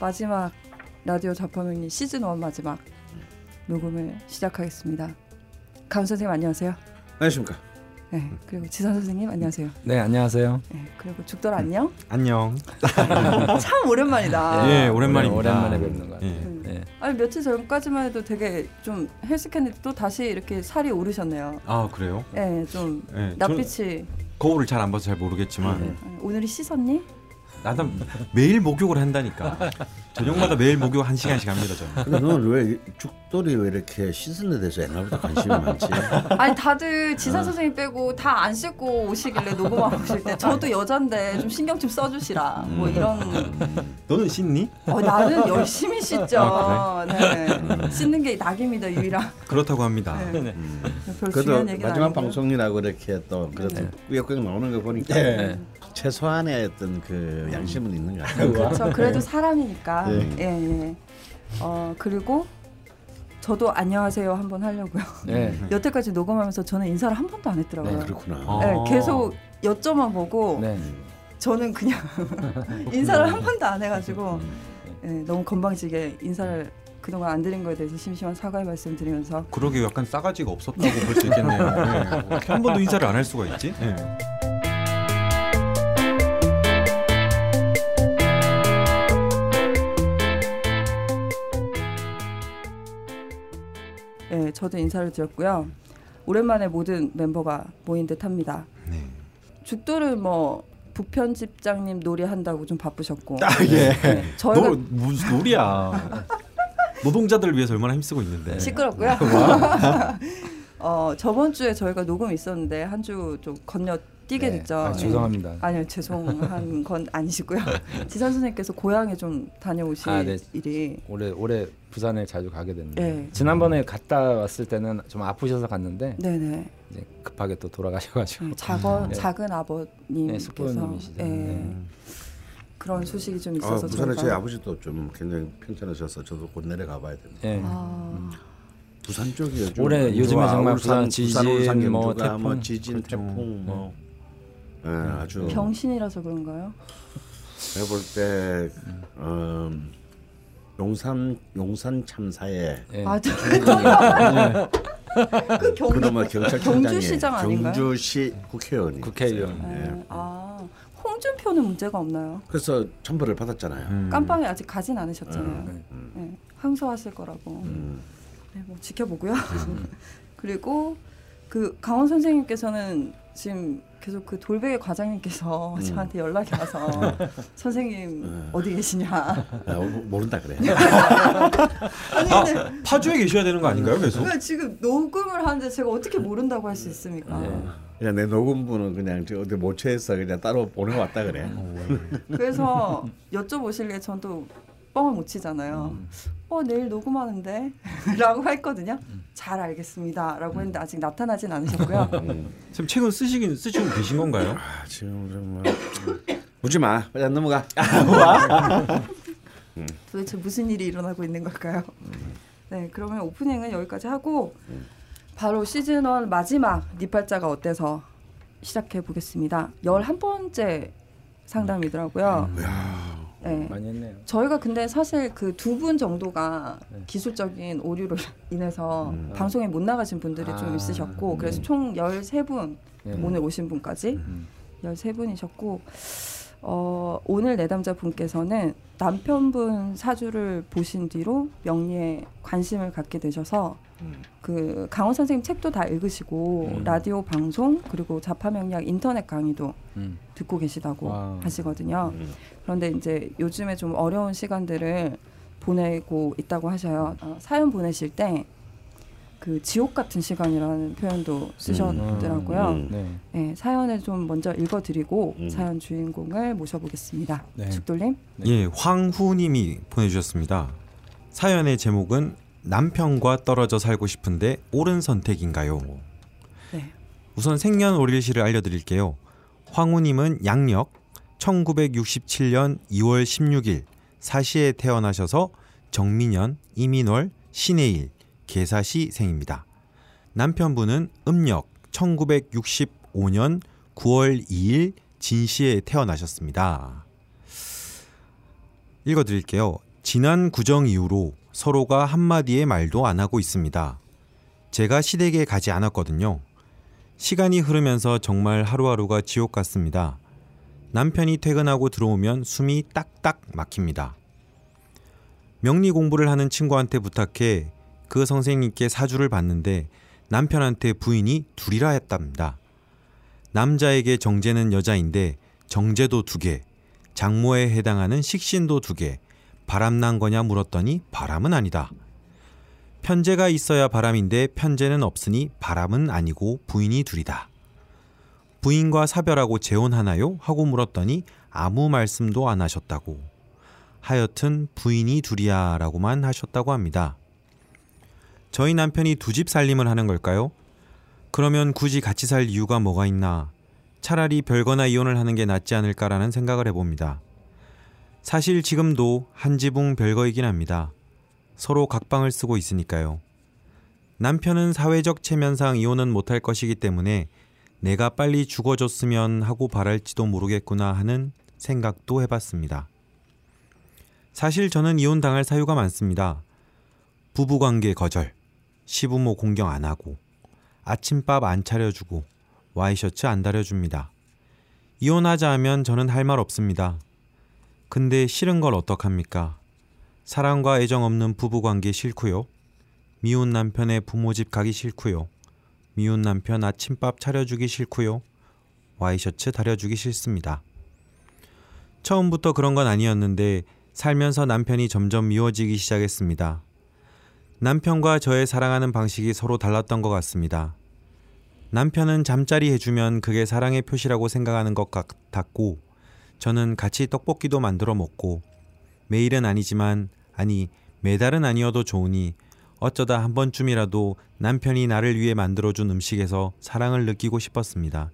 마지막 라디오 자파명리 시즌 1 마지막 녹음을 시작하겠습니다. 강 선생님 안녕하세요. 안녕하십니까. 네, 그리고 지선 선생님 안녕하세요. 네 안녕하세요. 네, 그리고 죽돌 안녕. 안녕. 참 오랜만이다. 예, 오랜만입니다. 오랜만에 뵙는 것 같아요. 예. 음. 네. 아니 며칠 전까지만 해도 되게 좀 헬스했는데 또 다시 이렇게 살이 오르셨네요. 아 그래요? 예, 좀 예, 낯빛이 거울을 잘 안 봐서 잘 모르겠지만 네. 예, 오늘이 씻었니? 나도 매일 목욕을 한다니까. 저녁마다 매일 목욕 한 시간씩 합니다 저는. 근데 너는 왜 죽돌이 왜 이렇게 씻는 데 대해서 옛날부터 관심이 많지? 아니 다들 어. 지선 선생님 빼고 다 안 씻고 오시길래 녹음하고 오실 때 저도 여잔데 좀 신경 좀 써주시라 음. 뭐 이런 너는 씻니? 어, 나는 열심히 씻죠. 아, 네. 씻는 게 낙입니다 유일한. 그렇다고 합니다. 네. 음. 별 그래도 마지막. 방송이라고 이렇게 또 그래도 꾸역꾸역 나오는 거 보니까 네. 최소한의 어떤 그 양심은 있는 것 같아요. 그렇죠. 그래도 사람이니까. 네. 예, 예. 어 그리고 저도 안녕하세요 한번 하려고요. 네. 여태까지 녹음하면서 저는 인사를 한 번도 안 했더라고요. 네, 그렇구나. 어. 네, 계속 여쭤만 보고 네. 저는 그냥 인사를 한 번도 안 해가지고 예, 너무 건방지게 인사를 그동안 안 드린 거에 대해서 심심한 사과의 말씀 드리면서 그러게 약간 싸가지가 없었다고 볼 수 있겠네요. 네. 어떻게 한 번도 인사를 안 할 수가 있지? 네. 예, 저도 인사를 드렸고요. 오랜만에 모든 멤버가 모인 듯합니다. 네. 죽도를 뭐 부편집장님 놀이 한다고 좀 바쁘셨고 아 예. 네, 저희가 너 무슨 놀이야? 노동자들을 위해서 얼마나 힘쓰고 있는데. 시끄럽고요. 어 저번 주에 저희가 녹음이 있었는데 한 주 좀 건너 뛰게 네. 됐죠. 아, 네. 죄송합니다. 아니요 죄송한 건 아니시고요. 지선 선생님께서 고향에 좀 다녀오실 아, 네. 일이 올해 올해 부산에 자주 가게 됐는데 네. 지난번에 갔다 왔을 때는 좀 아프셔서 갔는데 네네 이제 급하게 또 돌아가셔가지고 네, 작은 네. 작은 네, 아버님께서 네. 그런 소식이 좀 아, 있어서 부산에 저희가 제 아버지도 좀 굉장히 편찮으셔서 저도 곧 내려가 봐야 됩니다. 네. 아, 부산 쪽이 요즘 올해 요즘에 뭐 정말 울산, 부산 지진, 부산, 뭐 태풍, 뭐 지진, 그렇죠. 태풍 뭐 예, 아주 병신이라서 그런가요? 내가 볼때 어, 용산 용산 참사에 네. 아, 저- 네. 그 경, 그나마 경찰청장이 경주시장 아닌가요? 경주시 국회의원이 국회의원. 네. 예. 아 홍준표는 문제가 없나요? 그래서 천벌을 받았잖아요. 음. 깜빵에 아직 가진 않으셨잖아요. 음, 음, 네, 항소하실 거라고. 음. 네, 뭐 지켜보고요. 그리고 그 강원 선생님께서는 지금 계속 그 돌베개 과장님께서 음. 저한테 연락이 와서 선생님 음. 어디 계시냐. 아, 모른다 그래. 아니 아 근데 파주에 계셔야 되는 거 아닌가요, 계속? 왜 지금 녹음을 하는데 제가 어떻게 모른다고 할 수 있습니까? 네. 그냥 내 녹음부는 그냥 저 어디 모처에서 그냥 따로 보내왔다 그래. 그래서 여쭤보실래 전또 뻥을 못 치잖아요. 음. 어 내일 녹음하는데 라고 했거든요. 잘 알겠습니다. 라고 했는데 아직 나타나진 않으셨고요. 음. 지금 책은 쓰시긴 쓰시고 계신 건가요? 아, 지금 정말 묻지 마. 그냥 넘어가. 도대체 무슨 일이 일어나고 있는 걸까요? 네, 그러면 오프닝은 여기까지 하고 바로 시즌 1 마지막 니팔자가 어때서 시작해 보겠습니다. 11번째 상담이더라고요. 네. 많이 했네요. 저희가 근데 사실 그 두 분 정도가 네. 기술적인 오류로 인해서 음. 방송에 못 나가신 분들이 아, 좀 있으셨고 그래서 음. 총 13분 네. 오늘 오신 분까지 음. 13분이셨고 어, 오늘 내담자 분께서는 남편분 사주를 보신 뒤로 명리에 관심을 갖게 되셔서 음. 그 강원 선생님 책도 다 읽으시고 음. 라디오 방송 그리고 자파 명리학 인터넷 강의도 음. 듣고 계시다고 와. 하시거든요. 음. 그런데 이제 요즘에 좀 어려운 시간들을 보내고 있다고 하셔요. 어, 사연 보내실 때 그 지옥 같은 시간이라는 표현도 쓰셨더라고요. 음. 네. 네, 사연을 좀 먼저 읽어드리고 음. 사연 주인공을 모셔보겠습니다. 네. 죽돌님. 네. 예, 황후님이 보내주셨습니다. 사연의 제목은 남편과 떨어져 살고 싶은데 옳은 선택인가요? 네. 우선 생년월일시를 알려드릴게요. 황후님은 양력 1967년 2월 16일 사시에 태어나셔서 정민년, 이민월, 신해일, 계사시 생입니다. 남편분은 음력 1965년 9월 2일 진시에 태어나셨습니다. 읽어드릴게요. 지난 구정 이후로 서로가 한마디의 말도 안 하고 있습니다. 제가 시댁에 가지 않았거든요. 시간이 흐르면서 정말 하루하루가 지옥 같습니다. 남편이 퇴근하고 들어오면 숨이 딱딱 막힙니다. 명리 공부를 하는 친구한테 부탁해 그 선생님께 사주를 받는데 남편한테 부인이 둘이라 했답니다. 남자에게 정제는 여자인데 정제도 두 개, 장모에 해당하는 식신도 두 개, 바람난 거냐 물었더니 바람은 아니다. 편제가 있어야 바람인데 편제는 없으니 바람은 아니고 부인이 둘이다. 부인과 사별하고 재혼하나요? 하고 물었더니 아무 말씀도 안 하셨다고. 하여튼 부인이 둘이야 라고만 하셨다고 합니다. 저희 남편이 두 집 살림을 하는 걸까요? 그러면 굳이 같이 살 이유가 뭐가 있나? 차라리 별거나 이혼을 하는 게 낫지 않을까라는 생각을 해봅니다. 사실 지금도 한 지붕 별거이긴 합니다. 서로 각방을 쓰고 있으니까요. 남편은 사회적 체면상 이혼은 못할 것이기 때문에 내가 빨리 죽어줬으면 하고 바랄지도 모르겠구나 하는 생각도 해봤습니다. 사실 저는 이혼 당할 사유가 많습니다. 부부관계 거절, 시부모 공경 안 하고, 아침밥 안 차려주고, 와이셔츠 안 다려줍니다. 이혼하자 하면 저는 할 말 없습니다. 근데 싫은 걸 어떡합니까? 사랑과 애정 없는 부부관계 싫고요. 미운 남편의 부모 집 가기 싫고요. 미운 남편 아침밥 차려주기 싫고요. 와이셔츠 다려주기 싫습니다. 처음부터 그런 건 아니었는데 살면서 남편이 점점 미워지기 시작했습니다. 남편과 저의 사랑하는 방식이 서로 달랐던 것 같습니다. 남편은 잠자리 해주면 그게 사랑의 표시라고 생각하는 것 같았고, 저는 같이 떡볶이도 만들어 먹고, 매일은 아니지만, 아니, 매달은 아니어도 좋으니, 어쩌다 한 번쯤이라도 남편이 나를 위해 만들어준 음식에서 사랑을 느끼고 싶었습니다.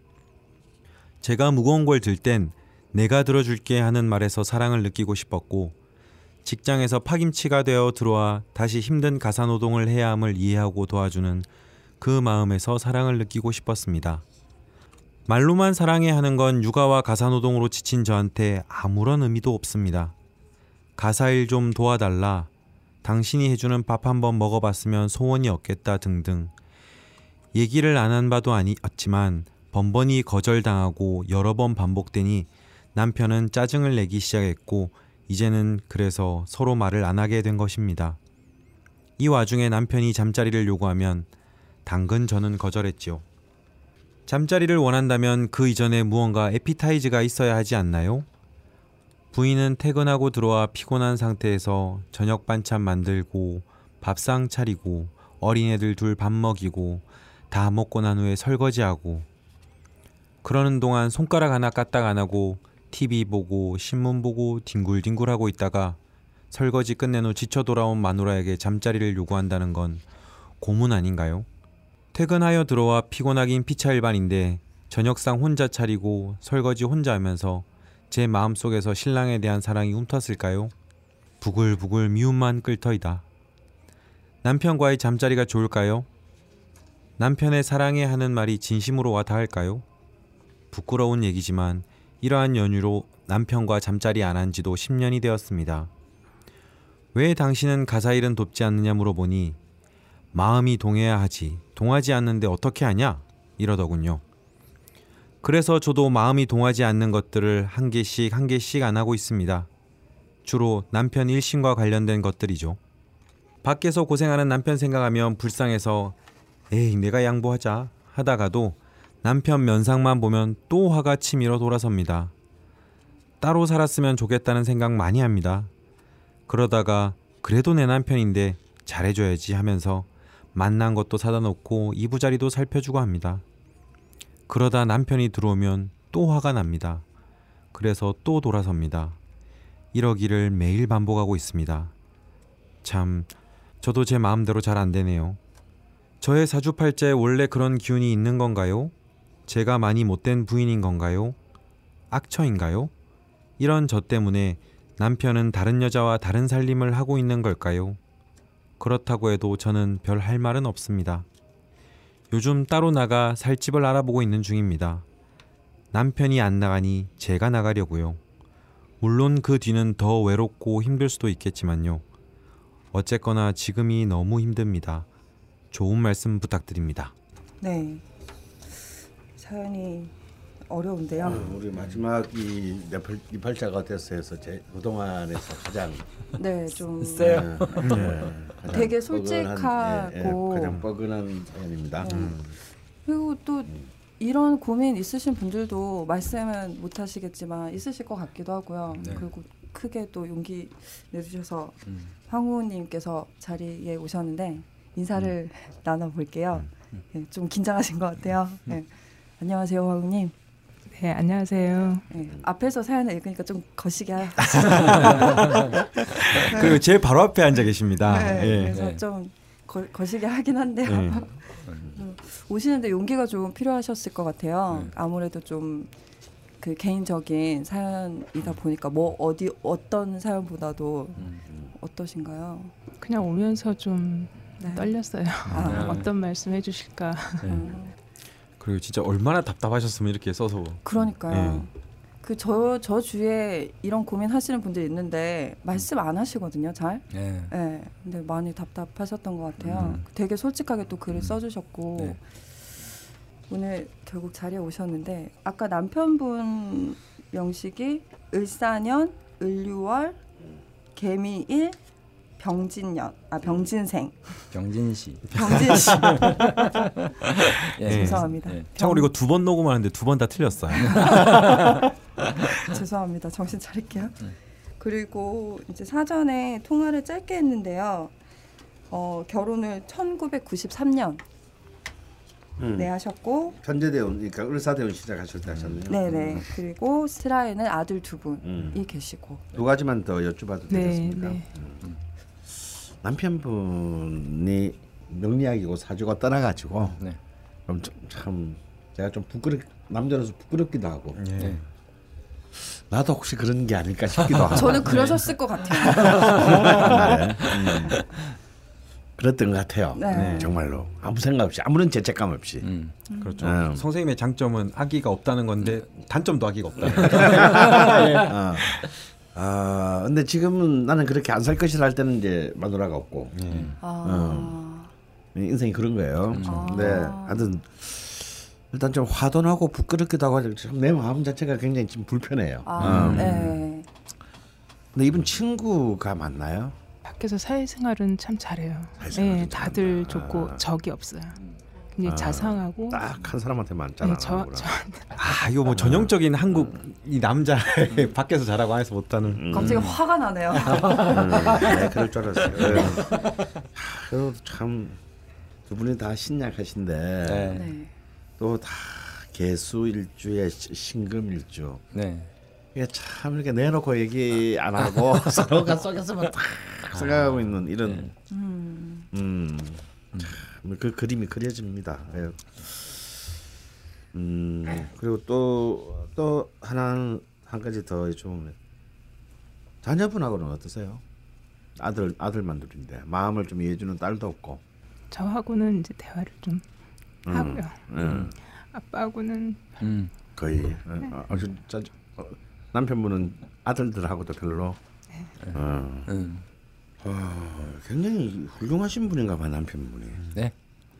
제가 무거운 걸 들 땐 내가 들어줄게 하는 말에서 사랑을 느끼고 싶었고, 직장에서 파김치가 되어 들어와 다시 힘든 가사 노동을 해야 함을 이해하고 도와주는 그 마음에서 사랑을 느끼고 싶었습니다. 말로만 사랑해 하는 건 육아와 가사 노동으로 지친 저한테 아무런 의미도 없습니다. 가사 일 좀 도와달라. 당신이 해주는 밥 한번 먹어봤으면 소원이 없겠다 등등. 얘기를 안 한 바도 아니었지만 번번이 거절당하고 여러 번 반복되니 남편은 짜증을 내기 시작했고 이제는 그래서 서로 말을 안 하게 된 것입니다. 이 와중에 남편이 잠자리를 요구하면 당근 저는 거절했지요. 잠자리를 원한다면 그 이전에 무언가 에피타이즈가 있어야 하지 않나요? 부인은 퇴근하고 들어와 피곤한 상태에서 저녁 반찬 만들고 밥상 차리고 어린애들 둘 밥 먹이고 다 먹고 난 후에 설거지하고 그러는 동안 손가락 하나 까딱 안 하고 TV 보고 신문 보고 뒹굴뒹굴하고 있다가 설거지 끝낸 후 지쳐 돌아온 마누라에게 잠자리를 요구한다는 건 고문 아닌가요? 퇴근하여 들어와 피곤하긴 피차일반인데 저녁상 혼자 차리고 설거지 혼자 하면서 제 마음속에서 신랑에 대한 사랑이 움텄을까요? 부글부글 미움만 끓터이다. 남편과의 잠자리가 좋을까요? 남편의 사랑해 하는 말이 진심으로 와 닿을까요? 부끄러운 얘기지만 이러한 연유로 남편과 잠자리 안 한 지도 10년이 되었습니다. 왜 당신은 가사 일은 돕지 않느냐 물어보니 마음이 동해야 하지 동하지 않는데 어떻게 하냐 이러더군요. 그래서 저도 마음이 동하지 않는 것들을 한 개씩 한 개씩 안 하고 있습니다. 주로 남편 일신과 관련된 것들이죠. 밖에서 고생하는 남편 생각하면 불쌍해서 에이 내가 양보하자 하다가도 남편 면상만 보면 또 화가 치밀어 돌아섭니다. 따로 살았으면 좋겠다는 생각 많이 합니다. 그러다가 그래도 내 남편인데 잘해줘야지 하면서 만난 것도 사다 놓고 이부자리도 살펴주고 합니다. 그러다 남편이 들어오면 또 화가 납니다. 그래서 또 돌아섭니다. 이러기를 매일 반복하고 있습니다. 참, 저도 제 마음대로 잘 안 되네요. 저의 사주팔자에 원래 그런 기운이 있는 건가요? 제가 많이 못된 부인인 건가요? 악처인가요? 이런 저 때문에 남편은 다른 여자와 다른 살림을 하고 있는 걸까요? 그렇다고 해도 저는 별 할 말은 없습니다. 요즘 따로 나가 살 집을 알아보고 있는 중입니다. 남편이 안 나가니 제가 나가려고요. 물론 그 뒤는 더 외롭고 힘들 수도 있겠지만요. 어쨌거나 지금이 너무 힘듭니다. 좋은 말씀 부탁드립니다. 네. 사연이 어려운데요. 어, 우리 마지막 이 네팔 이팔자가 됐어 해서 제 그동안에서 가장 네, 좀 세요. 예, 예, 가장 되게 솔직하고. 예, 예, 가장 뻐근한 사연입니다. 네. 음. 그리고 또 이런 고민 있으신 분들도 말씀은 못 하시겠지만 있으실 것 같기도 하고요. 네. 그리고 크게 또 용기 내주셔서 음. 황우님께서 자리에 오셨는데 인사를 나눠 볼게요. 네, 좀 긴장하신 것 같아요. 네. 안녕하세요, 황우님. 네, 안녕하세요. 네, 앞에서 사연을 읽으니까 좀 거시기 하. 그리고 제 바로 앞에 앉아 계십니다. 네, 예. 그래서 네. 좀 거, 거시기 하긴 한데요. 네. 음, 오시는데 용기가 좀 필요하셨을 것 같아요. 네. 아무래도 좀 그 개인적인 사연이다 보니까 뭐 어디 어떤 사연보다도 음. 어떠신가요? 그냥 오면서 좀 네. 떨렸어요. 아, 어떤 말씀 해주실까. 네. 음, 그리고 진짜 얼마나 답답하셨으면 이렇게 써서 그러니까요. 그저저 주위에 이런 고민 하시는 분들 있는데 말씀 안 하시거든요, 잘. 네. 네, 근데 많이 답답하셨던 것 같아요. 음. 되게 솔직하게 또 글을 음. 써주셨고 네. 오늘 결국 자리에 오셨는데 아까 남편분 명식이 을사년, 을유월, 개미일, 병진년, 아 병진생, 병진 씨. 병진 씨. 예. 죄송합니다. 예. 참고로 이거 두 번 녹음하는데 두 번 다 틀렸어요. 죄송합니다. 정신 차릴게요. 음. 그리고 이제 사전에 통화를 짧게 했는데요. 어, 결혼을 1993년 음. 네 하셨고 편제대원 그러니까 을사대원 시작하실 때 하셨네요. 네네 그리고 스라에는 아들 두 분이 음. 계시고 두 가지만 더 여쭤봐도 네, 되겠습니까? 네. 남편분이 명리학이고 사주가 떠나가지고 네. 그럼 좀, 참 제가 좀 부끄럽 남자로서 부끄럽기도 하고 네. 나도 혹시 그런 게 아닐까 싶기도 하고 저는 그러셨을 것 같아요. 네. 음. 그랬던 것 같아요. 네. 정말로 아무 생각 없이 아무런 죄책감 없이. 음. 그렇죠. 음. 선생님의 장점은 아기가 없다는 건데 단점도 아기가 없다. 어. 아 근데 지금은 나는 그렇게 안 살 것이라 할 때는 이제 마누라가 없고 아, 인생이 그런 거예요. 아. 근데 하여튼 일단 좀 화돈하고 부끄럽기도 하고 참 내 마음 자체가 굉장히 좀 불편해요. 아, 음. 네. 근데 이분 친구가 맞나요? 밖에서 사회생활은 참 잘해요. 사회생활은 네, 다들 잘한다. 좋고 아. 적이 없어요. 굉장히 아, 자상하고 딱 한 사람한테만 네, 잘하는구나. 저, 저 아 이거 뭐 전형적인 한국 이 남자 밖에서 잘하고 안에서 못하는. 음. 갑자기 화가 나네요. 음, 네, 그럴 줄 알았어요. 네. 하, 그래도 참두 분이 다 신약하신데 네. 네. 또다 개수 일주에 시- 신금 일주. 네. 이게 참 이렇게 내놓고 얘기 안 하고 서로가 속에서만 딱 생각하고 있는 이런 음, 음, 참, 그 그림이 그려집니다. 예. 음, 그리고 또 또 하나 한 가지 더 여쭤보면 자녀분하고는 어떠세요? 아들 아들만 둘인데 마음을 좀 이해해주는 딸도 없고. 저하고는 이제 대화를 좀 음, 하고요. 음, 아빠하고는 음. 거의 어, 어, 좀 짜- 어, 남편분은 아들들하고도 별로. 어, 음. 어, 굉장히 훌륭하신 분인가 봐 남편분이. 네.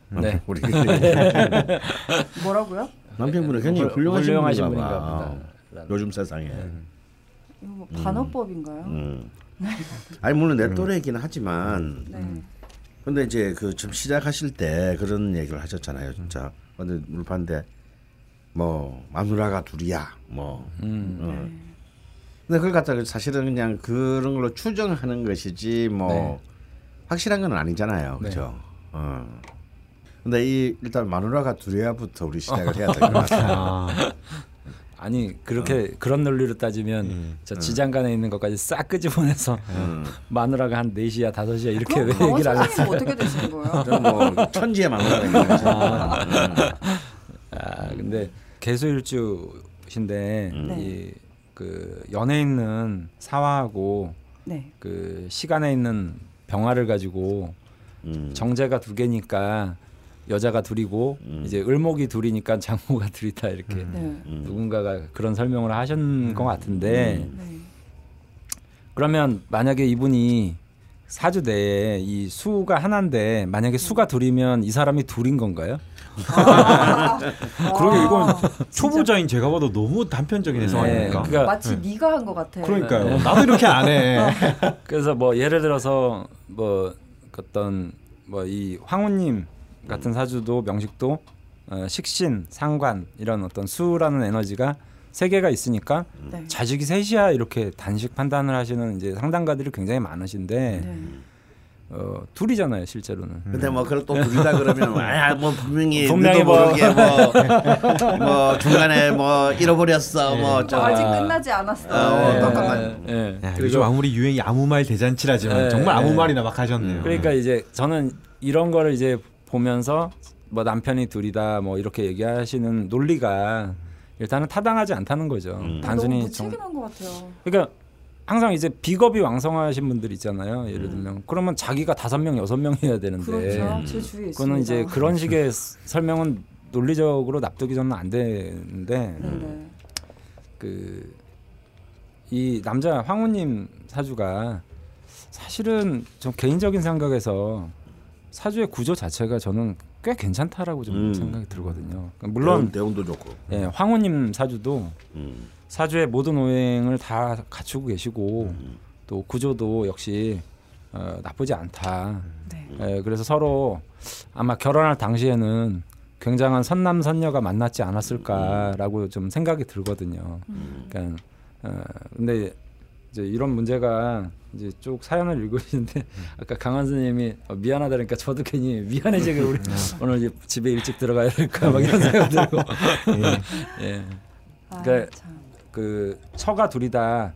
남편, 네. 우리 뭐라고요? 남편분은 굉장히 훌륭하신, 훌륭하신 분인가 분인가 봐. 보다. 네. 요즘 세상에. 이거 뭐 반어법인가요? 음. 아니 물론 내 또래이긴 하지만 네. 근데 이제 그 좀 시작하실 때 그런 얘기를 하셨잖아요 진짜 근데 물판데 뭐 마누라가 둘이야 뭐 음. 어. 근데 그걸 갖다가 사실은 그냥 그런 걸로 추정하는 것이지 뭐 네. 확실한 건 아니잖아요 네. 그죠 어. 근데 이 일단 마누라가 둘이야부터 우리 시작을 해야 될 것 같아요 아, 아니 그렇게 그런 논리로 따지면 음. 저 지장간에 있는 것까지 싹 끄집어내서 마누라가 한 4시야 5시야 이렇게 그럼 왜 얘기를 안 선생님 어떻게 되시는 거예요? 뭐 천지의 마누라가 있는 거죠 아 근데 개수일주신데 네. 이 그 연에 있는 사화하고 네. 그 시간에 있는 병화를 가지고 음. 정제가 두 개니까 여자가 둘이고 음. 이제 을목이 둘이니까 장모가 둘이다 이렇게 네. 음. 누군가가 그런 설명을 하신 것 같은데 네. 그러면 만약에 이분이 사주 내에 이 수가 하나인데 만약에 수가 둘이면 이 사람이 둘인 건가요? 그러게 이건 초보자인 제가 봐도 너무 단편적인 해석 네, 아닙니까? 그러니까 마치 네가 한 것 같아. 그러니까요. 나도 이렇게 안 해. 그래서 뭐 예를 들어서 뭐 어떤 뭐 이 황후님 같은 사주도 명식도 어, 식신, 상관 이런 어떤 수라는 에너지가 세 개가 있으니까 네. 자식이 셋이야 이렇게 단식 판단을 하시는 이제 상담가들이 굉장히 많으신데 네. 어, 둘이잖아요 실제로는. 근데 뭐 그걸 또 둘이다 그러면 아뭐 분명히 분명히 뭐- 모르게 뭐, 뭐 중간에 뭐 잃어버렸어 뭐 저, 아직 끝나지 않았어. 어, 예, 똑같네. 예. 야, 그리고 요즘 아무리 유행이 아무 말 대잔치라지만 네, 정말 아무 네. 말이나 막 하셨네요. 그러니까 이제 저는 이런 거를 이제 보면서 뭐 남편이 둘이다 뭐 이렇게 얘기하시는 논리가 일단은 타당하지 않다는 거죠. 음. 단순히 너무 정, 무책임한 것 같아요. 그러니까 항상 이제 비겁이 왕성하신 분들 있잖아요. 음. 예를 들면 그러면 자기가 다섯 명 여섯 명이어야 되는데 그렇죠. 있습니다. 그거는 이제 그런 식의 스- 설명은 논리적으로 납득이 저는 안 되는데 네네. 그이 남자 황후님 사주가 사실은 좀 개인적인 생각에서 사주의 구조 자체가 저는 꽤 괜찮다라고 좀 음. 생각이 들거든요. 그러니까 물론 대운, 도 좋고. 예, 황후님 사주도 음. 사주의 모든 오행을 다 갖추고 계시고 음. 또 구조도 역시 어, 나쁘지 않다. 네. 예, 그래서 서로 아마 결혼할 당시에는 굉장한 선남 선녀가 만났지 않았을까라고 좀 생각이 들거든요. 그러니까 어, 근데 이제 이런 문제가 이제 쭉 사연을 읽으시는데 아까 강한 선생님이 어, 미안하다니까 저도 괜히 미안해지게 우리 오늘 이제 집에 일찍 들어가야 될까 막 이런 생각 들고 예. 아, 그러니까 참. 그 처가 둘이다라는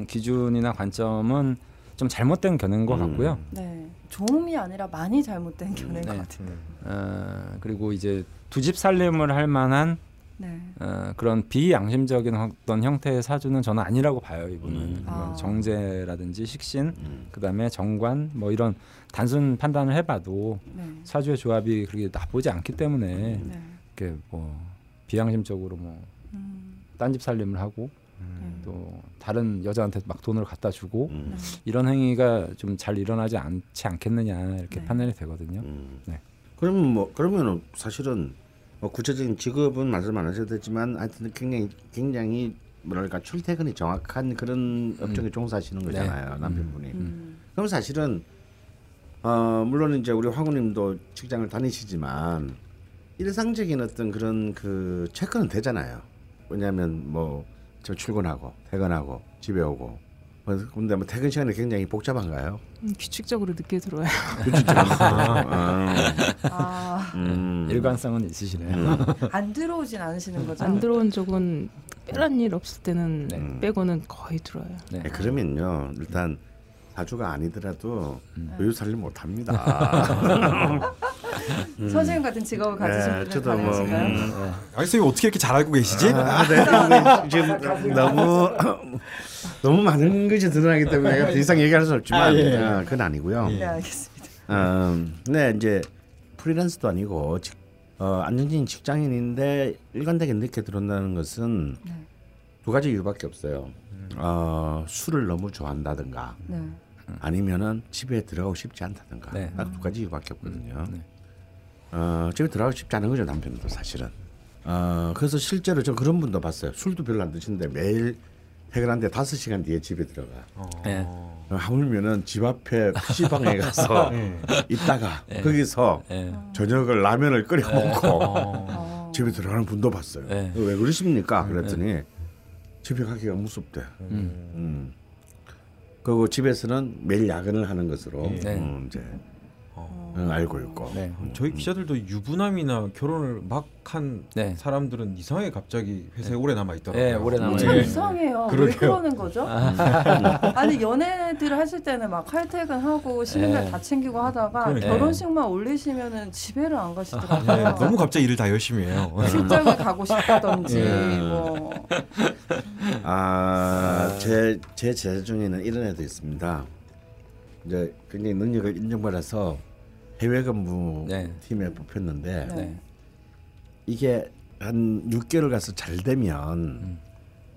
네. 기준이나 관점은 좀 잘못된 견해인 것 같고요. 네. 좋음이 아니라 많이 잘못된 견해인 것 네. 같아요. 어, 그리고 이제 두 집 살림을 할 만한 네. 어, 그런 비양심적인 어떤 형태의 사주는 저는 아니라고 봐요 이분은 음. 그런 아. 정제라든지 식신 음. 그다음에 정관 뭐 이런 단순 판단을 해봐도 네. 사주의 조합이 그렇게 나쁘지 않기 때문에 네. 이렇게 뭐 비양심적으로 뭐 음. 딴 집 살림을 하고 네. 또 다른 여자한테 막 돈을 갖다 주고 음. 이런 행위가 좀 잘 일어나지 않지 않겠느냐 이렇게 네. 판단이 되거든요. 음. 네. 그러면 뭐 그러면은 사실은 뭐 구체적인 직업은 말씀 안 하셔도 되지만 하여튼 굉장히 굉장히 뭐랄까 출퇴근이 정확한 그런 업종에 종사하시는 거잖아요 남편분이. 음. 그럼 사실은 어 물론 이제 우리 황우님도 직장을 다니시지만 일상적인 어떤 그런 그 체크는 되잖아요. 왜냐하면 뭐 저 출근하고 퇴근하고 집에 오고 뭐 근데 뭐 퇴근 시간이 굉장히 복잡한가요? 음, 규칙적으로 늦게 들어와요. 아, 아, 음. 일관성은 있으시네요. 음. 안 들어오진 않으시는 거죠? 안 들어온 적은 뼈란 일 없을 때는 네. 빼고는 거의 들어와요. 네. 네, 그러면요 일단 사주가 아니더라도 음. 여유 살림 못합니다. 선생님 같은 직업을 가지신 네, 분들 저도 뭐, 가능하신가요? 음, 아니 선생님 어떻게 이렇게 잘 알고 계시지? 아, 네, 지금 너무 너무 많은 것이 드러나기 때문에 내가 더 이상 얘기할 수 없지만 아, 예. 아, 그건 아니고요. 네, 알겠습니다. 음, 네 이제 프리랜서도 아니고 직, 어, 안정적인 직장인인데 일관되게 늦게 들어온다는 것은 네. 두 가지 이유밖에 없어요. 어, 술을 너무 좋아한다든가 네. 아니면은 집에 들어가고 싶지 않다든가 네. 딱두 가지 이유밖에 없거든요. 네. 어, 집에 들어가고 싶지 않은 거죠 남편도 사실은. 어, 그래서 실제로 저 그런 분도 봤어요. 술도 별로 안 드시는데 매일 퇴근한데 다섯 시간 뒤에 집에 들어가. 네. 어, 하물면은 집 앞에 PC방에 가서 있다가 거기서 네. 저녁을 라면을 끓여 먹고 어. 집에 들어가는 분도 봤어요. 네. 왜 그러십니까? 그랬더니 집에 가기가 무섭대. 음. 그리고 집에서는 매일 야근을 하는 것으로 네. 음, 이제 어, 알고 있고. 네. 저희 기자들도 유부남이나 결혼을 막한 네. 사람들은 이상하게 갑자기 회사에 오래 남아 있더라고요. 네, 오래 남아 참 예. 이상해요. 왜 그러게요. 그러는 거죠? 아니 연애들 하실 때는 막 칼퇴근하고 쉬는 예. 다 챙기고 하다가 그러니까. 결혼식만 올리시면은 집에를 안 네, 가시더라고요. 너무 갑자기 일을 다 열심히 해요. 출장을 가고 싶다든지 예. 뭐 아, 제, 제 제자 중에는 이런 애도 있습니다. 이제 굉장히 능력을 인정받아서 해외 근무 네. 팀에 뽑혔는데 네. 네. 이게 한 6개월 가서 잘 되면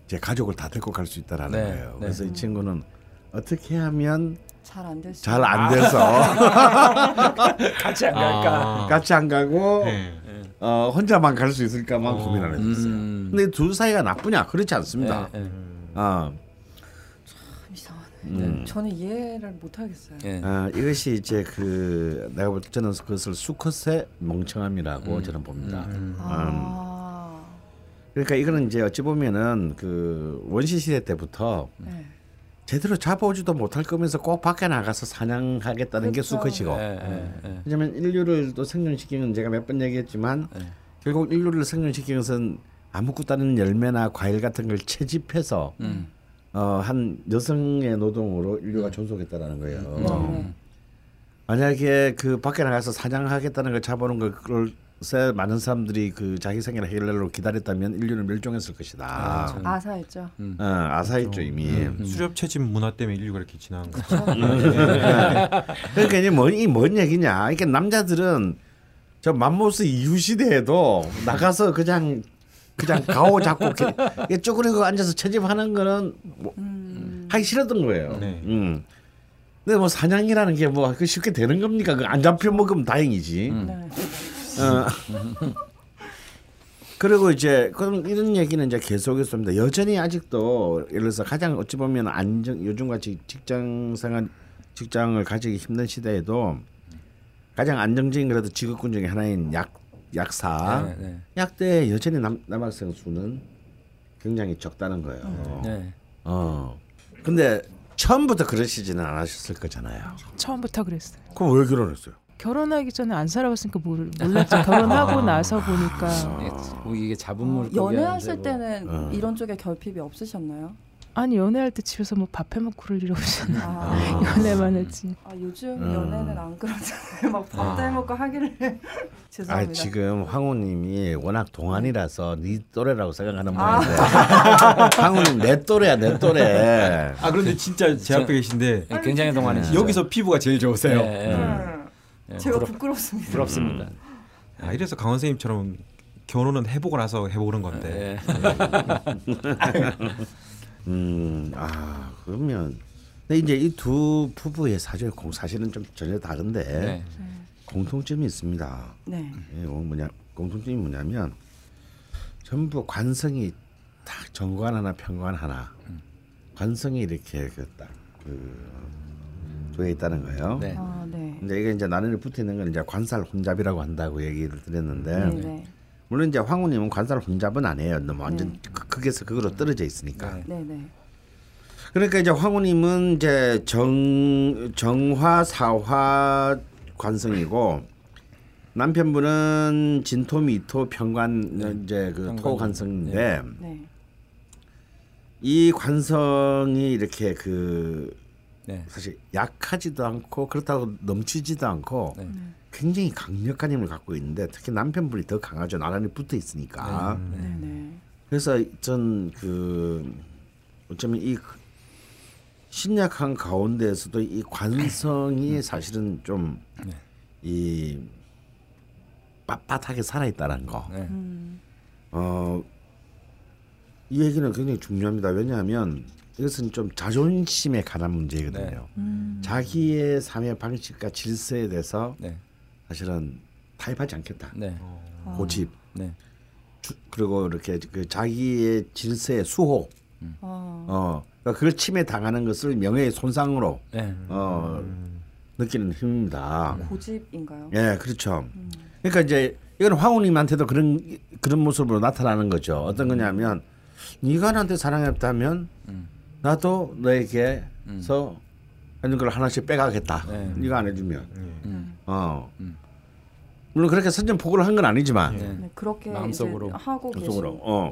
이제 가족을 다 데리고 갈 수 있다라는 네, 거예요. 네. 그래서 이 친구는 어떻게 하면 잘안 됐어요. 잘안 돼서 같이 안 갈까? 아. 같이 안 가고 네. 어, 혼자만 갈 수 있을까만 어. 고민을 했어요. 음. 근데 둘 사이가 나쁘냐? 그렇지 않습니다. 예, 예. 어. 음. 저는 이해를 못 하겠어요. 예. 어, 이것이 이제 그 내가 볼때 저는 그것을 수컷의 멍청함이라고 저는 봅니다. 음. 아, 그러니까 이거는 이제 어찌 보면은 그 원시 시대 때부터 네. 제대로 잡아오지도 못할 거면서 꼭 밖에 나가서 사냥하겠다는 게 그렇죠. 수컷이고. 예, 예, 예. 왜냐면 인류를 또 생존시키는 제가 몇 번 얘기했지만 네. 결국 인류를 생존시키는 것은 아무것도 열매나 과일 같은 걸 채집해서 음. 어, 한 여성의 노동으로 인류가 존속했다라는 거예요. 네. 만약에 그 밖에 나가서 사냥하겠다는 걸 잡아오는 걸 많은 사람들이 그 자기 생애를 해결하려고 기다렸다면 인류는 멸종했을 것이다. 아, 참. 아사했죠. 어, 아사했죠 이미. 수렵 채집 문화 때문에 인류가 이렇게 지나간 거. 그러니까 이제 뭐이뭔 얘기냐? 그러니까 남자들은 저 맘모스 이후 시대에도 나가서 그냥 그냥 가오 잡고 이렇게 쪼그리고 앉아서 채집하는 거는 뭐 하기 싫었던 거예요. 네. 음. 근데 뭐 사냥이라는 게 뭐 쉽게 되는 겁니까? 그안 잡혀 먹으면 다행이지. 네. 어. 그리고 이제 그럼 이런 얘기는 이제 계속했습니다. 여전히 아직도 예를 들어서 가장 어찌 보면 안정 요즘 같이 직장 생활 직장을 가지기 힘든 시대에도 가장 안정적인 그래도 직업군 중에 하나인 약 약사 네, 네. 약대 여전히 남, 남학생 수는 굉장히 적다는 거예요. 네. 어. 근데 처음부터 그러시지는 않으셨을 거잖아요. 처음부터 그랬어요. 그럼 왜 결혼했어요? 결혼하기 전에 안 살아봤으니까 모르, 몰랐죠. 결혼하고 나서 보니까 예, 이게 잡음물 어, 연애하실 때는 어. 이런 쪽에 결핍이 없으셨나요? 아니 연애할 때 집에서 뭐 밥 해먹고 그럴 일 없잖아. 아, 연애만 했지. 아 요즘 음. 연애는 안 그러잖아요. 막 밥도 해먹고 하기를 아 죄송합니다. 지금 황호님이 워낙 동안이라서 네 또래라고 생각하는 아. 모양인데 황호님 내 또래야 내 또래. 아 그런데 진짜 제 앞에 계신데 예, 굉장히 동안이시죠. 여기서 피부가 제일 좋으세요. 예, 예. 음. 예, 제가 부럽- 부끄럽습니다. 부럽습니다. 아, 이래서 강원 선생님처럼 결혼은 해보고 나서 해보는 건데. 예. 음, 아 그러면 근데 이제 이 두 부부의 사실 공 사실은 좀 전혀 다른데 네. 공통점이 있습니다. 네. 예, 어, 뭐냐 공통점이 뭐냐면 전부 관성이 다 정관 하나 평관 하나 관성이 이렇게 그딱그 두에 있다는 거예요. 네. 아 네. 근데 이게 이제 나란히 붙어 있는 건 이제 관살 혼잡이라고 한다고 얘기를 드렸는데 네. 네. 물론 이제 황후님은 관살 혼잡은 아니에요. 너무 완전 그- 극에서 극으로 떨어져 있으니까. 네. 네. 네. 그러니까 이제 황후님은 이제 정 정화 사화 관성이고 남편분은 진토 미토 평관 이제 그. 토 관성인데 네. 이 관성이 이렇게 그 네. 사실 약하지도 않고 그렇다고 넘치지도 않고 네. 굉장히 강력한 힘을 갖고 있는데 특히 남편분이 더 강하죠. 나란히 붙어 있으니까. 네. 네. 그래서 전 그 어쩌면 이 신약한 가운데에서도 이 관성이 사실은 좀 이 빳빳하게 살아있다는 거. 네. 음. 어, 이 얘기는 굉장히 중요합니다. 왜냐하면 이것은 좀 자존심에 관한 문제거든요. 음. 자기의 삶의 방식과 질서에 대해서 네. 사실은 타협하지 않겠다. 네. 고집 네. 주, 그리고 이렇게 그 자기의 질서의 수호, 어. 어, 그러니까 그걸 침해 당하는 것을 명예의 손상으로 네. 어, 느끼는 힘입니다. 고집인가요? 예, 그렇죠. 그러니까 이제 이건 황후님한테도 그런 그런 모습으로 나타나는 거죠. 어떤 거냐면 네가 나한테 사랑했다면 음. 나도 너에게서 하는 걸 하나씩 빼가겠다. 네. 네가 안 해주면. 음. 어. 음. 물론 그렇게 선전포고를 한 건 아니지만 네. 네. 그렇게 마음속으로. 이제 하고 계신 속으로. 어.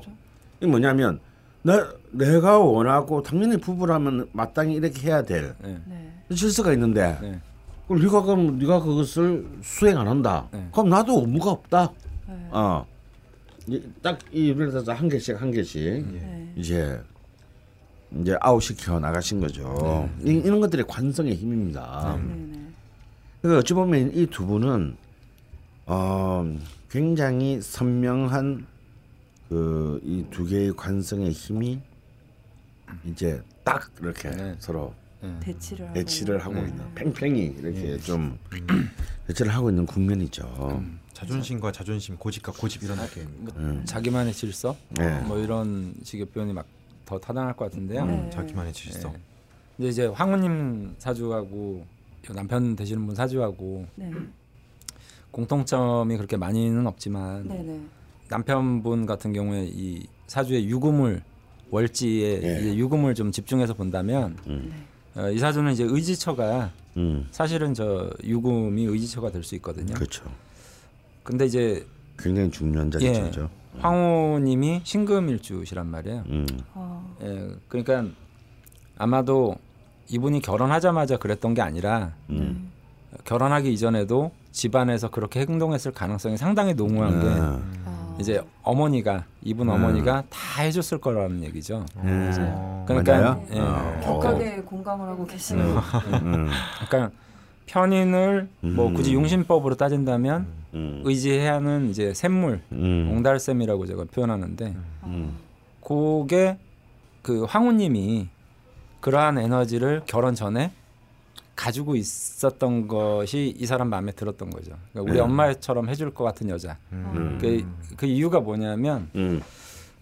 이게 뭐냐면 내 내가 원하고 당연히 부부라면 마땅히 이렇게 해야 될 네. 네. 질서가 있는데 네. 그럼 네가 그럼 네가 그것을 수행 안 한다. 네. 그럼 나도 의무가 없다. 네. 어. 딱이 예를 들어서 한 개씩 한 개씩 네. 이제 이제 아웃시켜 나가신 거죠. 이, 이런 것들이 관성의 힘입니다. 네. 네. 그러니까 어찌 보면 이 두 분은 어, 굉장히 선명한 그 이 두 개의 관성의 힘이 이제 딱 이렇게 네. 서로 예. 대치를 하고 대치를 하고 네. 있는 팽팽히 이렇게 좀 대치를 하고 있는 국면이죠. 음. 자존심과 자존심, 고집과 고집 이런 느낌. 뭐 음. 자기만의 질서 네. 뭐 이런 식의 표현이 막 더 타당할 것 같은데요. 네. 음, 자기만의 질서. 예. 근데 이제 황우님 사주하고 남편 되시는 분 사주하고 네. 공통점이 그렇게 많이는 없지만 네네. 남편분 같은 경우에 이 사주의 유금을 월지에 예. 이제 유금을 좀 집중해서 본다면 음. 어, 이 사주는 이제 의지처가 음. 사실은 저 유금이 의지처가 될 수 있거든요. 그렇죠. 근데 이제 굉장히 중요한 예, 자리죠. 황후님이 신금일주시란 말이에요. 음. 어, 예, 그러니까 아마도 이분이 결혼하자마자 그랬던 게 아니라 음. 결혼하기 이전에도 집안에서 그렇게 행동했을 가능성이 상당히 농후한 게 아. 어. 이제 어머니가 이분 음. 어머니가 다 해줬을 거라는 얘기죠. 어. 그러니까 맞아요? 예, 어. 격하게 공감을 하고 계시는 음. 그러니까 편인을 뭐 음. 굳이 용신법으로 따진다면 음. 의지해야 하는 이제 샘물 음. 옹달샘이라고 제가 표현하는데 음. 그게 그 황후님이 그러한 에너지를 결혼 전에 가지고 있었던 것이 이 사람 마음에 들었던 거죠. 그러니까 우리 네. 엄마처럼 해줄 것 같은 여자. 음. 그, 그 이유가 뭐냐면 음.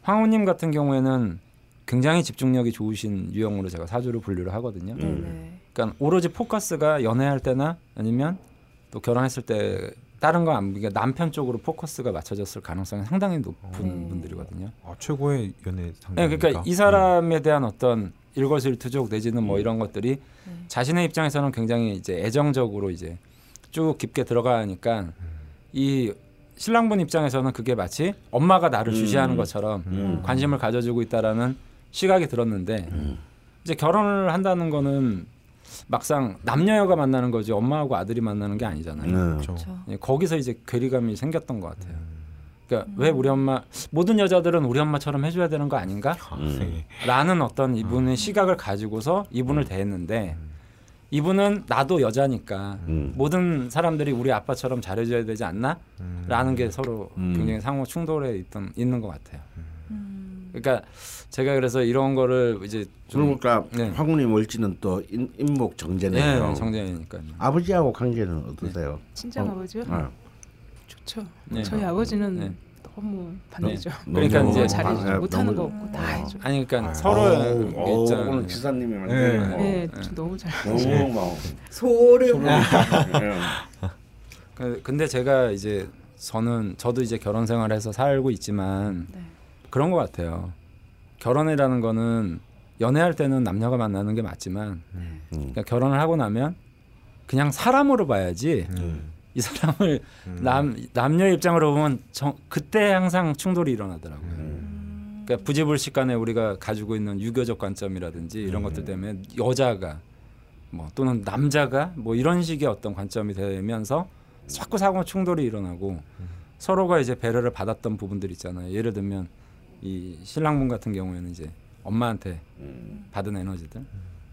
황후님 같은 경우에는 굉장히 집중력이 좋으신 유형으로 제가 사주를 분류를 하거든요. 네네. 그러니까 오로지 포커스가 연애할 때나 아니면 또 결혼했을 때 다른 거 안, 그러니까 남편 쪽으로 포커스가 맞춰졌을 가능성이 상당히 높은 네. 분들이거든요. 아, 최고의 연애 네, 상대니까. 그러니까 이 사람에 대한 어떤 일거수일투족 내지는 음. 뭐 이런 것들이 네. 자신의 입장에서는 굉장히 이제 애정적으로 이제 쭉 깊게 들어가니까 이 신랑분 입장에서는 그게 마치 엄마가 나를 음. 주시하는 것처럼 음. 관심을 가져주고 있다라는 시각이 들었는데 음. 이제 결혼을 한다는 거는 막상 남녀여가 만나는 거지 엄마하고 아들이 만나는 게 아니잖아요. 네. 그렇죠. 그렇죠. 예, 거기서 이제 괴리감이 생겼던 것 같아요. 음. 그러니까 왜 우리 엄마 모든 여자들은 우리 엄마처럼 해줘야 되는 거 아닌가? 음. 라는 어떤 이분의 시각을 가지고서 이분을 대했는데 이분은 나도 여자니까 음. 모든 사람들이 우리 아빠처럼 잘해줘야 되지 않나? 라는 게 서로 음. 굉장히 상호 충돌에 있던 있는 것 같아요. 음. 그러니까 제가 그래서 이런 거를 이제 좀 그러니까 네. 황후님 월지는 또 인, 인목 정제네요. 예, 정재이니까요. 아버지하고 관계는 어떠세요? 친정 어. 아버지요? 아, 좋죠. 네. 저희 아버지는 네. 너무 반대죠. 그러니까 너무 이제 잘해주지 아, 못하는 거 없고 다 어. 해줘. 아니 그러니까 입장 오늘 지사님이 네. 네, 네. 저 너무 잘. 너무 막 소름. 네. 그- 근데 제가 이제 저는 저도 이제 결혼 생활해서 살고 있지만 네. 그런 것 같아요. 결혼이라는 거는 연애할 때는 남녀가 만나는 게 맞지만 음. 그러니까 결혼을 하고 나면 그냥 사람으로 봐야지 음. 이 사람을 남 남녀 입장으로 보면 정, 그때 항상 충돌이 일어나더라고요. 음. 그러니까 부지불식간에 우리가 가지고 있는 유교적 관점이라든지 이런 것들 때문에 여자가 뭐 또는 남자가 뭐 이런 식의 어떤 관점이 되면서 자꾸 사고 충돌이 일어나고 서로가 이제 배려를 받았던 부분들 있잖아요. 예를 들면 이 신랑분 같은 경우에는 이제 엄마한테 음. 받은 에너지들,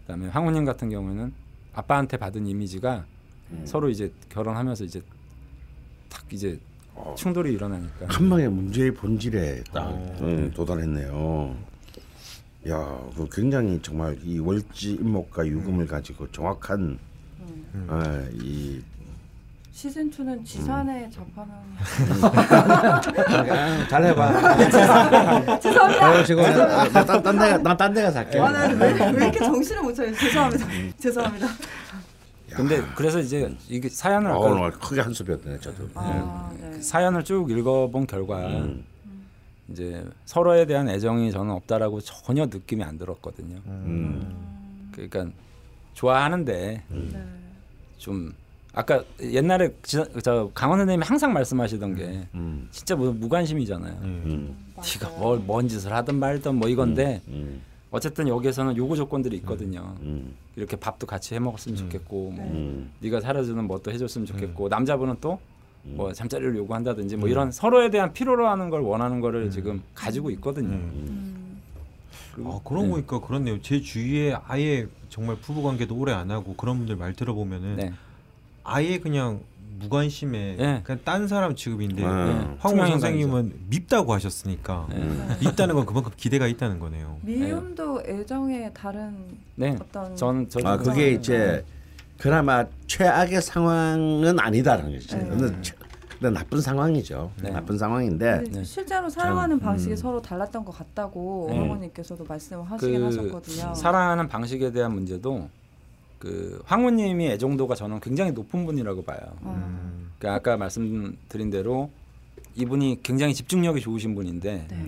그다음에 황후님 같은 경우에는 아빠한테 받은 이미지가 음. 서로 이제 결혼하면서 이제 탁 이제 어. 충돌이 일어나니까. 한 방에 문제의 본질에 딱 어. 음, 도달했네요. 야, 그 굉장히 정말 이 월지 인목과 유금을 가지고 정확한 음. 아, 이 시즌 2는 지산의 음. 접하는 잘 해봐. 죄송합니다. 지금 나딴 데가 나딴 데가 살게. 아, 나왜 왜 이렇게 정신을 못 차려? 죄송합니다. 음. 죄송합니다. 근데 그래서 이제 이게 사연을 어, 오늘 크게 한수 배웠네 저도. 아, 네. 사연을 쭉 읽어본 결과 음. 이제 서로에 대한 애정이 저는 없다라고 전혀 느낌이 안 들었거든요. 음. 그러니까 좋아하는데 네. 좀 아까 옛날에 지- 저 강원 선생님이 항상 말씀하시던 게 음. 진짜 무, 무관심이잖아요. 음. 네가 맞아요. 뭘뭔 짓을 하든 말든 뭐 이건데 음. 어쨌든 여기에서는 요구 조건들이 있거든요. 음. 이렇게 밥도 같이 해 먹었으면 좋겠고 뭐 음. 네가 사려주는 뭐또 해줬으면 좋겠고 남자분은 또 음. 뭐 잠자리를 요구한다든지 뭐 이런 서로에 대한 필요로 하는 걸 원하는 거를 지금 가지고 있거든요. 음. 아 그러고 네. 보니까 그렇네요. 제 주위에 아예 정말 부부 관계도 오래 안 하고 그런 분들 말 들어보면은 네. 아예 그냥 무관심에 예. 그냥 딴 사람 취급인데 아. 예. 황우 선생님은 밉다고 하셨으니까 네. 밉다는 건 그만큼 기대가 있다는 거네요. 미움도 애정의 다른 네. 어떤 전 저. 아 그게 이제 그나마 최악의 상황은 아니다라는 거죠. 네. 근데, 나쁜 상황이죠. 네. 나쁜 상황인데 근데 실제로 사랑하는 참, 방식이 음. 서로 달랐던 것 같다고 네. 어머님께서도 말씀을 하시긴 그 하셨거든요. 사랑하는 방식에 대한 문제도 그 황후님이 애정도가 저는 굉장히 높은 분이라고 봐요. 어. 그러니까 아까 말씀드린 대로 이분이 굉장히 집중력이 좋으신 분인데 네.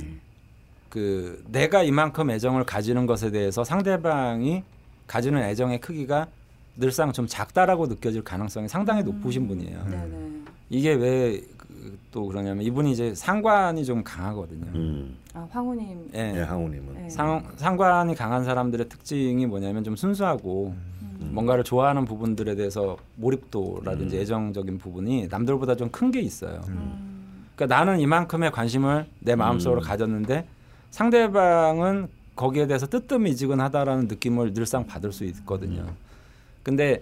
그 내가 이만큼 애정을 가지는 것에 대해서 상대방이 가지는 애정의 크기가 늘상 좀 작다라고 느껴질 가능성이 상당히 높으신 분이에요. 네네. 이게 왜 또 그러냐면 이분이 이제 상관이 좀 강하거든요. 음, 아 황후님. 예. 예, 항우님은 네. 상, 상관이 강한 사람들의 특징이 뭐냐면 좀 순수하고 음. 뭔가를 좋아하는 부분들에 대해서 몰입도라든지 애정적인 부분이 남들보다 좀 큰 게 있어요. 음. 그러니까 나는 이만큼의 관심을 내 마음속으로 음. 가졌는데 상대방은 거기에 대해서 뜨뜻미지근하다라는 느낌을 늘상 받을 수 있거든요. 근데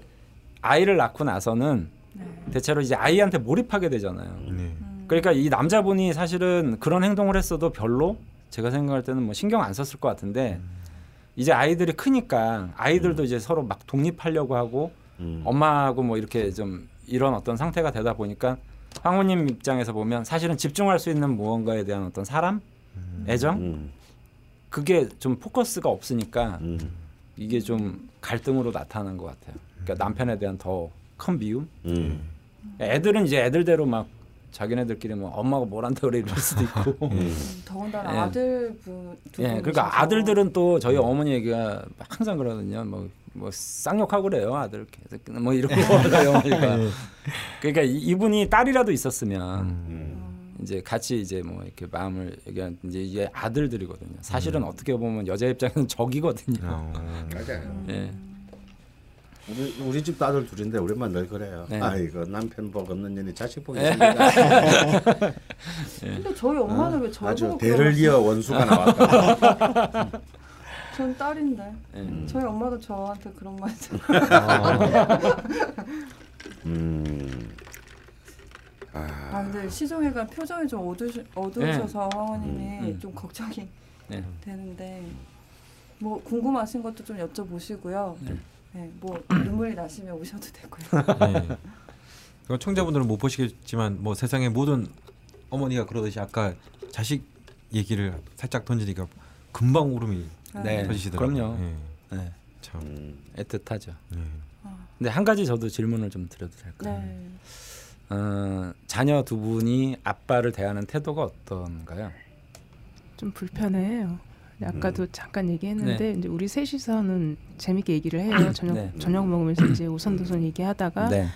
아이를 낳고 나서는 네. 대체로 이제 아이한테 몰입하게 되잖아요. 네. 음. 그러니까 이 남자분이 사실은 그런 행동을 했어도 별로 제가 생각할 때는 뭐 신경 안 썼을 것 같은데 이제 아이들이 크니까 아이들도 이제 서로 막 독립하려고 하고 음. 엄마하고 뭐 이렇게 좀 이런 어떤 상태가 되다 보니까 황후님 입장에서 보면 사실은 집중할 수 있는 무언가에 대한 어떤 사람, 애정 음, 그게 좀 포커스가 없으니까 음. 이게 좀 갈등으로 나타난 것 같아요. 그러니까 남편에 대한 더 큰 미움. 음. 애들은 이제 애들대로 막 자기네들끼리 뭐 엄마가 뭘 한다 그래 이럴 수도 있고. 음. 음, 더군다나 예. 아들분 두 예. 그러니까 아들들은 또 저희 어머니 얘기가 항상 그러거든요. 뭐, 뭐 쌍욕하고 그래요, 아들. 계속 뭐 이러고 저희 어머니가. 그러니까 이- 이분이 딸이라도 있었으면 음. 이제 같이 이제 뭐 이렇게 마음을 얘기한 이제 이게 아들들이거든요. 사실은 어떻게 보면 여자 입장에는 적이거든요. 어. 맞아요. 예. 우리 우리 집도 아들 둘인데 우리만 늘 그래요. 네. 아이고 남편 복 없는 년이 자식 복이 예. 있습니다. 근데 저희 엄마는 왜 저를 아주 대를 이어 원수가 나왔다. 전 딸인데. 예. 저희 엄마도 저한테 그런 말 했잖아요. 음. 아 근데 시종애가 표정이 좀 어두시, 어두우셔서 황후님이 음. 좀 걱정이 네. 되는데 뭐 궁금하신 것도 좀 여쭤보시고요. 네. 뭐 눈물이 나시면 오셔도 되고요. 네. 청자분들은 못 보시겠지만 뭐 세상의 모든 어머니가 그러듯이 아까 자식 얘기를 살짝 던지니까 금방 울음이 네. 터지시더라고요. 그럼요. 예. 네. 참. 음. 애틋하죠. 예. 근데 한 가지 저도 질문을 좀 드려도 될까요? 네. 어, 자녀 두 분이 아빠를 대하는 태도가 어떤가요? 좀 불편해요. 아까도 잠깐 얘기했는데 네. 이제 우리 셋이서는 재밌게 얘기를 해요. 저녁 네. 저녁 먹으면서 이제 오선도선 얘기하다가 네.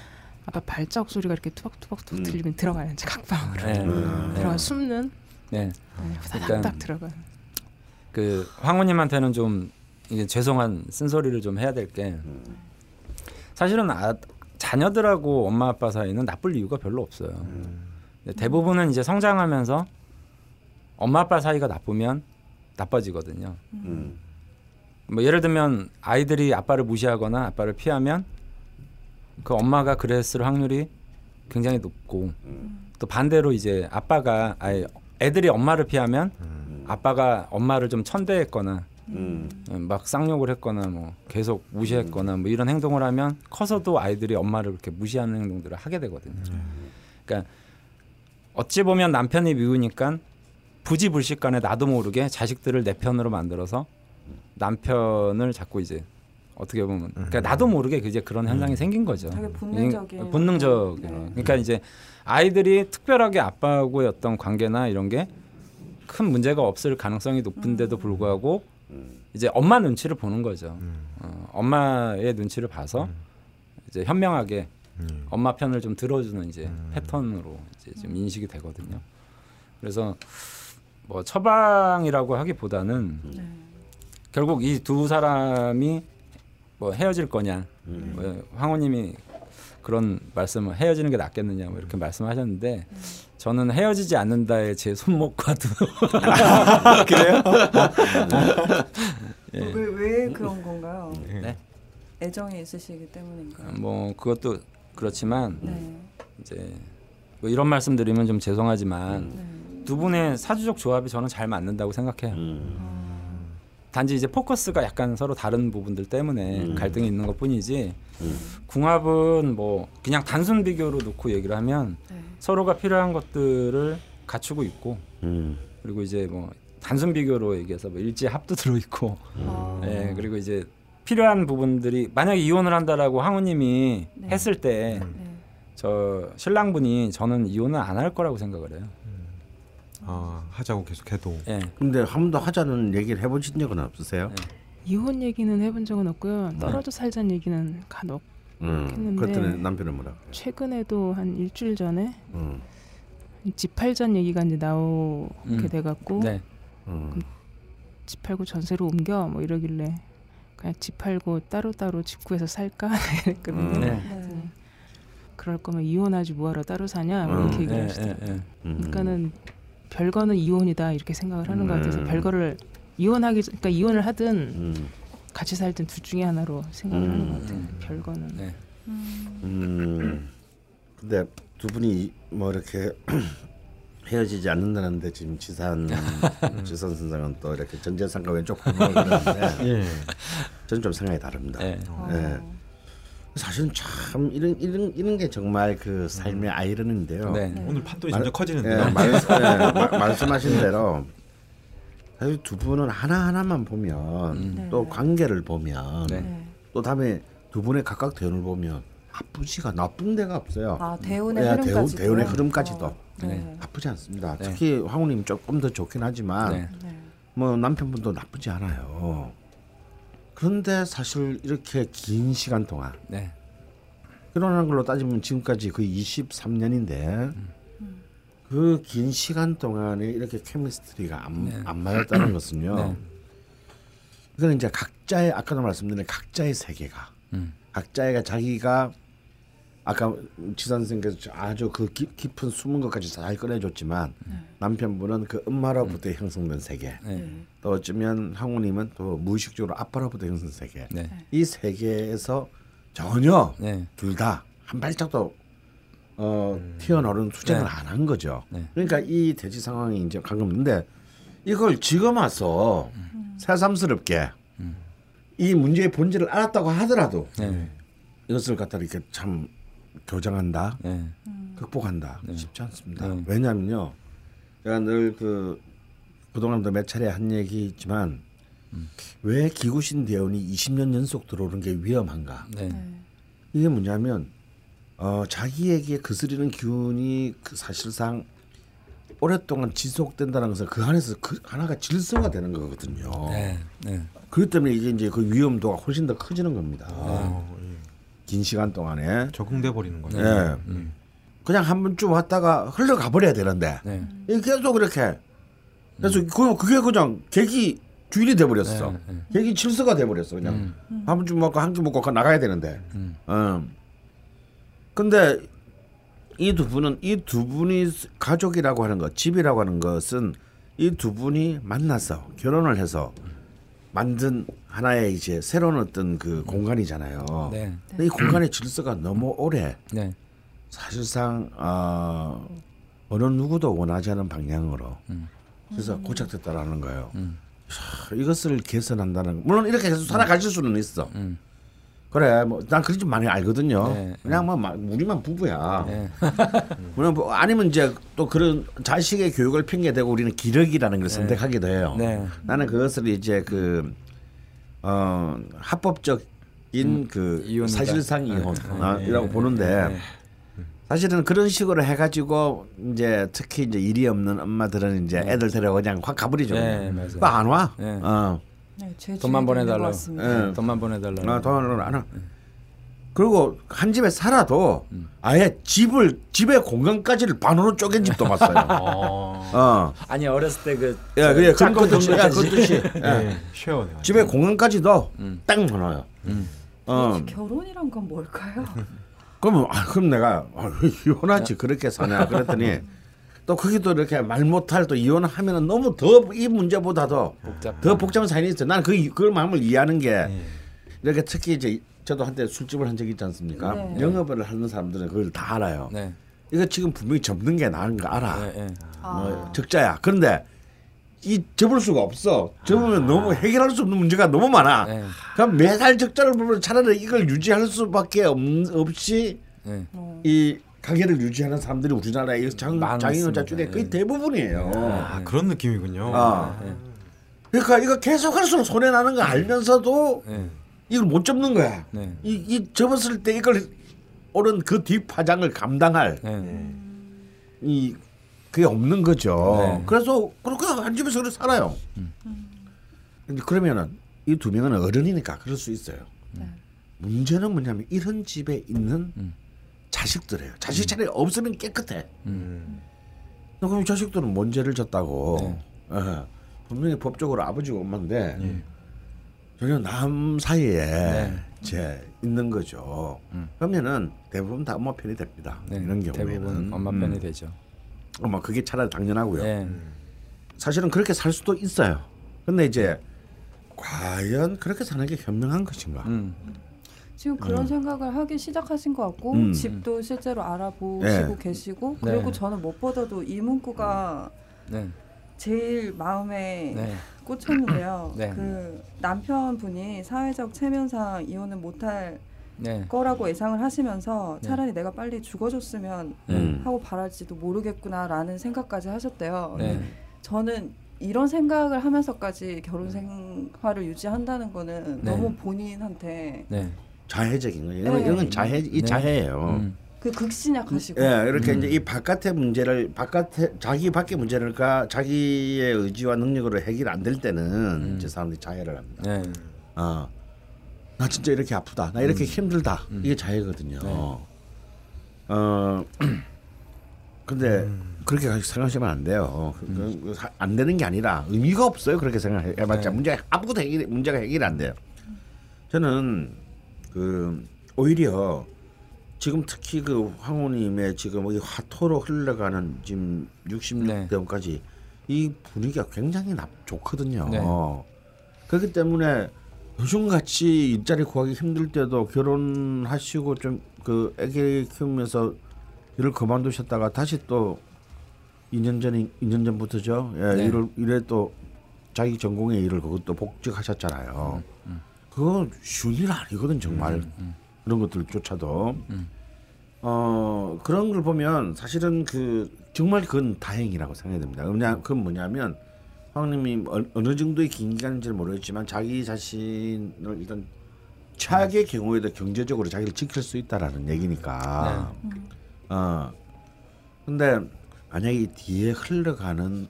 아까 발자국 소리가 이렇게 투박투박 음. 들리면 들어가요. 이제 각방으로 네. 음. 들어가 숨는 네. 네, 그러니까 후다닥 들어가. 그 황후님한테는 좀 이게 죄송한 쓴소리를 좀 해야 될 게 사실은 아, 자녀들하고 엄마 아빠 사이는 나쁠 이유가 별로 없어요. 근데 대부분은 이제 성장하면서 엄마 아빠 사이가 나쁘면 나빠지거든요. 음. 뭐 예를 들면 아이들이 아빠를 무시하거나 아빠를 피하면 그 엄마가 그랬을 확률이 굉장히 높고 또 반대로 이제 아빠가 아니 애들이 엄마를 피하면 아빠가 엄마를 좀 천대했거나 음. 막 쌍욕을 했거나 뭐 계속 무시했거나 뭐 이런 행동을 하면 커서도 아이들이 엄마를 그렇게 무시하는 행동들을 하게 되거든요. 그러니까 어찌 보면 남편이 미우니까 부지불식 간에 나도 모르게 자식들을 내 편으로 만들어서 남편을 자꾸 이제 어떻게 보면 그러니까 나도 모르게 이제 그런 현상이 생긴 거죠. 되게 본능적인. 이- 본능적으로. 네. 그러니까 이제 아이들이 특별하게 아빠하고의 어떤 관계나 이런 게 큰 문제가 없을 가능성이 높은데도 불구하고 이제 엄마 눈치를 보는 거죠. 어, 엄마의 눈치를 봐서 이제 현명하게 음. 엄마 편을 좀 들어주는 이제 패턴으로 이제 좀 인식이 되거든요. 그래서 뭐 처방이라고 하기보다는 네. 결국 이 두 사람이 뭐 헤어질 거냐, 음. 뭐 황호님이 그런 말씀을 헤어지는 게 낫겠느냐 뭐 이렇게 말씀하셨는데 저는 헤어지지 않는다의 제 손목과도 그래요? 예. 왜, 왜 그런 건가요? 네. 애정이 있으시기 때문인가요? 뭐 그것도 그렇지만 네. 이제 뭐 이런 말씀드리면 좀 죄송하지만 음. 두 분의 사주적 조합이 저는 잘 맞는다고 생각해요. 음. 단지 이제 포커스가 약간 서로 다른 부분들 때문에 음. 갈등이 있는 것 뿐이지 음. 궁합은 뭐 그냥 단순 비교로 놓고 얘기를 하면 네. 서로가 필요한 것들을 갖추고 있고 음. 그리고 이제 뭐 단순 비교로 얘기해서 뭐 일제 합도 들어 있고 아. 예 그리고 이제 필요한 부분들이 만약에 이혼을 한다라고 항우님이 네. 했을 때 네. 저 신랑분이 저는 이혼을 안할 거라고 생각을 해요. 아, 하자고 계속 해도 예. 근데 한 번도 하자는 얘기를 해보신 적은 없으세요? 네. 이혼 얘기는 해본 적은 없고요. 떨어져 살자는 얘기는 간혹. 음. 했는데- 그랬더니 남편은 뭐라? 최근에도 한 일주일 전에 음. 집 팔전 얘기가 이제 나오게 음. 돼갖고 네. 음. 집 팔고 전세로 옮겨 뭐 이러길래 그냥 집 팔고 따로 따로 집 구해서 살까 이랬거든요. 음. 네. 네. 그럴 거면 이혼하지 뭐하러 따로 사냐 뭐 음. 이렇게 얘기를 예, 하시더라고요. 예, 예. 음. 그러니까는 별거는 이혼이다 이렇게 생각을 하는 것 같아서 음. 별거를 이혼하기 전- 그러니까 이혼을 하든 음. 같이 살든 둘 중에 하나로 생각을 하는 것 같아요. 음. 별거는. 네. 음. 근데 두 분이 뭐 이렇게 헤어지지 않는다는데 지금 지산 지선 선생은 또 이렇게 전재산과 왼쪽 부분을 그러는데 예. 저는 좀 생각이 다릅니다. 예. 예. 사실은 참 이런 이런 이런 게 정말 그 삶의 아이러니인데요. 네. 오늘 판도이 말- 점점 커지는데요. 예, 말, 예, 마- 말씀하신 대로 사실 두 분은 하나 하나만 보면 음. 또 네. 관계를 보면 네. 네. 또 다음에 두 분의 각각 대운을 보면 나쁘지가 나쁜 데가 없어요. 아 대운의 예, 흐름까지도. 대운, 대운 의 흐름까지도 어, 네. 나쁘지 않습니다. 네. 특히 황후님 조금 더 좋긴 하지만 네. 네. 뭐 남편분도 나쁘지 않아요. 그런데 사실 이렇게 긴 시간 동안 네. 결혼한 걸로 따지면 지금까지 거의 23년인데 그긴 시간 동안에 이렇게 케미스트리가 안, 네. 안 맞았다는 것은요. 네. 이거는 이제 각자의 아까도 말씀드린 각자의 세계가 음. 각자가 자기가 아까 지 선생께서 아주 그 깊- 깊은 숨은 것까지 잘 꺼내줬지만 남편분은 그 엄마로부터 형성된 세계 네. 또 어쩌면 항우님은 또 무의식적으로 아빠로부터 형성된 세계 네. 이 세계에서 전혀 네. 둘다 한 발짝도 어, 튀어나오는 투쟁을 네. 안한 거죠. 네. 그러니까 이 대지 상황이 이제 방금 근데 이걸 지금 와서 새삼스럽게 이 문제의 본질을 알았다고 하더라도 네. 이것을 갖다 이렇게 참 교정한다, 네. 극복한다 쉽지 않습니다. 네. 왜냐하면요, 제가 늘 그 그동안도 몇 차례 한 얘기지만 왜 기구신 대운이 20년 연속 들어오는 게 위험한가? 네. 이게 뭐냐면 어, 자기에게 거스리는 기운이 그 사실상 오랫동안 지속된다는 것은 그 안에서 그 하나가 질서가 되는 거거든요. 네. 네. 그렇기 때문에 이게 이제 그 위험도가 훨씬 더 커지는 겁니다. 어, 예. 긴 시간 동안에 적응돼 버리는 거죠. 예. 음. 그냥 한 번쯤 왔다가 흘러가 버려야 되는데 네. 계속 그렇게 그래서 그 그게 그냥 계기 주일이 돼 버렸어. 네, 네. 계기 질서가 돼 버렸어. 그냥 한 번쯤 먹고 한 끼 먹고 그 나가야 되는데. 음. 음. 근데 이 두 분은 이 두 분이 가족이라고 하는 것, 집이라고 하는 것은 이 두 분이 만나서 결혼을 해서 만든 하나의 이제 새로운 어떤 그 공간이잖아요. 네. 근데 이 공간의 질서가 너무 오래 네. 사실상 어, 어느 누구도 원하지 않은 방향으로 음. 그래서 고착됐다라는 거예요. 음. 하, 이것을 개선한다는 물론 이렇게 계속 살아가실 수는 있어. 음. 그래 뭐 난 그런 좀 많이 알거든요. 네, 그냥 뭐 마- 우리만 부부야. 네. 물론 뭐 아니면 이제 또 그런 자식의 교육을 핑계 대고 우리는 기력이라는 걸 선택하기도 해요. 네. 나는 그것을 이제 그 어, 합법적인 그 음. 이혼이다. 사실상 네, 이혼이라고 네, 보는데 네. 사실은 그런 식으로 해가지고 이제 특히 이제 일이 없는 엄마들은 이제 애들 데려 그냥 확 가버리죠. 네, 맞아요. 안 와. 네. 어. 네, 제 돈만. 같습니다. 예. 돈만 보내달라고. 아, 돈을 안 와. 그리고 한 집에 살아도 아예 집을 집의 공간까지를 반으로 쪼갠 집도 봤어요. 어. 어. 아니 어렸을 때그 야, 그래, 그런 뜻이, 야, 정도까지. 그 뜻이. 예. 예. 쉐어. 집의 공간까지도 음. 딱 넣어요. 음. 어. 결혼이란 건 뭘까요? 그러면 아, 그럼 내가 아, 왜 이혼하지 그렇게 사냐 그랬더니 또 거기도 이렇게 말 못할 또 이혼하면은 너무 더 이 문제보다도 복잡. 더 복잡한 사연이 있어. 나는 그 그 마음을 이해하는 게 예. 이렇게 특히 이제 저도 한때 술집을 한 적이 있지 않습니까? 네. 영업을 하는 사람들은 그걸 다 알아요. 네. 이거 지금 분명히 접는 게 나은 거 알아. 예, 예. 뭐 적자야. 그런데 이 접을 수가 없어. 접으면 너무 해결할 수 없는 문제가 너무 많아. 예. 그럼 매달 적자를 보면 차라리 이걸 유지할 수밖에 없, 없이 예. 이 가게를 유지하는 사람들이 우리나라의 장. 장애인자 중에 거의 예. 대부분이에요. 아 그런 느낌이군요. 아. 그러니까 이거 계속 할수록 손해 나는 거 알면서도 예. 이걸 못 접는 거야. 네. 이, 이 접었을 때 이걸 오른 그 뒷파장을 감당할 예. 이 그게 없는 거죠. 네. 그래서 그렇게 한 집에서 그래 살아요. 근데 그러면은 이 두 명은 어른이니까 그럴 수 있어요. 문제는 뭐냐면 이런 집에 있는 음. 자식들이에요. 자식 차라리 없으면 깨끗해. 그럼 이 자식들은 뭔 죄를 졌다고? 예. 분명히 법적으로 아버지가 엄마인데 전혀 남 사이에 죄 있는 거죠. 그러면은 대부분 다 엄마 편이 됩니다. 네. 이런 경우에는 대부분 엄마 편이 되죠. 엄마 그게 차라리 당연하고요. 예. 사실은 그렇게 살 수도 있어요. 근데 이제 과연 그렇게 사는 게 현명한 것인가? 음. 지금 그런 생각을 하기 시작하신 것 같고 음. 집도 실제로 알아보시고 네. 계시고 네. 그리고 저는 무엇보다도 이 문구가 네. 제일 마음에 네. 꽂혔는데요. 네. 그 남편분이 사회적 체면상 이혼을 못할 네. 거라고 예상을 하시면서 네. 차라리 내가 빨리 죽어줬으면 음. 하고 바랄지도 모르겠구나라는 생각까지 하셨대요. 네. 저는 이런 생각을 하면서까지 결혼 생활을 유지한다는 거는 네. 너무 본인한테 네. 자해적인 거예요. 이런, 네. 이런 건 자해 이 네. 자해예요. 음. 그 극신약하시고 예, 이렇게 이제 이 바깥의 문제를 바깥에 자기 밖의 문제를까 자기의 의지와 능력으로 해결 안 될 때는 이제 사람들이 자해를 합니다. 네. 어, 나 진짜 이렇게 아프다, 나 이렇게 힘들다, 이게 자해거든요. 어, 근데 그렇게 생각하시면 안 돼요. 그- 그- 그- 안 되는 게 아니라 의미가 없어요. 그렇게 생각해봤자 네. 문제 아무것도 해결 문제가 해결이 안 돼요. 저는 그 오히려 지금 특히 그 황후님의 지금 이 화토로 흘러가는 지금 60대까지 이 분위기가 굉장히 나, 좋거든요. 네. 그렇기 때문에 요즘 같이 일자리 구하기 힘들 때도 결혼하시고 좀그 아기 키우면서 일을 그만두셨다가 다시 또 2년 전이 2년 전부터죠. 예, 네. 일을 일에 또 자기 전공의 일을 그것도 복직하셨잖아요. 그건 쉬운 일 아니거든 정말 그런 것들조차도 어 그런 걸 보면 사실은 그 정말 그건 다행이라고 생각이 됩니다. 그냥 그건 뭐냐면 황님이 어- 어느 정도의 긴 기간인지는 모르겠지만 자기 자신을 일단 최악의 경우에도 경제적으로 자기를 지킬 수 있다라는 얘기니까. 어. 근데 만약에 이 뒤에 흘러가는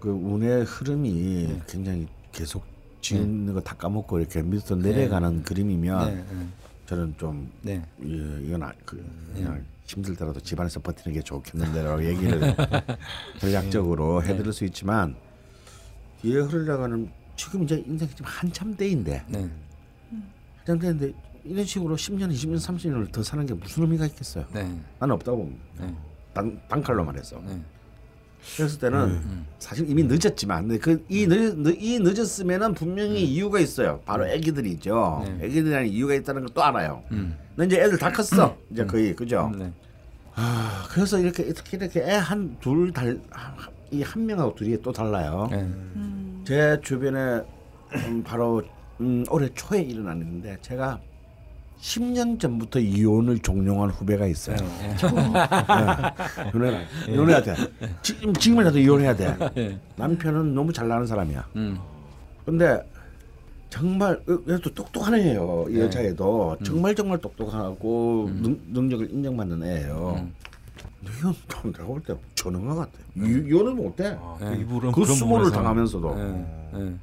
그 운의 흐름이 굉장히 계속 지는 거다 까먹고 이렇게 밑으로 내려가는 그림이면 네. 네. 저는 좀 네. 예, 이건 아, 그, 그냥 힘들더라도 집안에서 버티는 게 좋겠는데라고 얘기를 전략적으로 해드릴 수 있지만 뒤에 흘러가는 지금 이제 인생이 지금 한참 때인데 네. 한참 때인데 이런 식으로 10년, 20년, 30년을 더 사는 게 무슨 의미가 있겠어요? 네. 나는 없다고 봅니다. 네. 단, 단칼로 말해서. 네. 그랬을 때는 사실 이미 늦었지만 그이 늦, 이 늦었으면은 분명히 이유가 있어요. 바로 애기들이죠. 네. 애기들이라는 이유가 있다는 걸 또 알아요. 음. 근데 이제 애들 다 컸어. 이제 거의 그죠. 네. 아, 그래서 이렇게 이렇게 이렇게 애 한 둘 달 이 한 명하고 둘이 또 달라요. 네. 제 주변에 음, 바로 음, 올해 초에 일어난 일인데 제가 10년 전부터 이혼을 종용한 후배가 있어요. 네. 네. 이혼해라. 이혼해야 돼. 지금 지금이라도 이혼해야 돼. 남편은 너무 잘 나가는 사람이야. 음. 근데 정말 어, 얘도 똑똑한 애예요. 이 네. 여자애도 음. 정말 정말 똑똑하고 능, 능력을 인정받는 애예요. 음. 이건 또 내가 볼 때 전능화 같아. 이- 이혼을 못해. 아, 이분은 그 그런 수모를 당하면서도. 네. 네.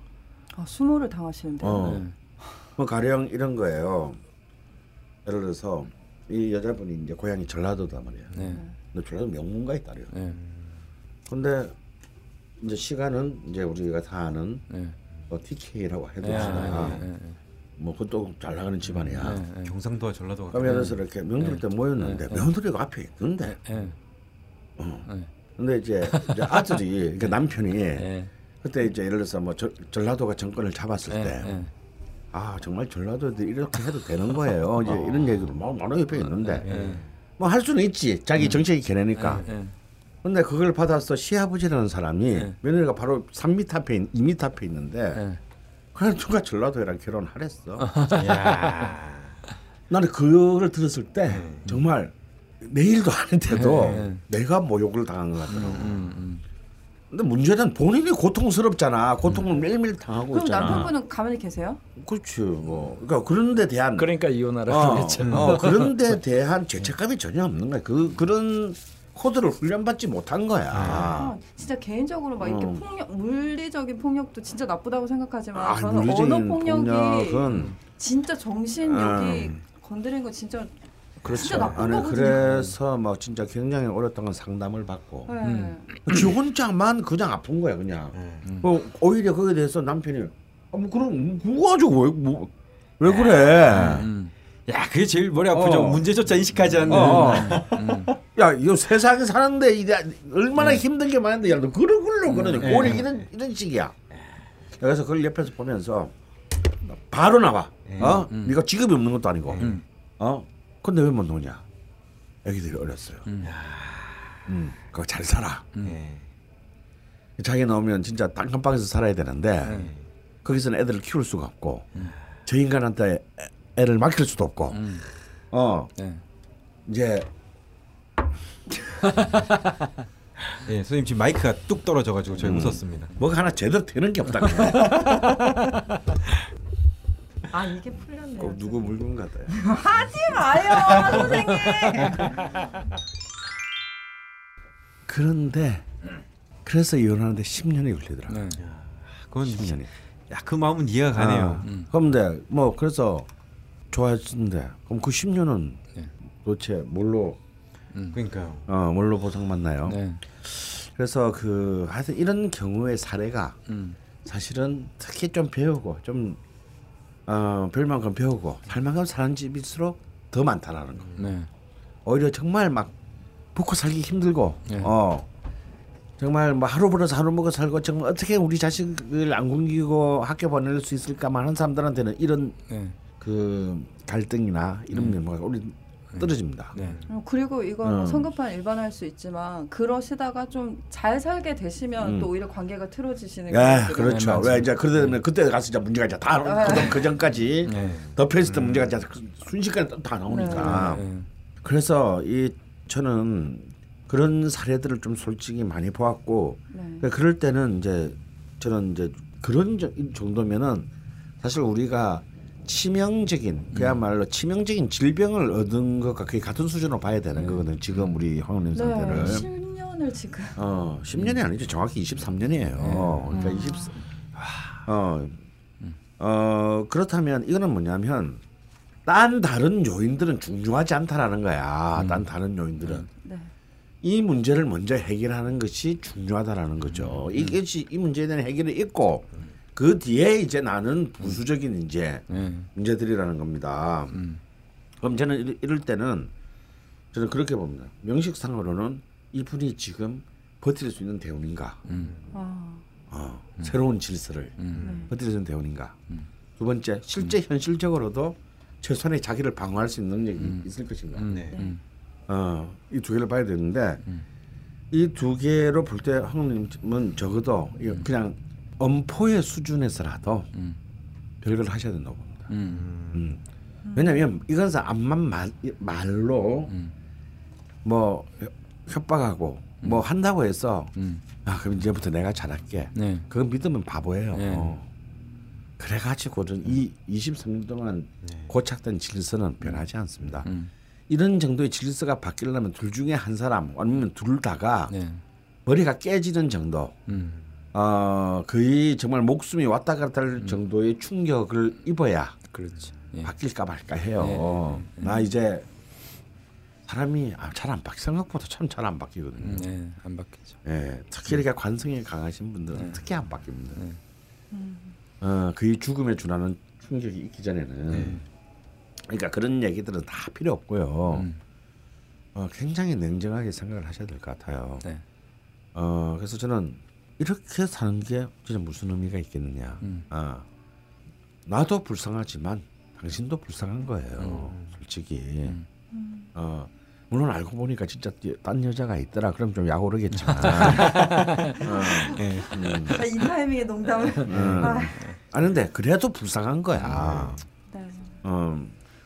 아, 수모를 당하시는데. 어. 네. 뭐 가령 이런 거예요. 예를 들어서 이 여자분이 이제 고향이 전라도단 말이에요. 네. 근데 전라도 명문가에 딸이에요. 네. 근데 이제 시간은 이제 우리가 다 아는 네. 뭐 TK라고 네. 해둡시다. 네. 네. 뭐 그것도 잘 나가는 집안이야. 네. 네. 경상도와 전라도가 그러면서 이렇게 명절 때 모였는데 며느리가 앞에 있는데 네. 근데 이제, 이제 아들이 그러니까 남편이 네. 그때 이제 예를 들어서 뭐 저, 전라도가 정권을 잡았을 네. 때 네. 아 정말 전라도도 이렇게 해도 되는 거예요. 이제 이런 얘기도 막 많은 옆에 있는데 네. 뭐할 수는 있지. 자기 정책이 걔네니까. 예, 예. 근데 그걸 받아서 시아버지라는 사람이 네. 며느리가 바로 3m 앞에 있- 2m 앞에 있는데 예. 그냥 누가 전라도애랑 결혼하랬어. 야. 나는 그거를 들었을 때 정말 내 일도 아닌데도 네. 내가 모욕을 당한 것 같더라고. 음, 음. 근데 문제는 본인이 고통스럽잖아. 고통을 매일매일 당하고 그럼 있잖아. 남편분은 가만히 계세요? 그렇지. 뭐 그러니까 그런 데 대한 그러니까 이혼하라고 어, 그랬죠. 어, 그런 데 대한 죄책감이 전혀 없는 거야. 그 그런 코드를 훈련받지 못한 거야. 아, 진짜 개인적으로 막 이렇게 어. 폭력, 물리적인 폭력도 진짜 나쁘다고 생각하지만 아, 저는 언어 물리적인 폭력이 폭력은 진짜 정신 여기 음. 건드린 거 진짜 그렇죠. 진짜 나쁜 아니 거거든요. 그래서 뭐 진짜 굉장히 오랫동안 상담을 받고 네. 음. 지 혼자만 그냥 아픈 거야 그냥. 음. 어, 오히려 그거에 대해서 남편이 아, 뭐 그럼 그거 가지고 왜, 뭐, 왜 그래? 음. 야, 그게 제일 머리 아프죠. 어. 문제조차 인식하지 않는. 어. 음. 야, 이거 세상에 사는데 이게 얼마나 힘든 게 많은데 야, 너 그러 그러 그러니 네. 꼴이 이런 이런 식이야. 그래서 그걸 옆에서 보면서 바로 나와. 어? 음. 네가 직업이 없는 것도 아니고. 음. 어? 근데 왜 못 노냐? 애기들이 어렸어요. 음. 음, 그거 잘 살아. 네. 자기 나오면 진짜 땅간방에서 살아야 되는데 음. 거기서는 애들을 키울 수가 없고 저 인간한테 애- 애를 맡길 수도 없고 음. 어 네. 이제 예, 선생님 지금 마이크가 뚝 떨어져가지고 음. 저희 웃었습니다. 뭐가 하나 제대로 되는 게 없다. 아 이게 풀렸네요. 꼭 누구 물건 같아요. 하지 마요 선생님. 그런데 그래서 이혼하는데 10년이 걸리더라고. 네. 그건 10년이. 야, 그 마음은 이해가 가네요. 음. 그런데 뭐 그래서 좋아했는데 그럼 그 10년은 네. 도대체 뭘로 그러니까요. 어 뭘로 보상받나요? 네. 그래서 그 하여튼 이런 경우의 사례가 음. 사실은 특히 좀 배우고 좀 어, 별만큼 배우고 살만큼 사는 집일수록 더 많다라는 거. 네. 오히려 정말 막 먹고 살기 힘들고 네. 어 정말 뭐 하루 벌어서 하루 먹어 살고 정말 어떻게 우리 자식을 안 굶기고 학교 보낼 수 있을까만 하는 사람들한테는 이런 네. 그 갈등이나 이런 면모가 우리 떨어집니다. 네. 어, 그리고 이건 뭐 어. 성급한 일반화할 수 있지만 그러시다가 좀 잘 살게 되시면 음. 또 오히려 관계가 틀어지시는 예, 경우들이 그렇죠. 네. 왜 이제 그러다 보면 그때 가서 이제 문제가 이제 다 네. 그, 그 전까지 네. 덮여있을 때 문제가 이제 순식간에 다 나오니까. 네. 그래서 이 저는 그런 사례들을 좀 솔직히 많이 보았고 네. 그러니까 그럴 때는 이제 저는 이제 그런 저- 정도면은 사실 우리가 치명적인 그야말로 치명적인 질병을 얻은 것과 거의 같은 수준으로 봐야 되는 거거든요. 지금 우리 황혼님 네. 상태를. 10년을 지금 어, 10년이 아니죠. 정확히 23년이에요. 그러니까 20 어, 어, 그렇다면 이거는 뭐냐면 딴 다른 요인들은 중요하지 않다라는 거야. 딴 다른 요인들은 네. 이 문제를 먼저 해결하는 것이 중요하다라는 거죠. 이것이 이 문제에 대한 해결이 있고 그 뒤에 이제 나는 부수적인 이제 네. 문제들이라는 겁니다. 음. 그럼 저는 이럴- 이럴 때는 저는 그렇게 봅니다. 명식상으로는 이분이 지금 버틸 수 있는 대운인가, 음. 아, 어, 새로운 질서를 음. 버틸 수 있는 대운인가. 두 번째, 실제 현실적으로도 최소한의 자기를 방어할 수 있는 능력이 있을 것인가. 음. 네. 음. 어, 이 두 개를 봐야 되는데 이 두 개로 볼 때 황님은 적어도 그냥 엄포의 수준에서라도 음. 별걸 하셔야 된다고 봅니다. 음. 음. 왜냐하면 이건 암만 말, 말로 음. 뭐 협박하고 뭐 한다고 해서 음. 아 그럼 이제부터 내가 잘할게. 네. 그건 믿으면 바보예요. 네. 그래가지고는 이 23년 동안 고착된 질서는 변하지 않습니다. 음. 이런 정도의 질서가 바뀌려면 둘 중에 한 사람 아니면 둘 다가 네. 머리가 깨지는 정도, 음. 어 거의 정말 목숨이 왔다 갔다 할 정도의 충격을 입어야 그렇지. 예. 바뀔까 말까 해요. 네, 나 이제 사람이 아, 잘안 바뀌 생각보다 참 잘 안 바뀌거든요. 음, 네. 안 바뀌죠. 예, 특히 이렇게 관성이 강하신 분들은 네. 특히 안 바뀝니다. 네. 어, 그의 죽음에 준하는 충격이 있기 전에는 그러니까 그런 얘기들은 다 필요 없고요. 음. 어, 굉장히 냉정하게 생각을 하셔야 될 것 같아요. 네. 어, 그래서 저는 이렇게 사는 게 진짜 무슨 의미가 있겠느냐. 음. 어, 나도 불쌍하지만 당신도 불쌍한 거예요. 음. 솔직히. 음. 어, 물론 알고 보니까 진짜 뒤- 딴 여자가 있더라. 그럼 좀 약오르겠지만. 어, 예. 음, 아, 이 타이밍에 농담을. 음. 아, 아는데 그래도 불쌍한 거야. 네. 어,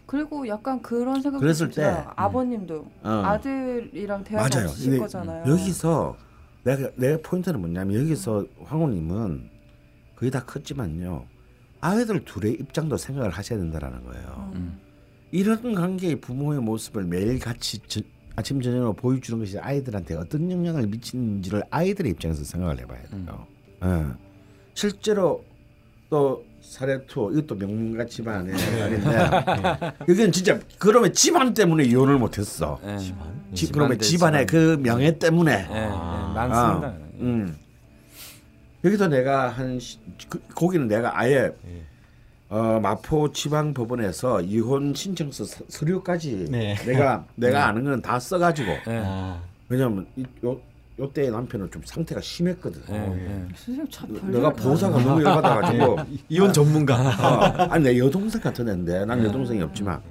그리고 약간 그런 생각도 그랬을 들어요. 때, 아버님도 어. 아들이랑. 없으실 근데 거잖아요. 여기서 내가 내 포인트는 뭐냐면 여기서 황후님은 거의 다 컸지만요. 아이들 둘의 입장도 생각을 하셔야 된다라는 거예요. 음. 이런 관계의 부모의 모습을 매일 같이 저- 아침 저녁으로 보여주는 것이 아이들한테 어떤 영향을 미치는지를 아이들의 입장에서 생각을 해봐야 돼요. 예. 실제로 또 사례투 이것도 명문가 집안의 아닌데 여기는 진짜 그러면 집안 때문에 이혼을 못했어. 예. 집 그러면 대 집안의 그 명예 때문에. 예, 예, 많습니다. 아, 음. 여기도 내가 한 시- 그, 거기는 내가 아예 어, 마포 지방 법원에서 이혼 신청서 서- 서류까지 네. 내가 내가 아는 건 다 써가지고 예. 아, 왜냐면 이, 요 요때 남편은 좀 상태가 심했거든. 선생님 참 별일 내가 다- 보사가 너무 열받아가지고 이혼 전문가. 어, 아니 내 여동생 같은 애인데 난 여동생이 없지만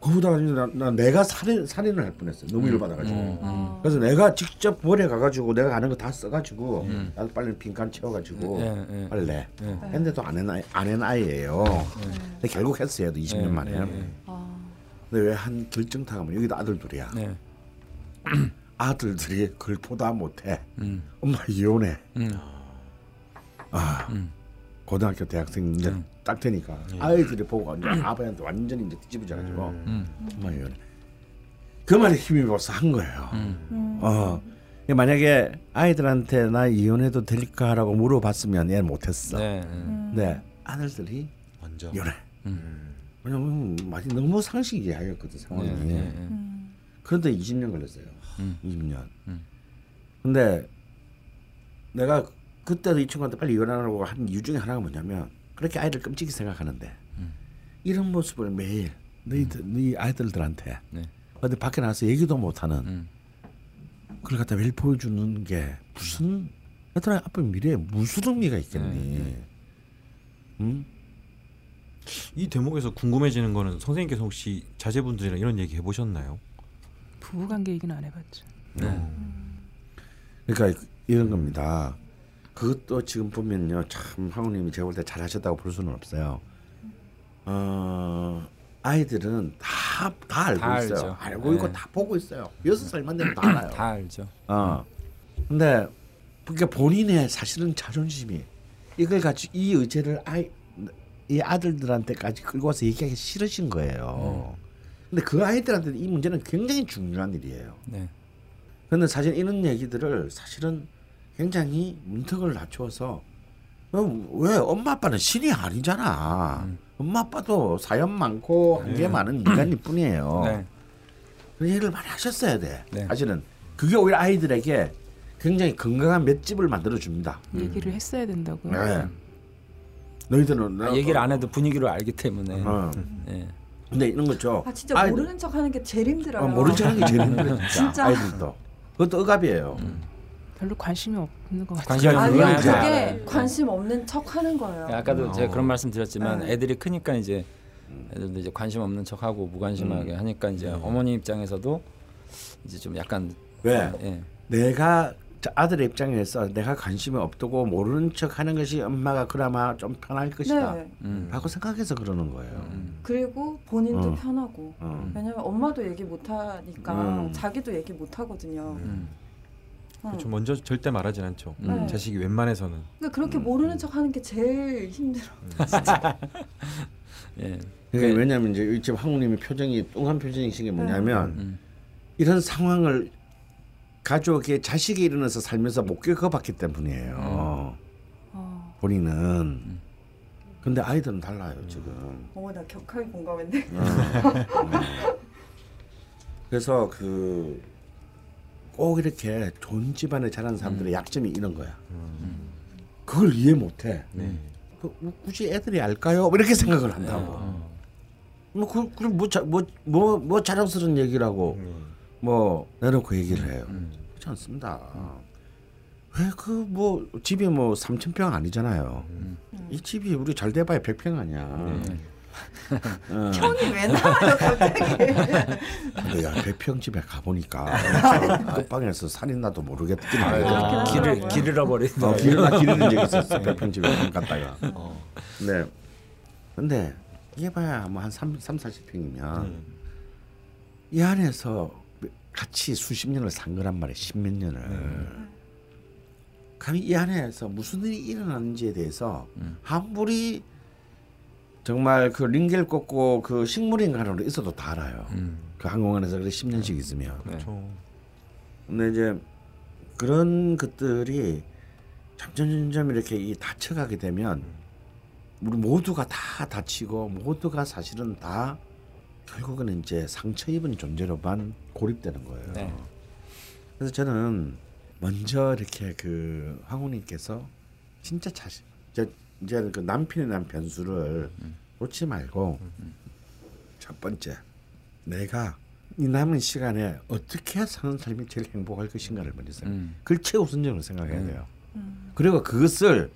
거기다가 나, 나 내가 살인 살인을 할 뻔했어. 너무 열받아가지고. 어. 그래서 내가 직접 볼에 가가지고 내가 아는 거 다 써가지고 나도 빨리 빈칸 채워가지고 예, 예. 빨래 예. 했는데도 안 해나 안 해나이예요. 근데 결국 했어요. 20년 만에. 아, 근데 왜 한 결정타가 뭐 여기도 아들 둘이야. 예. 아들들이 그걸 보다 못해. 음. 엄마 이혼해. 음. 아 고등학교 대학생 이제 음. 딱 되니까 아이들이 보고 완전 아버지한테 완전히 이제 뒤집어져가지고 음. 엄마 이혼해. 그 말에 힘입어서 한 거예요. 음. 어. 만약에 아이들한테 나 이혼해도 될까라고 물어봤으면 얘는 못했어. 네. 예. 근데 아들들이 먼저. 이혼해. 음. 왜냐면 많이 너무 상식이야였거든 상황이. 예, 예, 예. 음. 그런데 20년 걸렸어요. 음. 20년. 음. 근데 내가 그때도 이 친구한테 빨리 이혼하라고 한 이유 중에 하나가 뭐냐면 그렇게 아이를 끔찍이 생각하는데 음. 이런 모습을 매일 너희들 네 아이들들한테 네. 어디 밖에 나가서 얘기도 못하는 음. 그걸 갖다 매일 보여주는 게 무슨 애들 아빠 미래에 무슨 의미가 있겠니? 네, 음? 이 대목에서 궁금해지는 거는 선생님께서 혹시 자제분들이랑 이런 얘기 해보셨나요? 부부관계 얘기는 안 해봤죠. 네. 그러니까 이런 겁니다. 그것도 지금 보면요, 참 황우님이 제가 볼 때 잘하셨다고 볼 수는 없어요. 어, 아이들은 다 다 알고 다 있어요. 알죠. 알고 있고 네. 다 보고 있어요. 여섯 살만 되면 다 알아요. 다 알죠. 어. 근데 그러니까 본인의 사실은 자존심이 이걸 가지고 이 의제를 아이 이 아들들한테까지 끌고 와서 얘기하기 싫으신 거예요. 근데 그 아이들한테 이 문제는 굉장히 중요한 일이에요. 네. 근데 사실 이런 얘기들을 사실은 굉장히 문턱을 낮추어서 어, 왜 엄마 아빠는 신이 아니잖아. 엄마 아빠도 사연 많고 한계 많은 인간일 뿐이에요. 네. 그런 얘기를 많이 하셨어야 돼. 네. 사실은 그게 오히려 아이들에게 굉장히 건강한 맷집을 만들어 줍니다. 얘기를 했어야 된다고요. 네. 너희들은 아, 얘기를 안 해도 분위기를 알기 때문에. 어. 예. 근데 이런 거죠. 아 진짜 아이들- 모르는 척하는 게 제일 힘들어요. 어, 모른 척하는 게 제일 힘들어 진짜. 진짜. 아이들도. 그것도 억압이에요. 별로 관심이 없는 것 같아요. 관심이 아니요, 없는 그게 그게 알아요. 관심 없는 척하는 거예요. 아까도 제가 그런 말씀 드렸지만 네. 애들이 크니까 이제 애들도 이제 관심 없는 척하고 무관심하게 하니까 이제 어머니 입장에서도 이제 좀 약간 왜? 예. 내가 자, 아들의 입장에서 내가 관심이 없다고 모르는 척 하는 것이 엄마가 그나마 좀 편할 것이다. 네. 음. 라고 생각해서 그러는 거예요. 음. 그리고 본인도 어. 편하고 어. 왜냐면 엄마도 얘기 못 하니까 음. 자기도 얘기 못 하거든요. 음. 어. 그렇죠. 먼저 절대 말하진 않죠. 네. 자식이 웬만해서는. 그러니까 그렇게 모르는 척 하는 게 제일 힘들어. 예. 그러니까 왜냐하면 이제 지금 황우님의 표정이 뚱한 표정이신 게 뭐냐면 음. 이런 상황을 가족의 자식이 일어나서 살면서 못 겪어봤기 때문이에요. 어, 본인은. 근데 아이들은 달라요 지금. 어머 나 격하게 공감했네. 그래서 그 꼭 이렇게 좋은 집안에 자란 사람들의 약점이 이런 거야. 그걸 이해 못해. 그, 뭐 굳이 애들이 알까요? 뭐 이렇게 생각을 한다고. 뭐 그, 그럼 뭐, 자, 뭐, 뭐, 뭐 자랑스러운 얘기라고 뭐 내놓고 얘기를 해요. 그렇지 않습니다. 왜 그 뭐 집이 뭐 3천 평 아니잖아요. 이 집이 우리 잘 돼봐야 100평 아니야. 어. 형이 왜 나와요 갑자기? 근데 야 배평집에 가보니까 끝방에서 살인 나도 모르겠긴 하거든. 하더라고요. 길을 길 잃어버린. 어, 길을 나 기르는 적이 있었어 배평집에 한 갔다가. 네. 근데 이게 봐야 뭐한 3, 3 40평이면 이 안에서 같이 수십 년을 산 거란 말이야 십몇 년을. 감히 이 안에서 무슨 일이 일어났는지에 대해서 아무리 정말 그 링겔 꽂고 그 식물인간으로 있어도 다 알아요. 그 항공안에서 그래 10년씩 있으면. 네. 그렇죠. 근데 이제 그런 것들이 점점점점 이렇게 이 다쳐가게 되면 우리 모두가 다 다치고 모두가 사실은 다 결국은 이제 상처 입은 존재로만 고립되는 거예요. 네. 그래서 저는 먼저 이렇게 그 황후님께서 진짜 자신 이제 이제 그 남편에 대한 변수를 놓지 말고 첫 번째 내가 이 남은 시간에 어떻게 사는 삶이 제일 행복할 것인가를 먼저 생각. 음. 그걸 최우선적으로 생각해야 돼요. 그리고 그것을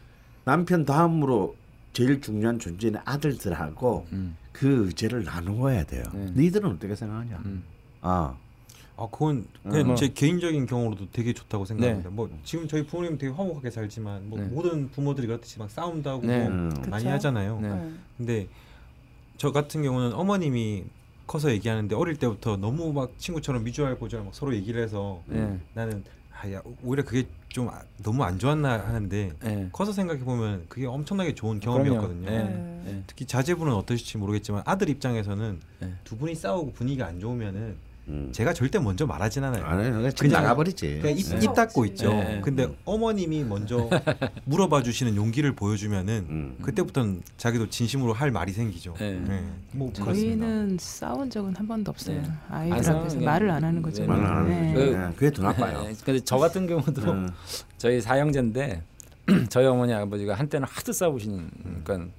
남편 다음으로 제일 중요한 존재인 아들들하고 음. 그 의제를 나누어야 돼요. 네. 너희들은 어떻게 생각하냐? 음. 아, 아 그건 그냥 뭐. 제 개인적인 경우로도 되게 좋다고 생각합니다. 네. 뭐 지금 저희 부모님 되게 화목하게 살지만 뭐 네. 모든 부모들이 그렇듯이 막 싸움도 하고 네. 뭐 음. 많이 그쵸? 하잖아요. 네. 네. 근데 저 같은 경우는 어머님이 커서 얘기하는데 어릴 때부터 너무 막 친구처럼 미주알 고주알 막 서로 얘기를 해서 네. 나는 아 야 오히려 그게 좀 아- 너무 안 좋았나 하는데 네. 커서 생각해 보면 그게 엄청나게 좋은. 경험이었거든요. 네. 네. 네. 특히 자제분은 어떠실지 모르겠지만 아들 입장에서는 네. 두 분이 싸우고 분위기가 안 좋으면은 음. 제가 절대 먼저 말하진 않아요. 아니, 그냥 나가버리지. 그냥 입, 네. 입 닫고 있죠. 네. 근데 어머님이 먼저 물어봐 주시는 용기를 보여주면은 음. 그때부터는 자기도 진심으로 할 말이 생기죠. 네. 뭐 그렇습니다. 저희는 싸운 적은 한 번도 없어요. 네. 아이들 안 앞에서 말을 안 하는 네. 거죠. 말을 안 하는 네. 거죠. 그- 네, 그게 더 나빠요. 네. 근데 저 같은 경우도 음. 저희 사형제인데 저희 어머니 아버지가 한때는 하도 싸우시는 그러니까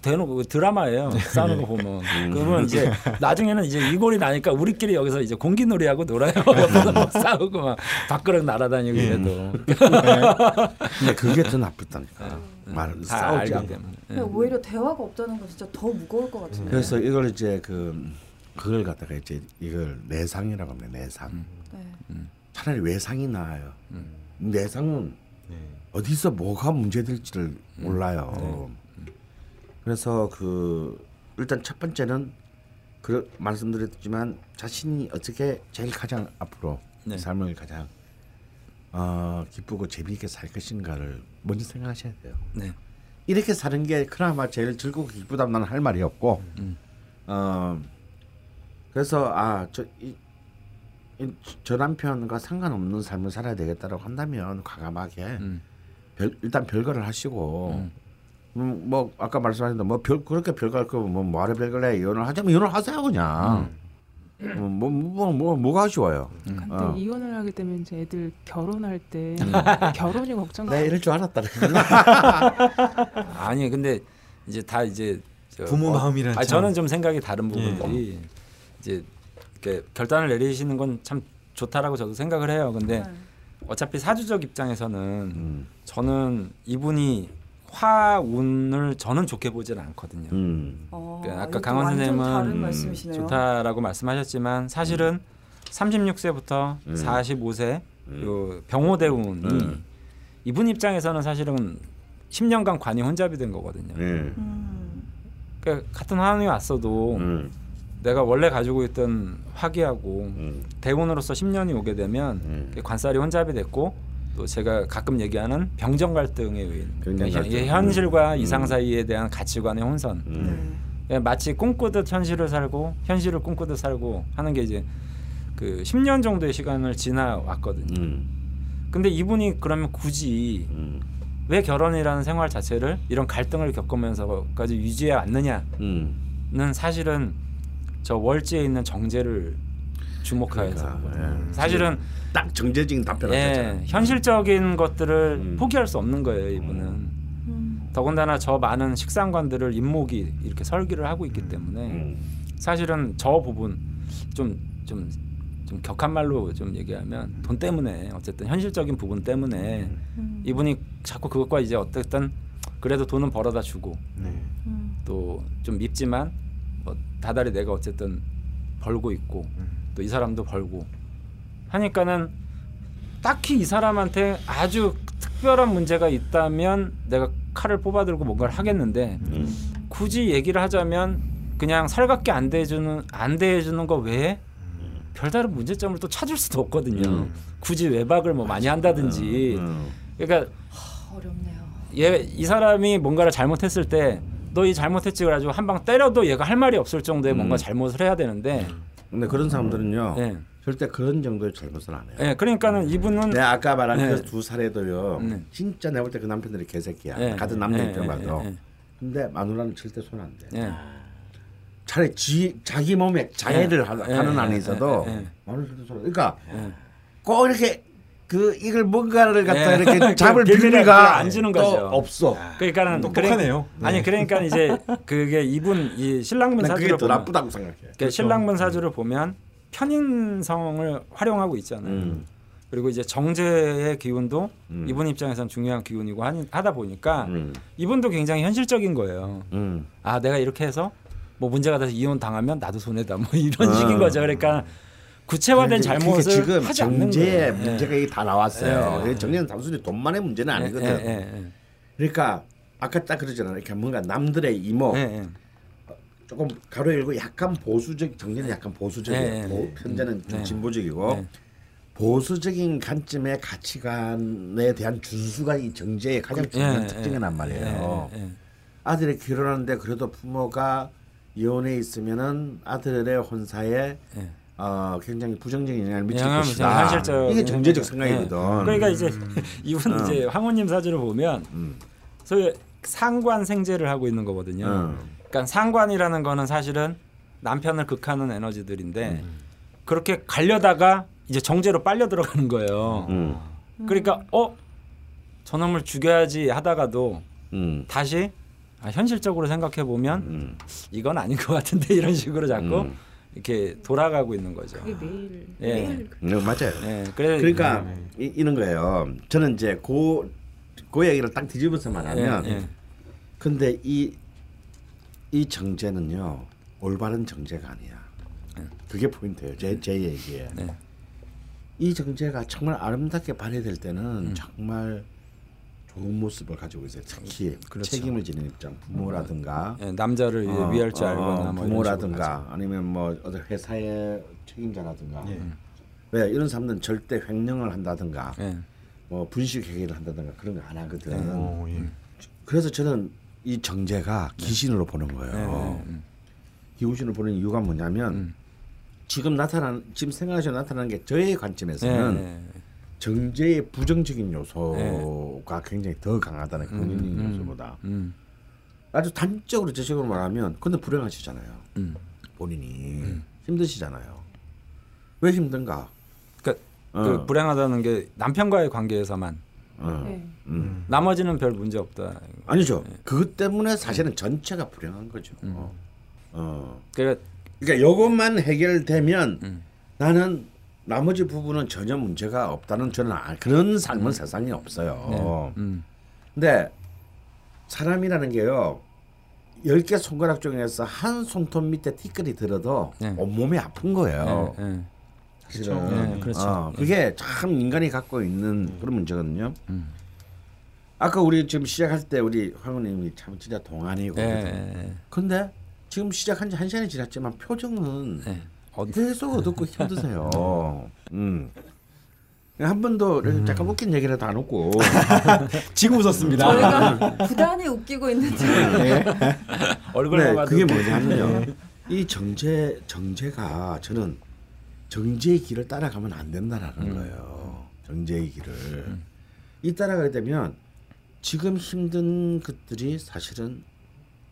대놓고 드라마예요 싸우는 거 보면 그러면 이제 나중에는 이제 이골이 나니까 우리끼리 여기서 이제 공기놀이하고 놀아요 옆에서 막 싸우고 막 밖으로 날아다니고 이래도 근데 그게 더 나쁘다니까. 말다 싸우지 않고. 때문에 근데 오히려 대화가 없다는 건 진짜 더 무거울 것 같은데. 그래서 이걸 이제 그 그걸 갖다가 이제 이걸 내상이라고 합니다. 내상. 네. 차라리 외상이 나아요. 내상은 네. 어디서 뭐가 문제될지를 몰라요. 그래서 그 일단 첫 번째는 그 말씀드렸지만 자신이 어떻게 제일 가장 앞으로 네. 삶을 가장 어, 기쁘고 재미있게 살 것인가를 먼저 생각하셔야 돼요. 네. 이렇게 사는 게 그나마 제일 즐겁고 기쁘다면 나는 할 말이 없고 어 그래서 아저 저 남편과 상관없는 삶을 살아야 되겠다라고 한다면 과감하게 음. 별, 일단 별거를 하시고 음, 뭐 아까 말씀하신 대로 뭐별 그렇게 별거 할 거면 뭐 뭐하러 별걸 해 이혼을 하자면 이혼을 하세요 그냥 뭐, 뭐, 뭐, 뭐 뭐가 아쉬워요 근데 어. 이혼을 하게 되면 이제 애들 결혼할 때 결혼이 걱정. 내가 이럴 줄 알았다 아니 근데 이제 다 이제 저 부모 마음이란 아 참. 저는 좀 생각이 다른 부분들이 이제 이렇게 결단을 내리시는 건 참 좋다라고 저도 생각을 해요. 근데 네. 어차피 사주적 입장에서는 음, 저는 이분이 화운을 저는 좋게 보지는 않거든요. 음, 어, 그 아까 강원 선생님은 음. 좋다라고 말씀하셨지만 사실은 36세부터 음. 45세 음. 요 병호대운이 음. 이분 입장에서는 사실은 10년간 관이 혼잡이 된 거거든요. 네. 음. 그러니까 같은 화운이 왔어도 음, 내가 원래 가지고 있던 화기하고 음, 대운으로서 10년이 오게 되면 음. 관살이 혼잡이 됐고 또 제가 가끔 얘기하는 병정 갈등에 의한 병정 그러니까 갈등. 현실과 음. 이상 사이에 대한 가치관의 혼선 음. 네. 그냥 마치 꿈꾸듯 현실을 살고 현실을 꿈꾸듯 살고 하는 게 이제 그 10년 정도의 시간을 지나왔거든요. 음, 근데 이분이 그러면 굳이 음, 왜 결혼이라는 생활 자체를 이런 갈등을 겪으면서까지 유지해 왔느냐는 음. 사실은 저 월지에 있는 정제를 주목해서 그러니까, 예. 사실은 딱 정제적인 답변을 예, 하잖아요. 현실적인 것들을 음. 포기할 수 없는 거예요 이분은 음. 더군다나 저 많은 식상관들을 임목이 이렇게 설계를 하고 있기 때문에 음. 사실은 저 부분 좀 좀 좀 격한 말로 좀 얘기하면 돈 때문에 어쨌든 현실적인 부분 때문에 음. 이분이 자꾸 그것과 이제 어쨌든 그래도 돈은 벌어다 주고 네. 음. 또좀 밉지만 뭐 다달이 내가 어쨌든 벌고 있고 또 이 사람도 벌고 하니까는 딱히 이 사람한테 아주 특별한 문제가 있다면 내가 칼을 뽑아들고 뭔가를 하겠는데 음. 굳이 얘기를 하자면 그냥 살갑게 안 대해주는 안 대해주는 거 외에 별다른 문제점을 또 찾을 수도 없거든요. 음. 굳이 외박을 뭐 많이 한다든지. 음. 그러니까 하, 어렵네요. 얘이 사람이 뭔가를 잘못했을 때 너이 잘못했지 그래가지고 한 방 때려도 얘가 할 말이 없을 정도의 음. 뭔가 잘못을 해야 되는데. 근데 그런 사람들은요 예. 절대 그런 정도의 잘못을 안 해요. 예. 그러니까는 이분은 내가 아까 말한 네. 그두 사례도요. 네. 진짜 내가 볼 때 그 남편들이 개새끼야. 예, 같은 남자 예, 입장 예, 봐도. 예, 예. 근데 마누라는 절대 손 안 대. 예. 차라리 지, 자기 몸에 자해를 예, 하, 예, 하는 예, 안에 있어도 예, 예. 마누라 절대 손 안. 그러니까 예. 꼭 이렇게 그 이걸 뭔가를 갖다 예. 이렇게 잡을 빌미가 안 주는 또 거죠. 없어. 그러니까는 똑똑하네요. 그래, 아니 그러니까 이제 그게 이분 이 신랑분 사주를 더 보면 나쁘다고 생각해. 그러니까 신랑분 사주를 보면 편인성을 활용하고 있잖아요. 음. 그리고 이제 정제의 기운도 음. 이분 입장에선 중요한 기운이고 하니, 하다 보니까 음. 이분도 굉장히 현실적인 거예요. 음. 아 내가 이렇게 해서 뭐 문제가 돼서 이혼 당하면 나도 손해다 뭐 이런 어. 식인 거죠. 그러니까 구체화된 잘못을 지금 하지 않는 거예요. 문제가 다 나왔어요. 예, 예. 정제는 단순히 돈만의 문제는 예, 아니거든. 예, 예, 그러니까 아까 딱 그러잖아. 이렇게 뭔가 남들의 이모 예, 예. 조금 가로 열고 약간 보수적 정제는 약간 보수적이에요. 보- 네. 편제는 좀 네. 진보적이고 네. 보수적인 관점의 가치관에 대한 준수가 이 정제의 가장 중요한 예, 특징이란 예, 말이에요. 예, 예. 아들이 결혼하는데 그래도 부모가 이혼해 있으면은 아들의 혼사에 예. 어, 굉장히 부정적인 영향을 미칠 것이다. 현실적 이게 정제적 예. 생각이거든. 그러니까 이제 이분 이제 황후님 사주를 보면 음. 소위 상관 생제를 하고 있는 거거든요. 음. 그러니까 상관이라는 거는 사실은 남편을 극하는 에너지들인데 그렇게 가려다가 이제 정제로 빨려 들어가는 거예요. 음. 그러니까 어 저놈을 죽여야지 하다가도 음. 다시 아, 현실적으로 생각해 보면 음. 이건 아닌 것 같은데 이런 식으로 자꾸 음. 이렇게 돌아가고 있는 거죠. 매일 예. 매일 네, 맞아요. 예, 그래 그러니까 이, 이런 거예요. 저는 이제 고, 그 얘기를 딱 뒤집어서 말하면 예, 예. 근데 이, 이 정제는요 올바른 정제가 아니야. 그게 포인트예요. 제, 제 얘기에. 네. 이 정제가 정말 아름답게 발휘될 때는 음. 정말 좋은 모습을 가지고 있어요. 특히 그렇죠. 책임을 지는 입장, 부모라든가 예, 남자를 어, 위할 줄 어, 알거나 뭐 이런 식으로 부모라든가 아니면 뭐 어떤 회사의 책임자라든가 왜 이런 사람들은 절대 횡령을 한다든가. 예. 뭐 분식 회계를 한다든가 그런 거 안 하거든. 오, 예. 그래서 저는 이 정제가 귀신으로 보는 거예요. 예, 예, 귀신으로 보는 이유가 뭐냐면 음. 지금 나타난 지금 생각하시고 나타나는 게 저의 예, 관점에서는 예. 정제의 부정적인 요소가 굉장히 더 강하다는 긍정적인 음, 요소보다 음, 아주 단적으로 제식으로 말하면 근데 불행하시잖아요. 음. 본인이 힘드시잖아요. 왜 힘든가? 그러니까 어. 그 불행하다는 게 남편과의 관계에서만 어. 네. 음. 나머지는 별 문제 없다. 아니죠. 그것 때문에 사실은 전체가 불행한 거죠. 어. 그러니까 그러니까 이것만 해결되면 음. 나는 나머지 부분은 전혀 문제가 없다는 저는 아- 그런 삶은 세상에 없어요. 음, 근데 사람이라는 게요. 열 개 손가락 중에서 한 손톱 밑에 티끌이 들어도 네. 온몸이 아픈 거예요. 예, 예. 사실은. 네, 그렇죠. 어, 그게 참 인간이 갖고 있는 그런 문제거든요. 음. 아까 우리 지금 시작할 때 우리 황후님이 참 진짜 동안이고. 예, 예, 근데 지금 시작한 지 한 시간이 지났지만 표정은 계속 어둡고 힘드세요. 음. 한 번도 이렇게 잠깐 웃긴 얘기라도 안 웃고 지금 웃었습니다. 저희가 부단히 웃기고 있는지 얼굴만 네, 봐도 그게 뭐냐면요. 이 정제 정제가 저는 정제의 길을 따라가면 안 된다라는 거예요. 정제의 길을 이 따라가게 되면 지금 힘든 것들이 사실은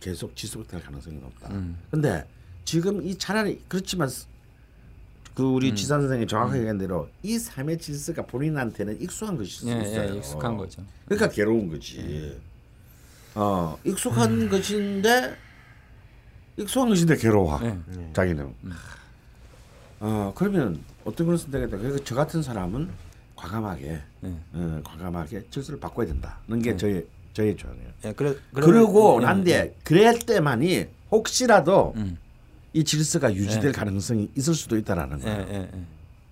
계속 지속될 가능성이 높다. 음. 근데 지금 이 차라리 그렇지만 그 우리 지산 선생이 정확하게 얘기한 대로 이 삶의 질서가 본인한테는 익숙한 것일 수 예, 있어요. 예, 익숙한 거죠. 그러니까 괴로운 거지. 어 익숙한 것인데 익숙한 것인데 괴로워. 예. 자기는. 어 그러면 어떤 선택이 돼? 그러니까 저 같은 사람은 과감하게, 예. 어, 과감하게 질서를 바꿔야 된다는 게 저의 저희 조항이에요. 예, 그래 그러고 예, 난데 그럴 때만이 혹시라도 음. 이 질서가 유지될 예. 가능성이 있을 수도 있다라는 예, 거예요. 예, 예.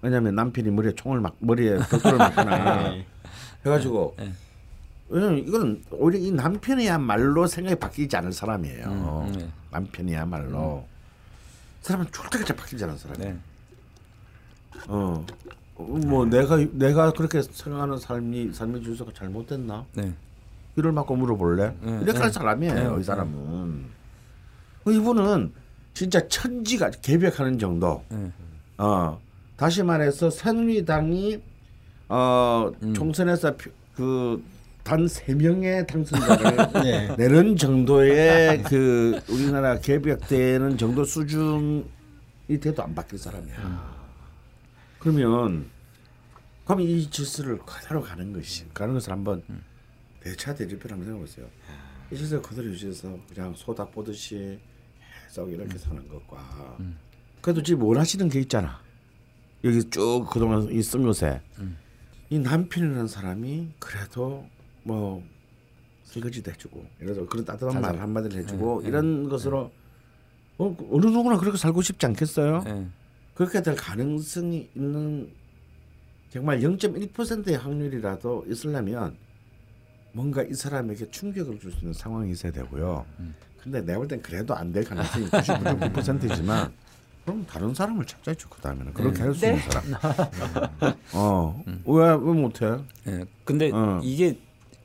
왜냐하면 남편이 머리에 총을 막 머리에 벽돌을 맞거나 해가지고 예. 왜냐면 이거는 오히려 이 남편이야말로 생각이 바뀌지 않을 사람이에요. 음, 네. 남편이야말로 사람은 죽을 때까지 바뀌지 않은 사람이에요. 네. 어. 어, 뭐 내가 내가 그렇게 생각하는 삶이 삶의 주소가 잘못됐나? 네. 이를 맞고 물어볼래? 네, 이렇게 할 네. 사람이에요. 네, 이 네. 사람은. 어, 이분은 진짜 천지가 개벽하는 정도. 네. 어 다시 말해서 새누리당이 어 음. 총선에서 그 단 세 명의 당선자를 네. 내는 정도의 그 우리나라 개벽되는 정도 수준이 돼도 안 바뀔 사람이야. 음. 그러면 그럼 이 질서를 그대로 가는 것이 가는 것을 한번 대차 대립을 한번 생각해보세요. 이 질서 그대로 유지해서 그냥 소닥 보듯이 계속 이렇게 사는 것과 그래도 지금 원하시는 게 있잖아. 여기 쭉 그동안 있은 것에 이 남편이라는 사람이 그래도 뭐 설거지도 해주고 이래서 그런 따뜻한 말 한마디를 해주고 네, 이런 것으로 어, 어느 누구나 그렇게 살고 싶지 않겠어요? 예. 그렇게 될 가능성이 있는 정말 0.1%의 확률이라도 있으려면 뭔가 이 사람에게 충격을 줄 수 있는 상황이 있어야 되고요. 근데 내가 볼 땐 그래도 안 될 가능성이 99.9%이지만 그럼 다른 사람을 찾아야죠. 그 다음에는 그렇게 할수 있는 사람. 어, 왜왜 못해? 예. 근데 어. 이게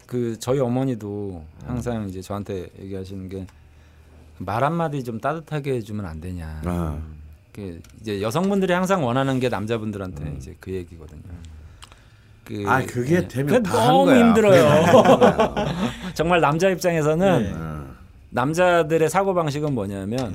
그 저희 어머니도 항상 이제 저한테 얘기하시는 게 말 한마디 좀 따뜻하게 해주면 안 되냐. 아, 그 이제 여성분들이 항상 원하는 게 남자분들한테 이제 그 얘기거든요. 그, 아 그게 예. 되면 너무. 힘들어요. 정말 남자 입장에서는 네. 어, 남자들의 사고 방식은 뭐냐면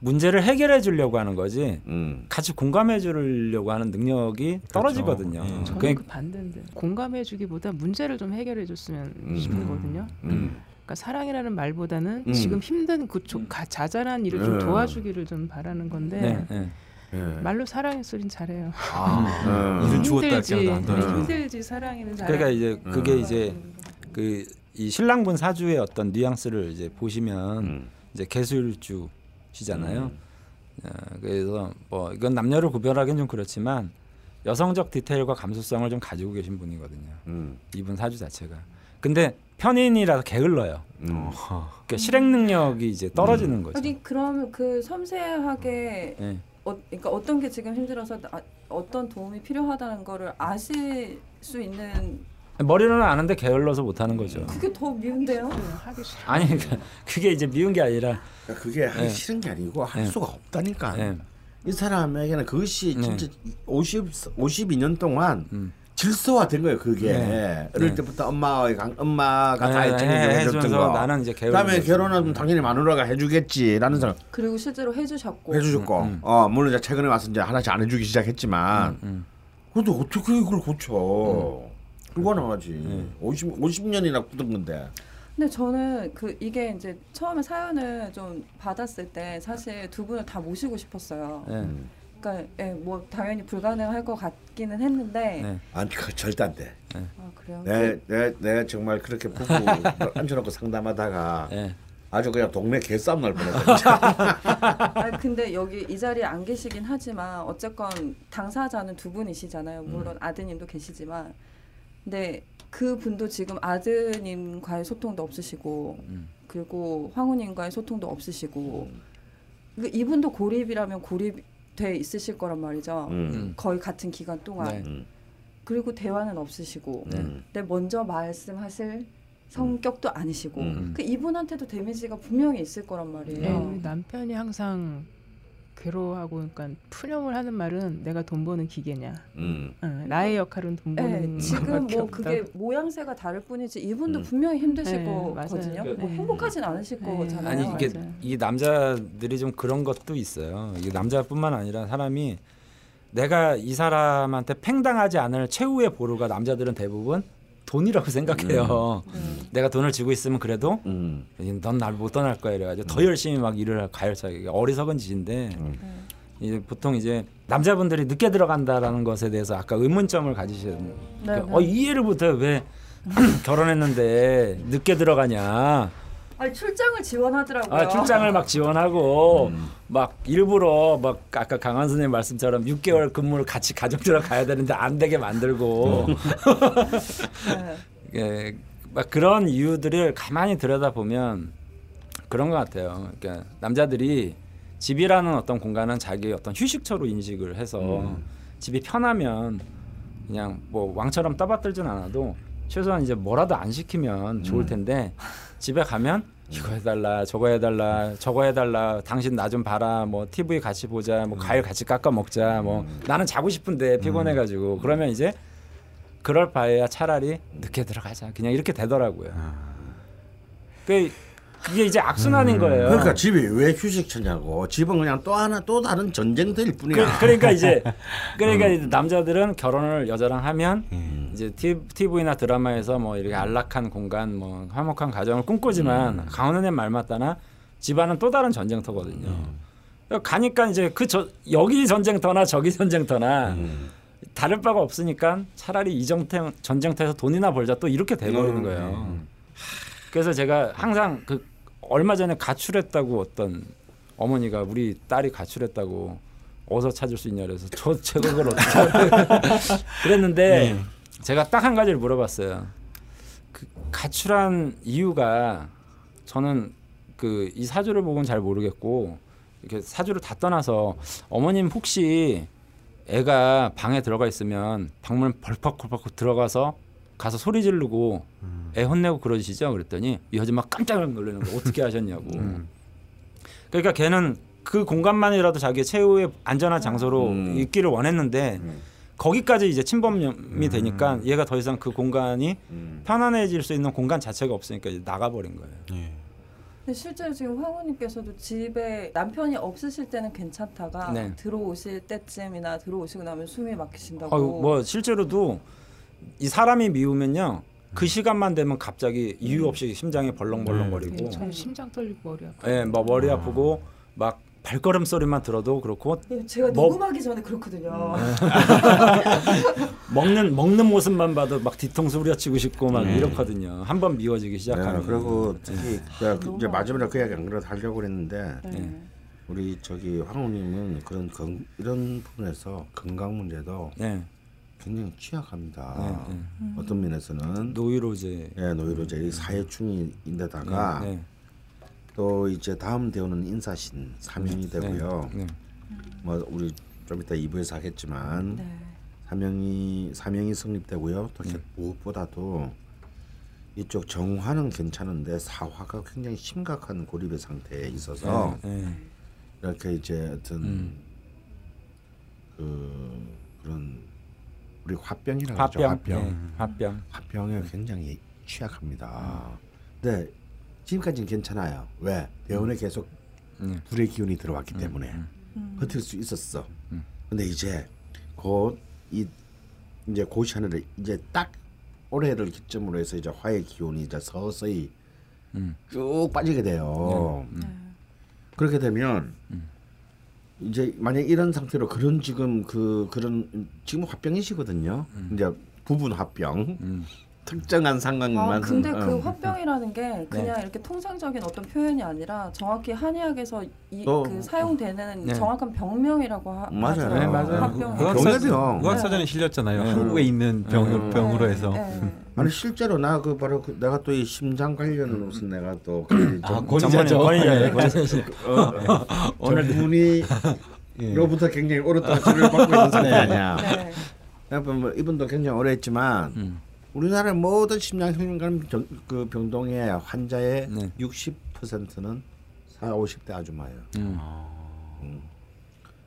문제를 해결해 주려고 하는 거지 음, 같이 공감해 주려고 하는 능력이 떨어지거든요. 예. 저는 그러니까 그 반대인데 공감해 주기보다 문제를 좀 해결해 줬으면 음. 싶거든요. 음. 그러니까 사랑이라는 말보다는 음. 지금 힘든 그 조- 가- 자잘한 일을 좀 음. 도와주기를 좀 바라는 건데 네, 네. 예. 말로 사랑의 소린 잘해요. 아, 음. 주었다 힘들지, 돌아줘. 힘들지 사랑이는 잘. 그러니까 이제 그게 음. 이제 그 이 신랑분 사주의 어떤 뉘앙스를 이제 보시면 음. 이제 개술주시잖아요. 어, 그래서 뭐 이건 남녀를 구별하기는 좀 그렇지만 여성적 디테일과 감수성을 좀 가지고 계신 분이거든요. 음. 이분 사주 자체가. 근데 편인이라서 게을러요. 음. 그러니까 실행 능력이 이제 떨어지는 거죠. 아니 그러면 그 섬세하게 예. 어, 그러니까 어떤 게 지금 힘들어서 아, 어떤 도움이 필요하다는 거를 아실 수 있는 머리로는 아는데 게을러서 못 하는 거죠. 그게 더 미운데요. 하기 싫어. 아니 그러니까 그게 이제 미운 게 아니라 그러니까 그게 하기 예. 싫은 게 아니고 할 예. 수가 없다니까. 예. 이 사람에게는 그것이 네. 진짜 50 52년 동안 음. 질서화된 거예요. 그게 네. 어릴 네. 때부터 엄마의 강, 엄마가 다 해주면서 거. 나는 이제 그다음에 거지. 결혼하면 당연히 마누라가 해주겠지라는 생각 그리고 실제로 해주셨고 해주셨고, 음, 음. 어 물론 이제 최근에 와서 이제 하나씩 안 해주기 시작했지만, 음, 음. 근데 어떻게 이걸 고쳐? 불가능하지. 네. 50 50년이나 굳은 건데. 근데 저는 그 이게 이제 처음에 사연을 좀 받았을 때 사실 두 분을 다 모시고 싶었어요. 예. 음. 그러니까 예, 뭐 당연히 불가능할 것 같기는 했는데 네. 아니 그 절대 안 돼. 아 그래요. 내, 내, 내가 정말 그렇게 부부 앉혀놓고 상담하다가 예. 아주 그냥 동네 개싸움 날 뻔했거든요. 아 근데 여기 이 자리에 안 계시긴 하지만 어쨌건 당사자는 두 분이시잖아요. 물론 아드님도 계시지만 근데 그 분도 지금 아드님과의 소통도 없으시고 음. 그리고 황후님과의 소통도 없으시고 그 이분도 고립이라면 고립돼 있으실 거란 말이죠. 음. 음. 거의 같은 기간 동안 네. 음. 그리고 대화는 없으시고 네. 음. 근데 먼저 말씀하실 성격도 아니시고 음. 그 이분한테도 데미지가 분명히 있을 거란 말이에요. 예, 우리 남편이 항상 괴로워하고 그러니까 푸념을 하는 말은 내가 돈 버는 기계냐. 음. 어, 나의 역할은 돈 버는 네, 지금 뭐 없다. 그게 모양새가 다를 뿐이지 이분도 음. 분명히 힘드실 네, 거거든요. 뭐 네. 행복하진 않으실 네. 거잖아요. 아니 이게 맞아요. 이 남자들이 좀 그런 것도 있어요. 이게 남자뿐만 아니라 사람이 내가 이 사람한테 팽당하지 않을 최후의 보루가 남자들은 대부분 돈이라고 생각해요. 음. 내가 돈을 쥐고 있으면 그래도 음. 넌날 못 떠날 거야 이래가지고 더 열심히 막 일을 가열차게 어리석은 짓인데 음. 이제 보통 이제 남자분들이 늦게 들어간다라는 것에 대해서 아까 의문점을 가지시는 네, 어 이해를 못해 왜 결혼했는데 늦게 들어가냐? 아니 출장을 지원하더라고요. 아 출장을 막 지원하고 음. 막 일부러 막 아까 강한 선생님 말씀처럼 6개월 근무를 같이 가족 들어가야 되는데 안 되게 만들고 네. 예, 막 그런 이유들을 가만히 들여다 보면 그런 것 같아요. 그러니까 남자들이 집이라는 어떤 공간은 자기 어떤 휴식처로 인식을 해서 음. 집이 편하면 그냥 뭐 왕처럼 떠받들진 않아도 최소한 이제 뭐라도 안 시키면 좋을 음. 텐데 집에 가면 이거 해달라 저거 해달라 저거 해달라 당신 나 좀 봐라 뭐 TV 같이 보자 음. 뭐 과일 같이 깎아 먹자 뭐 나는 자고 싶은데 피곤해가지고 그러면 이제 그럴 바에야 차라리 늦게 들어가자 그냥 이렇게 되더라고요. 그 이게 이제 악순환인 거예요. 아. 그러니까 집이 왜 휴식처냐고. 집은 그냥 또 하나 또 다른 전쟁터일 그, 뿐이야. 그 러니까 이제 그러니까 음. 이제 남자들은 결혼을 여자랑 하면 이제 티, TV나 드라마에서 뭐 이렇게 안락한 공간, 뭐 화목한 가정을 꿈꾸지만 음. 강원은의 말 맞다나 집안은 또 다른 전쟁터거든요. 음. 가니까 이제 그 저, 여기 전쟁터나 저기 전쟁터나 음. 다를 바가 없으니까 차라리 이 정태, 전쟁터에서 돈이나 벌자 또 이렇게 돼버리는 음. 거예요. 그래서 제가 항상 그 얼마 전에 가출했다고 어떤 어머니가 우리 딸이 가출했다고 어디서 찾을 수 있냐 그래서 저 제가 그걸 어떻게? 그랬는데 제가 딱 한 가지를 물어봤어요. 그 가출한 이유가 저는 그 이 사주를 보고는 잘 모르겠고 이렇게 사주를 다 떠나서 어머님 혹시 애가 방에 들어가 있으면 방문 벌컥벌컥 들어가서 가서 소리 지르고 애 혼내고 그러시죠? 그랬더니 이 아줌마 깜짝 놀라는 거 어떻게 하셨냐고. 그러니까 걔는 그 공간만이라도 자기의 최후의 안전한 장소로 음. 있기를 원했는데 거기까지 이제 침범이 되니까 얘가 더 이상 그 공간이 음. 편안해질 수 있는 공간 자체가 없으니까 이제 나가버린 거예요. 예. 근데 실제로 지금 황후님께서도 집에 남편이 없으실 때는 괜찮다가 네. 들어오실 때쯤이나 들어오시고 나면 숨이 막히신다고. 아유, 뭐 실제로도 이 사람이 미우면요 그 시간만 되면 갑자기 이유 없이 심장이 벌렁벌렁거리고, 저 심장 떨리고 머리 아파. 예, 뭐 머리 아프고 막 발걸음 소리만 들어도 그렇고 네, 제가 뭐- 녹음하기 전에 그렇거든요. 먹는 먹는 모습만 봐도 막 뒤통수 후려치고 싶고 막 네. 이렇거든요. 한 번 미워지기 시작하면. 네, 그리고 특히 그 이제 마지막에 그 이야기 안 그래도 하려고 그랬는데 네. 우리 저기 황후님은 그런 건, 이런 부분에서 건강 문제도 네, 굉장히 취약합니다. 네, 네. 어떤 면에서는 노이로제. 예, 노이로제 사회충인데다가 네, 또 이제 다음 대우는 인사신 사명이 네, 되고요. 네, 뭐 우리 좀 이따 2부에서 하겠지만 네. 사명이 사명이 성립되고요. 또 네. 무엇보다도 이쪽 정화는 괜찮은데 사화가 굉장히 심각한 고립의 상태에 있어서 네, 네. 이렇게 이제 어떤 음. 그 그런 우리 화병이라고 하죠. 화병, 화병. 네, 화병. 화병에 굉장히 취약합니다. 근데 지금까지는 괜찮아요. 왜? 대원에 계속 네. 불의 기운이 들어왔기 때문에 음. 버틸 수 있었어. 근데 이제 곧 이 이제 고시하늘에 이제 딱 올해를 기점으로 해서 이제 화의 기운이 이제 서서히 음. 쭉 빠지게 돼요. 네. 그렇게 되면 이제 만약 이런 상태로 그런 지금 그 그런 지금 화병이시거든요. 이제 부분 화병 음. 특정한 상황만 아, 근데 어. 그 화병이라는 게 그냥 이렇게 통상적인 어떤 표현이 아니라 정확히 한의학에서 이, 어. 그 사용되는 네. 정확한 병명이라고 하, 맞아요. 하죠. 네, 맞아요. 의학사- 병원에병. 의학사전에 실렸잖아요. 네. 한국에 있는 병, 음. 병으로 네, 해서. 네. 아니 실제로 나 그 바로 그 내가 또 이 심장 관련으로서 내가 또 그 아, 전- 권위자죠. 권위자예요, 네. 권위자. 오늘 전문의로부터 굉장히 오랫동안 치료를 받고 있는 상태 아니야. 네. 뭐 이분도 굉장히 오래 했지만 음. 우리나라 모든 심장혈관 병- 그 병동의 환자의 네. 60%는 4, 50대 아줌마예요. 음.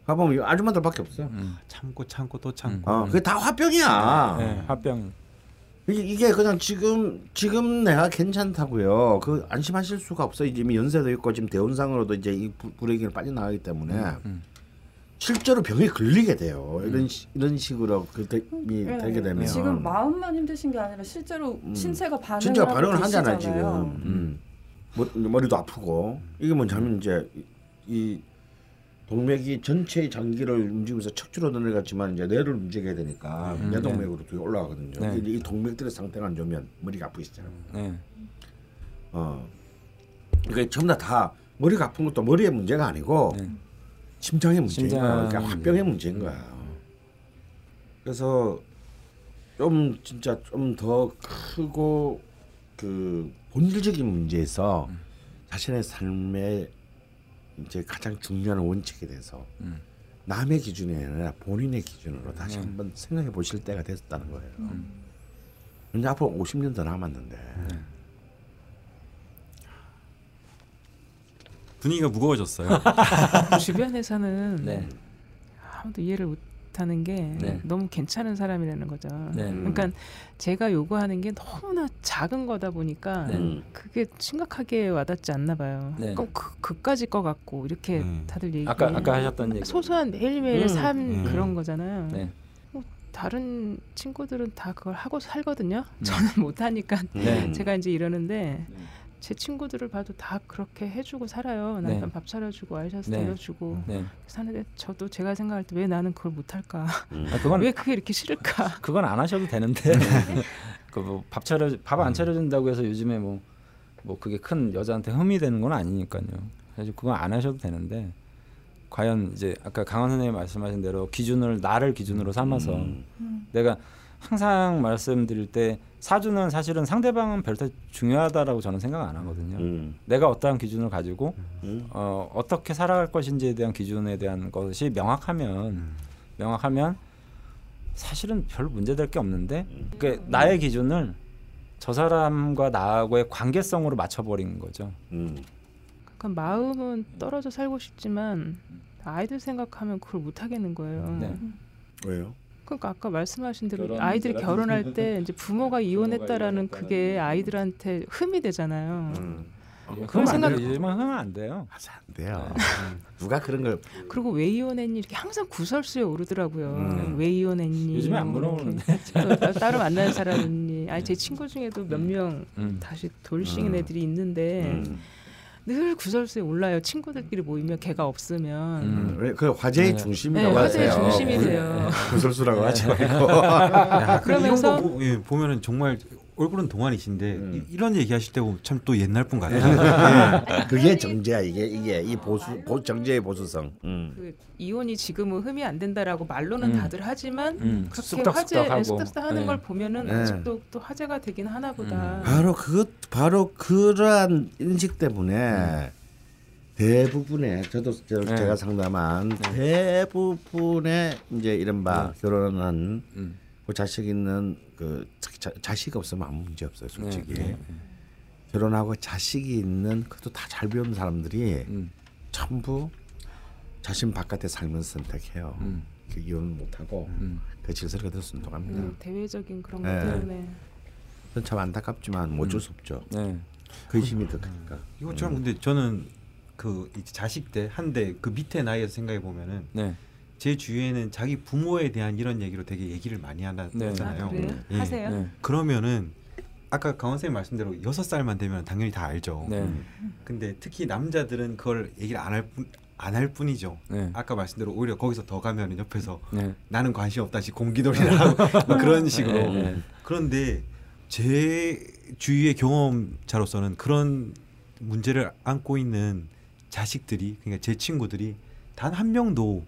가보면 아줌마들밖에 없어. 음. 참고 참고 또 참고. 어, 그게 다 화병이야. 네, 화병. 이게, 이게 그냥 지금 지금 내가 괜찮다고요. 그 안심하실 수가 없어. 이제 이미 연세도 있고 지금 대운상으로도 이제 이 부- 불행기를 빠져나가기 때문에 음. 실제로 병에 걸리게 돼요. 이런 시, 이런 식으로 그렇게 이 네. 되게 되면 지금 마음만 힘드신 게 아니라 실제로 신체가 반응을 진짜 반응을 하잖아요 지금. 음. 머, 머리 도 아프고 이게 뭐냐면 이제 이 동맥이 전체의 장기를 움직이면서 척추로 내려갔지만 이제 뇌를 움직여야 되니까 음, 뇌동맥으로 뒤에 올라가거든요. 네. 이 동맥들의 상태가 안 좋으면 머리가 아프시잖아요. 네. 어. 그러니까 전부 다, 다 머리가 아픈 것도 머리의 문제가 아니고 네. 심장의 문제인 심장 거야. 그러니까. 화병의 문제인 거야. 그래서 좀 진짜 좀 더 크고 그 본질적인 문제에서 음. 자신의 삶의 이제 가장 중요한 원칙에 대해서 음. 남의 기준이 아니라 본인의 기준으로 다시 네. 한번 생각해 보실 때가 됐다는 거예요. 음. 이제 앞으로 50년 더 남았는데 네. 분위기가 무거워졌어요. 주변에서는 네. 아무도 이해를 못하는 게 네. 너무 괜찮은 사람이라는 거죠. 네. 그러니까 제가 요구하는 게 너무나 작은 거다 보니까 네. 음. 그게 심각하게 와닿지 않나 봐요. 네. 그럼 그, 그까지 거 같고 이렇게 음. 다들 얘기. 아까 아까 하셨던 얘기. 소소한 매일매일 음. 삶 음. 그런 거잖아요. 네. 다른 친구들은 다 그걸 하고 살거든요. 음. 저는 못 하니까 네. 제가 이제 이러는데 네. 제 친구들을 봐도 다 그렇게 해주고 살아요. 네. 남편 밥 차려주고 아이셔츠 네. 데려주고 네. 사는데 저도 제가 생각할 때 왜 나는 그걸 못할까? 음. 아, 그건 왜 그게 이렇게 싫을까? 그건 안 하셔도 되는데 그뭐밥 차려 밥 안 차려준다고 해서 요즘에 뭐뭐 그게 큰 여자한테 흠이 되는 건 아니니까요. 사실 그건 안 하셔도 되는데 과연 이제 아까 강원 선생님 말씀하신 대로 기준을 나를 기준으로 삼아서 음. 내가 항상 말씀드릴 때 사주는 사실은 상대방은 별로 중요하다라고 저는 생각 안 하거든요. 음. 내가 어떠한 기준을 가지고 음. 어, 어떻게 살아갈 것인지에 대한 기준에 대한 것이 명확하면 명확하면 사실은 별 문제될 게 없는데 그 나의 기준을 저 사람과 나하고의 관계성으로 맞춰버린 거죠. 음. 그러니까 마음은 떨어져 살고 싶지만 아이들 생각하면 그걸 못 하겠는 거예요. 네. 왜요? 그러니까 아까 말씀하신 대로 아이들이 결혼할 때 이제 부모가 이혼했다라는 이혼했다는 그게 아이들한테 흠이 되잖아요. 음. 그건 생각-. 요즘은 하면 안 돼요. 하지 안 돼요. 누가 그런 걸 그리고 왜 이혼했니 이렇게 항상 구설수에 오르더라고요. 음. 왜 이혼했니? 요즘에 안 이렇게. 물어보는데. 따- 따로 만나는 사람 있니? 아니 제 친구 중에도 몇명 음. 다시 돌싱인 음. 애들이 있는데 음. 늘 구설수에 올라요. 친구들끼리 모이면 걔가 없으면. 음. 왜? 그 화제의 네. 중심이라고 네, 화제의 하세요. 중심이세요. 구설수라고 하지 말고. 야, 그러면서- 이런 거 보, 예, 보면은 정말 얼굴은 동안이신데 음. 이, 런 얘기 하실 때 보면 참 또 옛날 분 같아요. 그게 정제야 이게 이게 이 보수 보, 정제의 보수성. 음. 그 이혼이 지금은 흠이 안 된다라고 말로는 음. 다들 하지만 음. 그렇게 쑥덕쑥덕 화제. 쑥덕쑥덕 하는 네. 걸 보면은 네. 아직도 또 화제가 되긴 하나 보다. 바로 그것 바로 그러한 인식 때문에 대부분의 저도 저, 네. 제가 상담한 대부분의 이제 이른바 결혼한 음. 그 자식 있는 그 특히 자, 자식 없으면 아무 문제 없어요 솔직히 네, 네, 결혼하고 자식이 있는 그것도 다 잘 배운 사람들이 음. 전부 자신 바깥에 살면서 선택해요. 음. 그 이혼을 못하고 음. 그 질서를 그대로 순종합니다. 음, 대외적인 그런 네. 것 때문에 그건 참 안타깝지만 뭐 어쩔 수 없죠. 네. 그더 크니까. 이것처럼 근데 저는 그 이제 자식 때 한데 그 밑에 나이에서 생각해 보면은 네. 제 주위에는 자기 부모에 대한 이런 얘기로 되게 얘기를 많이 네. 아, 하잖아요. 예. 하세요? 네. 그러면은 아까 강원 선생님 말씀대로 여섯 살만 되면 당연히 다 알죠. 네. 근데 특히 남자들은 그걸 얘기를 안 할 뿐 안할 뿐이죠. 네. 아까 말씀대로 오히려 거기서 더 가면 옆에서 네. 나는 관심 없다시 막 그런 식으로. 네, 네. 그런데 제 주위의 경험자로서는 그런 문제를 안고 있는 자식들이 그러니까 제 친구들이 단 한 명도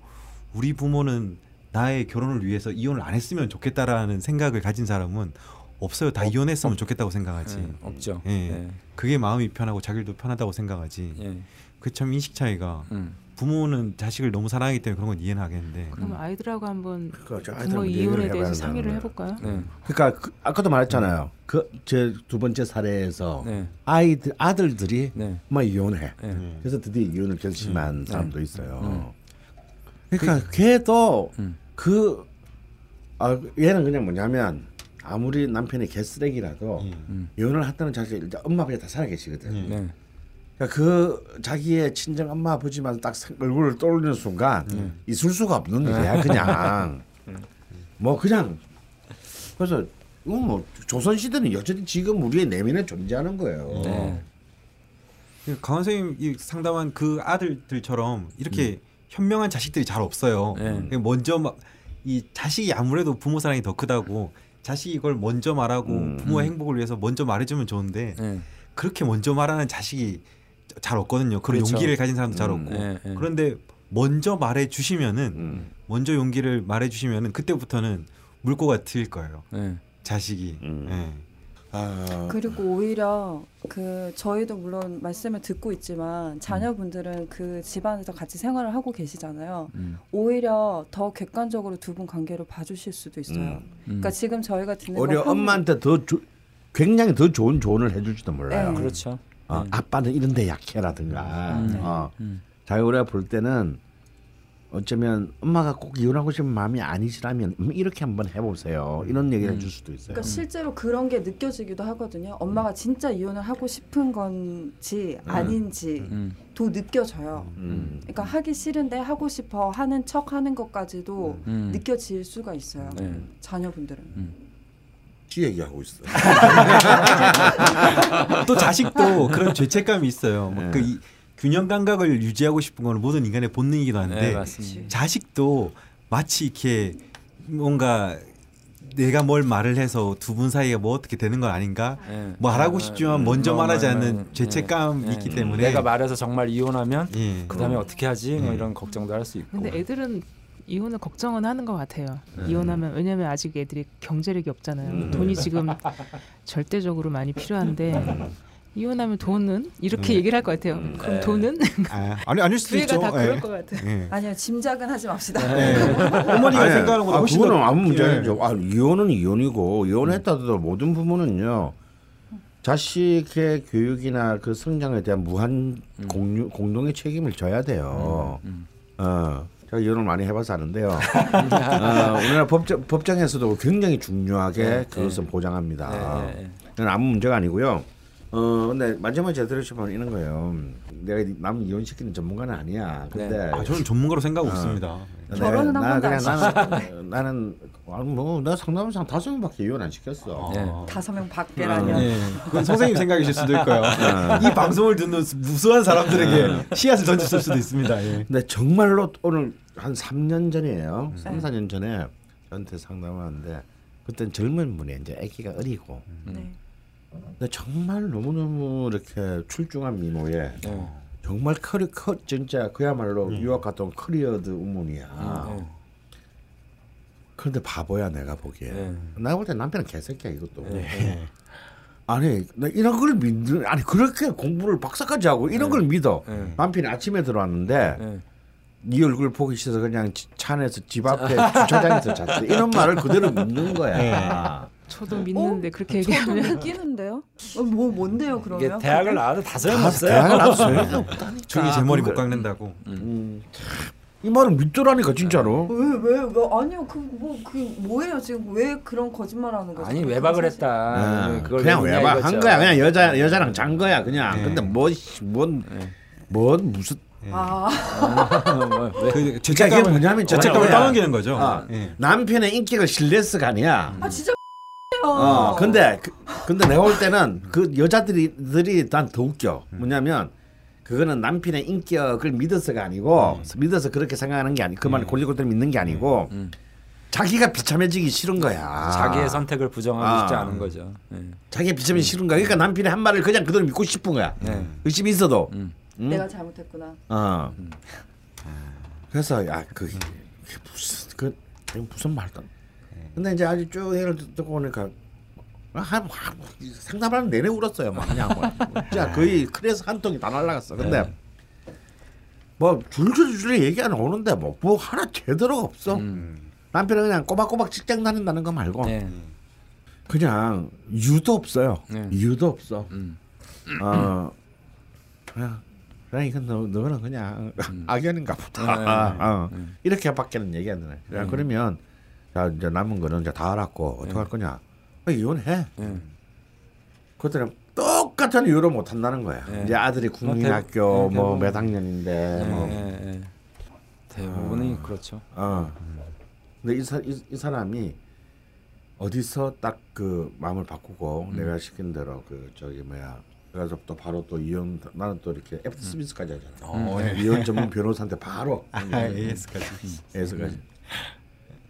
우리 부모는 나의 결혼을 위해서 이혼을 안 했으면 좋겠다라는 생각을 가진 사람은 없어요. 다 없- 이혼했으면 없- 좋겠다고 생각하지. 네. 없죠. 예. 네. 그게 마음이 편하고 자기도 편하다고 생각하지. 예. 그참 인식 차이가 음. 부모는 자식을 너무 사랑하기 때문에 그런 건 이해는 하겠는데. 그럼 아이들하고 한번 그러니까 저 부모 이혼에 대해서 상의를 해볼까요? 네. 그러니까 그, 아까도 말했잖아요. 그 제 두 번째 사례에서 네. 아이들 아들들이 네. 막 이혼해. 네. 음. 그래서 드디어 이혼을 결심한 네. 사람도 있어요. 음. 그러니까 걔도 음. 그 아, 얘는 그냥 뭐냐면 아무리 남편이 개쓰레기라도 음. 음. 이혼을 했다는 자식 일단 엄마 아버지 다 살아계시거든. 음. 네. 그러니까 그 자기의 친정 엄마 아버지만 딱 생- 얼굴을 떠올리는 순간 있을 수가 없는 일이야 그냥 뭐 그냥 그래서 이건 뭐 조선 시대는 여전히 지금 우리의 내면에 존재하는 거예요. 네. 강원 선생님 이 상담한 그 아들들처럼 이렇게 현명한 자식들이 잘 없어요. 네. 먼저 막 이 자식이 아무래도 부모 사랑이 더 크다고 자식이 이걸 먼저 말하고 음. 부모의 행복을 위해서 먼저 말해주면 좋은데 예. 그렇게 먼저 말하는 자식이 잘 없거든요. 그런 그렇죠. 용기를 가진 사람도 잘 음, 없고 예, 예. 그런데 먼저 말해 주시면은 음. 먼저 용기를 말해 주시면은 그때부터는 물꼬가 트일 거예요. 예. 자식이. 음. 아, 그리고 오히려 그 저희도 물론 말씀을 듣고 있지만 자녀분들은 그 집안에서 같이 생활을 하고 계시잖아요. 음. 오히려 더 객관적으로 두 분 관계를 봐주실 수도 있어요. 음. 음. 그러니까 지금 저희가 듣는 오히려 엄마한테 더 조, 굉장히 더 좋은 조언을 해줄지도 몰라요. 네. 그렇죠. 어, 음. 아빠는 이런데 약해라든가. 음. 어, 음. 자기 우리가 볼 때는 어쩌면 엄마가 꼭 이혼하고 싶은 마음이 아니시라면 음, 이렇게 한번 해보세요. 이런 얘기를 음. 해줄 수도 있어요. 그러니까 실제로 그런 게 느껴지기도 하거든요. 엄마가 진짜 이혼을 하고 싶은 건지 아닌지 음. 도 느껴져요. 음. 그러니까 하기 싫은데 하고 싶어 하는 척 하는 것까지도 음. 느껴질 수가 있어요. 네. 자녀분들은. 지 얘기하고 있어. 또 자식도 그런 죄책감이 있어요. 뭐 네. 그 이, 균형 감각을 유지하고 싶은 건 모든 인간의 본능이기도 한데 네, 맞습니다. 자식도 마치 이렇게 뭔가 내가 뭘 말을 해서 두 분 사이가 뭐 어떻게 되는 건 아닌가? 예. 뭐 말하고 아, 싶지만 음, 먼저 뭐, 말하지 뭐, 않는 뭐, 죄책감이 예, 있기 예. 때문에 내가 말해서 정말 이혼하면 예. 그다음에 어떻게 하지? 뭐 음. 이런 걱정도 할 수 있고. 근데 애들은 이혼을 걱정은 하는 것 같아요. 네. 이혼하면 왜냐면 아직 애들이 경제력이 없잖아요. 음. 돈이 지금 절대적으로 많이 필요한데 이혼하면 돈은 이렇게 음. 얘기를 할 것 같아요. 그럼 네. 돈은 아, 아니 아닐 수도 두 있죠. 다 예. 그럴 것 같아요. 예. 아니요, 짐작은 하지 맙시다. 예. 어머니가 아니, 생각하는 것보다 아, 훨씬 그거는 더 아무 문제 예. 아니죠. 아, 이혼은 이혼이고 이혼했다 하더라도 모든 부모는요 자식의 교육이나 그 성장에 대한 무한 공유, 공동의 책임을 져야 돼요. 음. 어, 제가 이혼을 많이 해봐서 아는데요. 어, 우리나라 법정, 법정에서도 굉장히 중요하게 네, 그것을 네. 보장합니다. 네, 네, 네. 그건 아무 문제가 아니고요. 어, 근데 마지막에 제가 들으신 분 이런 거예요. 내가 남 이혼시키는 전문가는 아니야. 근데 네. 아, 저는 전문가로 생각하고 어. 있습니다. 네, 결혼은 한나 번도 안 그냥 나는 나는 아니 뭐나 상담상 다섯 명밖에 이혼 안 시켰어. 네. 다섯 명 밖에라뇨. 어. 예, 그건 선생님 생각이실 수도 있고요. 이 방송을 듣는 무수한 사람들에게 씨앗을 던졌을 수도 있습니다. 예. 근데 정말로 오늘 한 3년 전이에요. 3, 4년 전에 저한테 상담하는데 그땐 젊은 분이 이제 아기가 어리고 네. 근데 정말 너무너무 이렇게 출중한 미모에 네. 정말 커리 커 진짜 그야말로 유학 갔다 온 커리어 우먼이야. 네. 그런데 바보야 내가 보기에. 네. 내가 볼때 남편은 개새끼야 이것도. 네. 아니 나 이런 걸 믿는 아니 그렇게 공부를 박사까지 하고 이런 걸 믿어. 네. 남편이 아침에 들어왔는데 네. 네 얼굴 보기 싫어서 그냥 지- 차 안에서 집 앞에 주차장에서 잤어. 이런 말을 그대로 믿는 거야. 저도 믿는데 그렇게 저도 얘기하면 느끼는데요. 어, 뭐 뭔데요 이게 그러면? 대학을 그게? 나와도 다다 소용없어요. 대학을 나도 소용이 없다니까. 저기 제 머리 못 깎는다고. 음, 이 말을 믿더라니까 진짜로. 왜, 왜, 왜, 아니요, 그, 뭐, 그, 뭐예요, 지금 왜 그런 거짓말 하는 거죠? 아니 외박을 사실- 했다. 네. 그걸 그냥 왜 외박 한. 거야. 그냥 여자 여자랑 잔 거야. 그냥. 네. 근데 뭐뭔뭔 네. 무슨 아, 뭐, 왜? 그 그러니까 죄책감을 이게 뭐냐면 죄책감을. 떠넘기는 거죠. 아, 예. 남편의 인격을 신뢰스가 아니야. 아 진짜 어, 근데 그, 근데 내가 볼 때는 그 여자들이 들이 난더 웃겨. 뭐냐면 그거는 남편의 인격을 믿어서가 아니고 믿어서 그렇게 생각하는 게 아니. 그 말을 골리골대로 믿는 게 아니고 음. 자기가 비참해지기 싫은 거야. 자기의 선택을 부정하고 아. 싶지 않은 거죠. 네. 자기가 비참해지기 싫은 거야. 그러니까 남편의 한 말을 그냥 그대로 믿고 싶은 거야. 네. 의심이 있어도. 음. 응? 내가 잘못했구나. 어. 그래서 야그 무슨 그 무슨 말도. 안- 근데 이제 아주 쭉 얘기를 듣고 보니까 한, 한 상담하는 내내 울었어요. 막 그냥 뭐. 진짜 거의 그래서 한 통이 다 날라갔어. 근데 뭐 줄줄줄 얘기 안 오는데 뭐, 뭐 하나 제대로가 없어. 음. 남편은 그냥 꼬박꼬박 직장 다닌다는 거 말고 네. 그냥 이유도 없어요. 네. 이유도 없어. 음. 어 그냥 그냥 이건 너 너는 그냥 악연인가 보다. 네, 네, 네. 어. 음. 이렇게밖에는 얘기 안 되네. 그러면 자 이제 남은 거는 이제 다 알았고 어떻게 할 거냐? 아, 이혼해. 네. 그들은 똑같은 이유로 못 한다는 거야. 네. 이제 아들이 국민학교 네, 뭐. 몇 학년인데 네, 뭐 네, 네. 대부분이 그렇죠. 어. 근데 이, 사, 이, 이 사람이 어디서 딱 그 마음을 바꾸고 내가 시킨 대로 그 저기 뭐야 그래서 또 바로 또 이혼 나는 또 이렇게 애프터 서비스까지 하잖아. 어, 예. 이혼 전문 변호사한테 바로 아, AS까지.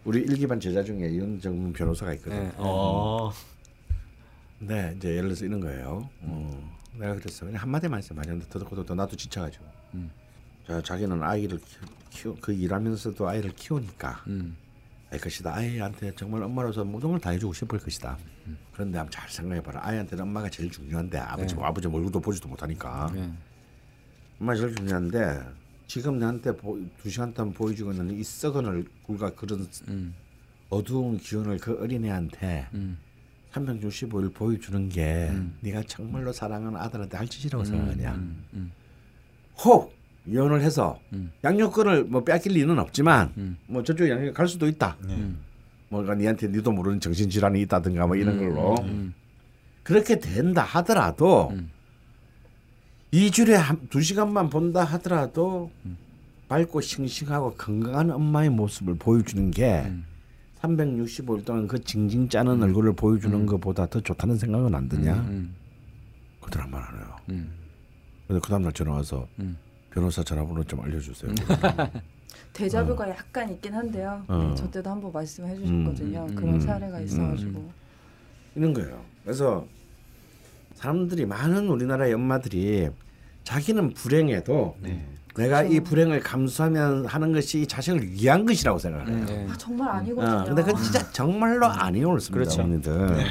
우리 일기반 제자 중에 전문 변호사가 있거든. 네. 어. 네, 이제 예를 들어서 이런 거예요. 어, 내가 그랬어. 그냥 한 마디만 했어. 맞았는데 더듬고 더 나도 지쳐가지고. 자, 자기는 아이를 키우 그 일하면서도 아이를 키우니까 음. 알 것이다. 아이한테 정말 엄마로서 모든 걸 다 해주고 싶을 것이다. 그런데 한번 잘 생각해봐라. 아이한테는 엄마가 제일 중요한데 아버지 아버지 얼굴도 보지도 못하니까 네. 엄마 제일 중요한데 지금 나한테 보, 두 시간 동안 보여주고 있는 이 썩은을 굴과 그런 음. 어두운 기운을 그 어린애한테 음. 365일 보여주는 게 네가 정말로 사랑하는 아들한테 할 짓이라고 생각하냐. 음. 음. 혹 이혼을 해서 음. 양육권을 뭐 뺏길 리는 없지만 음. 뭐 저쪽 양육 갈 수도 있다. 음. 뭔가 니한테 니도 모르는 정신질환이 있다든가 뭐 이런 걸로 음. 그렇게 된다 하더라도 음. 이 주에 한, 두 시간만 본다 하더라도 음. 밝고 싱싱하고 건강한 엄마의 모습을 보여주는 게 음. 365일 동안 그 징징 짜는 얼굴을 보여주는 것보다 더 좋다는 생각은 안 드냐? 음. 그들 한말 안 해요. 음. 그래서 그 다음날 전화 와서 음. 변호사 전화번호 좀 알려주세요. 대자뷰가 약간 있긴 한데요. 어. 네, 저 때도 한번 말씀해 주셨거든요. 음, 그런 음, 사례가 있어가지고. 이런 거예요. 그래서 사람들이 많은 우리나라의 엄마들이 자기는 불행해도 내가 이 불행을 감수하면 하는 것이 이 자식을 위한 것이라고 생각을 해요. 네. 아 정말 아니거든요. 어, 근데 그 진짜 정말로 아니에요, 습니다 그렇죠. 어머니들.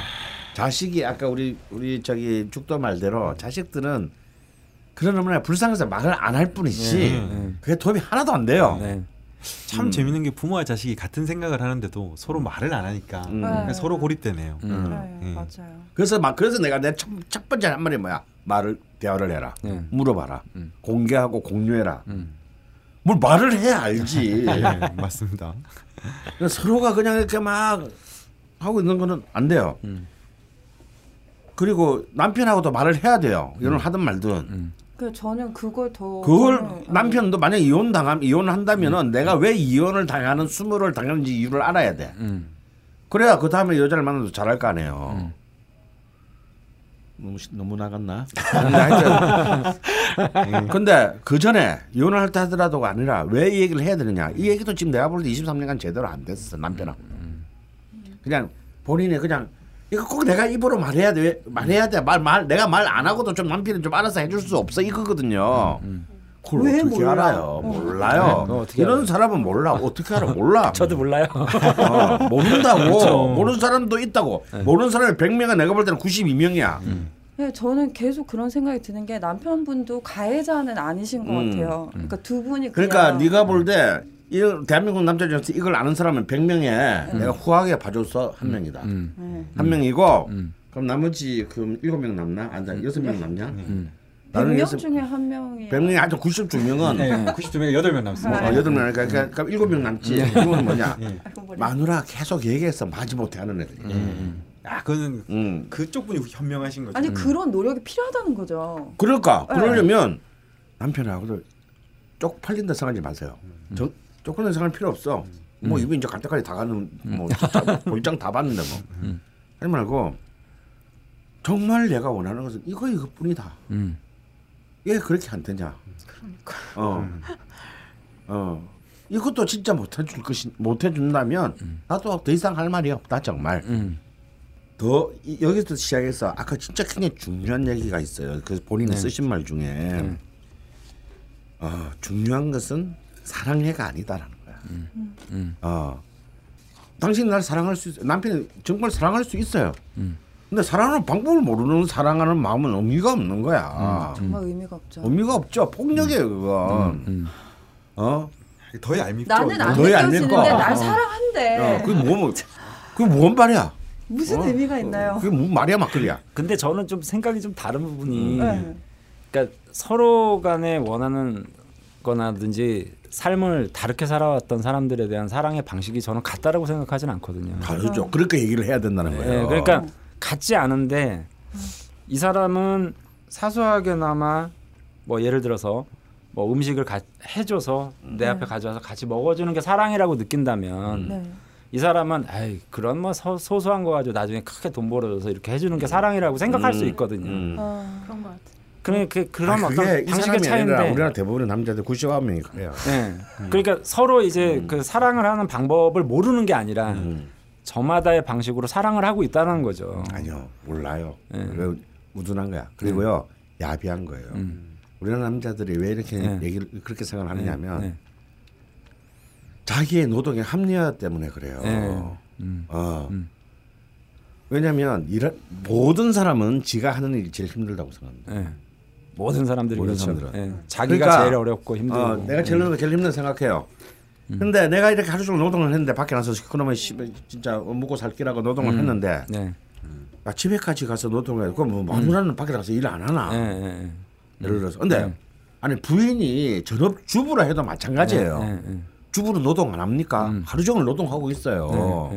자식이 아까 우리 우리 저기 죽도 말대로 자식들은 그런 어머니가 불쌍해서 말을 안 할 뿐이지 네. 그게 도움이 하나도 안 돼요. 네. 참 재밌는 게 부모와 자식이 같은 생각을 하는데도 서로 말을 안 하니까 음. 네. 서로 고립되네요. 음. 네, 음. 맞아요. 그래서 막 그래서 내가 내 첫 번째 한 말이 뭐야? 말을 대화를 해라. 네. 물어봐라. 음. 공개하고 공유해라. 음. 뭘 말을 해야 알지. 네, 맞습니다. 서로가 그냥 이렇게 막 하고 있는 거는 안 돼요. 음. 그리고 남편하고도 말을 해야 돼요. 이혼을 하든 말든. 음. 그 저는 그걸 더 그걸 저는, 어, 남편도 만약 이혼 당함 이혼을 한다면은 내가 왜 이혼을 당하는 수모를 당하는지 이유를 알아야 돼. 음. 그래야 그 다음에 여자를 만나도 잘할 거 아니에요. 너무 시- 너무 나갔나? 근데 하여튼 근데 그 전에 이혼을 할 때 하더라도가 아니라 왜 이 얘기를 해야 되느냐? 이 얘기도 지금 내가 볼 때 23년간 제대로 안 됐어 남편하고. 그냥 본인이 그냥 이거 꼭 내가 입으로 말해야 돼 말해야 돼말 말 내가 말 안 하고도 좀 남편이 좀 알아서 해줄 수 없어 이거거든요. 그걸 왜 어떻게 몰라? 알아요? 어. 몰라요. 그거 어떻게 이런 알아요? 사람은 몰라. 어떻게 알아? 몰라. 저도 몰라요. 어, 모른다고. 그렇죠. 모르는 사람도 있다고. 모르는 사람이 100명은 내가 볼 때는 92명이야. 네, 저는 계속 그런 생각이 드는 게 남편분도 가해자는 아니신 것 음. 같아요. 그러니까 두 분이 그러니까 네가 볼 때 대한민국 남자 중에서 이걸 아는 사람은 100명에 내가 후하게 봐줘서 한 명이다. 음. 네. 한 명이고 음. 그럼 나머지 그 일곱 명 남나? 아니 여섯 명 남냐? 음. 나는 100명 여섯 중에 한 명이 100명이 아주 92명은 네, 92명에 8명 남습니다. 어, 여덟 명 그러니까 그러니까 일곱 명 남지. 이건 뭐냐? 마누라 계속 얘기해서 마지 못해 하는 애들이. 아, 그거는 음. 그쪽 분이 현명하신 거죠. 아니 그런 노력이 필요하다는 거죠. 그러니까 네. 그러려면 남편하고도 쪽팔린다 생각하지 마세요. 저 쪽팔린다 생각할 필요 없어. 뭐 이거 이제 갈 때까지 다 가는 뭐 볼장 다 봤는데 뭐 하지 말고 정말 내가 원하는 것은 이거 이것뿐이다. 음. 왜 그렇게 안 되냐? 어, 어. 이것도 진짜 못 해줄 것이 못 해준다면 나도 더 이상 할 말이 없다 정말. 음. 더 이- 여기서 시작해서 아까 진짜 굉장히 중요한 얘기가 있어요. 그 본인이 쓰신 말 중에 어, 중요한 것은 사랑해가 아니다라는 거야. 음. 어, 당신이 날 사랑할 수 있어. 남편이 정말 사랑할 수 있어요. 음. 근데 사랑하는 방법을 모르는 사랑하는 마음은 의미가 없는 거야. 정말 의미가 없죠. 의미가 없죠. 폭력이에요 그건. 음. 어, 더 얄밉죠. 나는 안 느껴지는데. 날 어. 사랑한대. 어 그게 뭐, 그게 뭔 말이야? 무슨 어? 의미가 있나요? 그게 뭔 말이야 막걸리야? 근데 저는 좀 생각이 좀 다른 부분이 네. 그러니까 서로 간에 원하는 거나든지 삶을 다르게 살아왔던 사람들에 대한 사랑의 방식이 저는 같다라고 생각하지는 않거든요. 다르죠. 그렇게 얘기를 해야 된다는 거예요. 예, 그러니까 같지 않은데 이 사람은 사소하게나마 뭐 예를 들어서 뭐 음식을 가, 해줘서 내 네. 앞에 가져와서 같이 먹어주는 게 사랑이라고 느낀다면 네. 이 사람은 에이 그런 뭐 소, 소소한 거 가지고 나중에 크게 돈 벌어줘서 이렇게 해주는 게 사랑이라고 생각할 수 음, 있거든요. 음. 아, 그런 것 같아. 그러니 그 그런 아, 어떤 방식의 차이인데. 우리나라 대부분의 남자들 99명이 그래요. 예. 그러니까 서로 이제 그 사랑을 하는 방법을 모르는 게 아니라 음. 저마다의 방식으로 사랑을 하고 있다는 거죠. 아니요 몰라요. 예. 왜 우둔한 거야. 그리고요 야비한 거예요. 음. 우리나라 남자들이 왜 이렇게 네. 얘기를 그렇게 생각을 하느냐면 네. 자기의 노동의 합리화 때문에 그래요. 네. 음. 어. 음. 왜냐하면 이런 모든 사람은 지가 하는 일이 제일 힘들다고 생각합니다. 예. 모든 사람들이 모든 그렇죠. 사람들은. 예. 자기가 그러니까, 제일 어렵고 힘들고. 어, 내가 제일 힘든 거 제일 힘든 생각해요. 근데 내가 이렇게 하루 종일 노동을 했는데 밖에 나서 그놈의 씨, 진짜 먹고 살기라고 노동을 음. 했는데 네. 아, 집에까지 가서 노동을 해. 그럼 뭐 아무나는 밖에 나가서 일 안 하나? 예, 예, 예. 예를 들어서. 근데 음. 아니 부인이 전업 주부라 해도 마찬가지예요. 예. 주부는 노동 안 합니까? 음. 하루 종일 노동하고 있어요.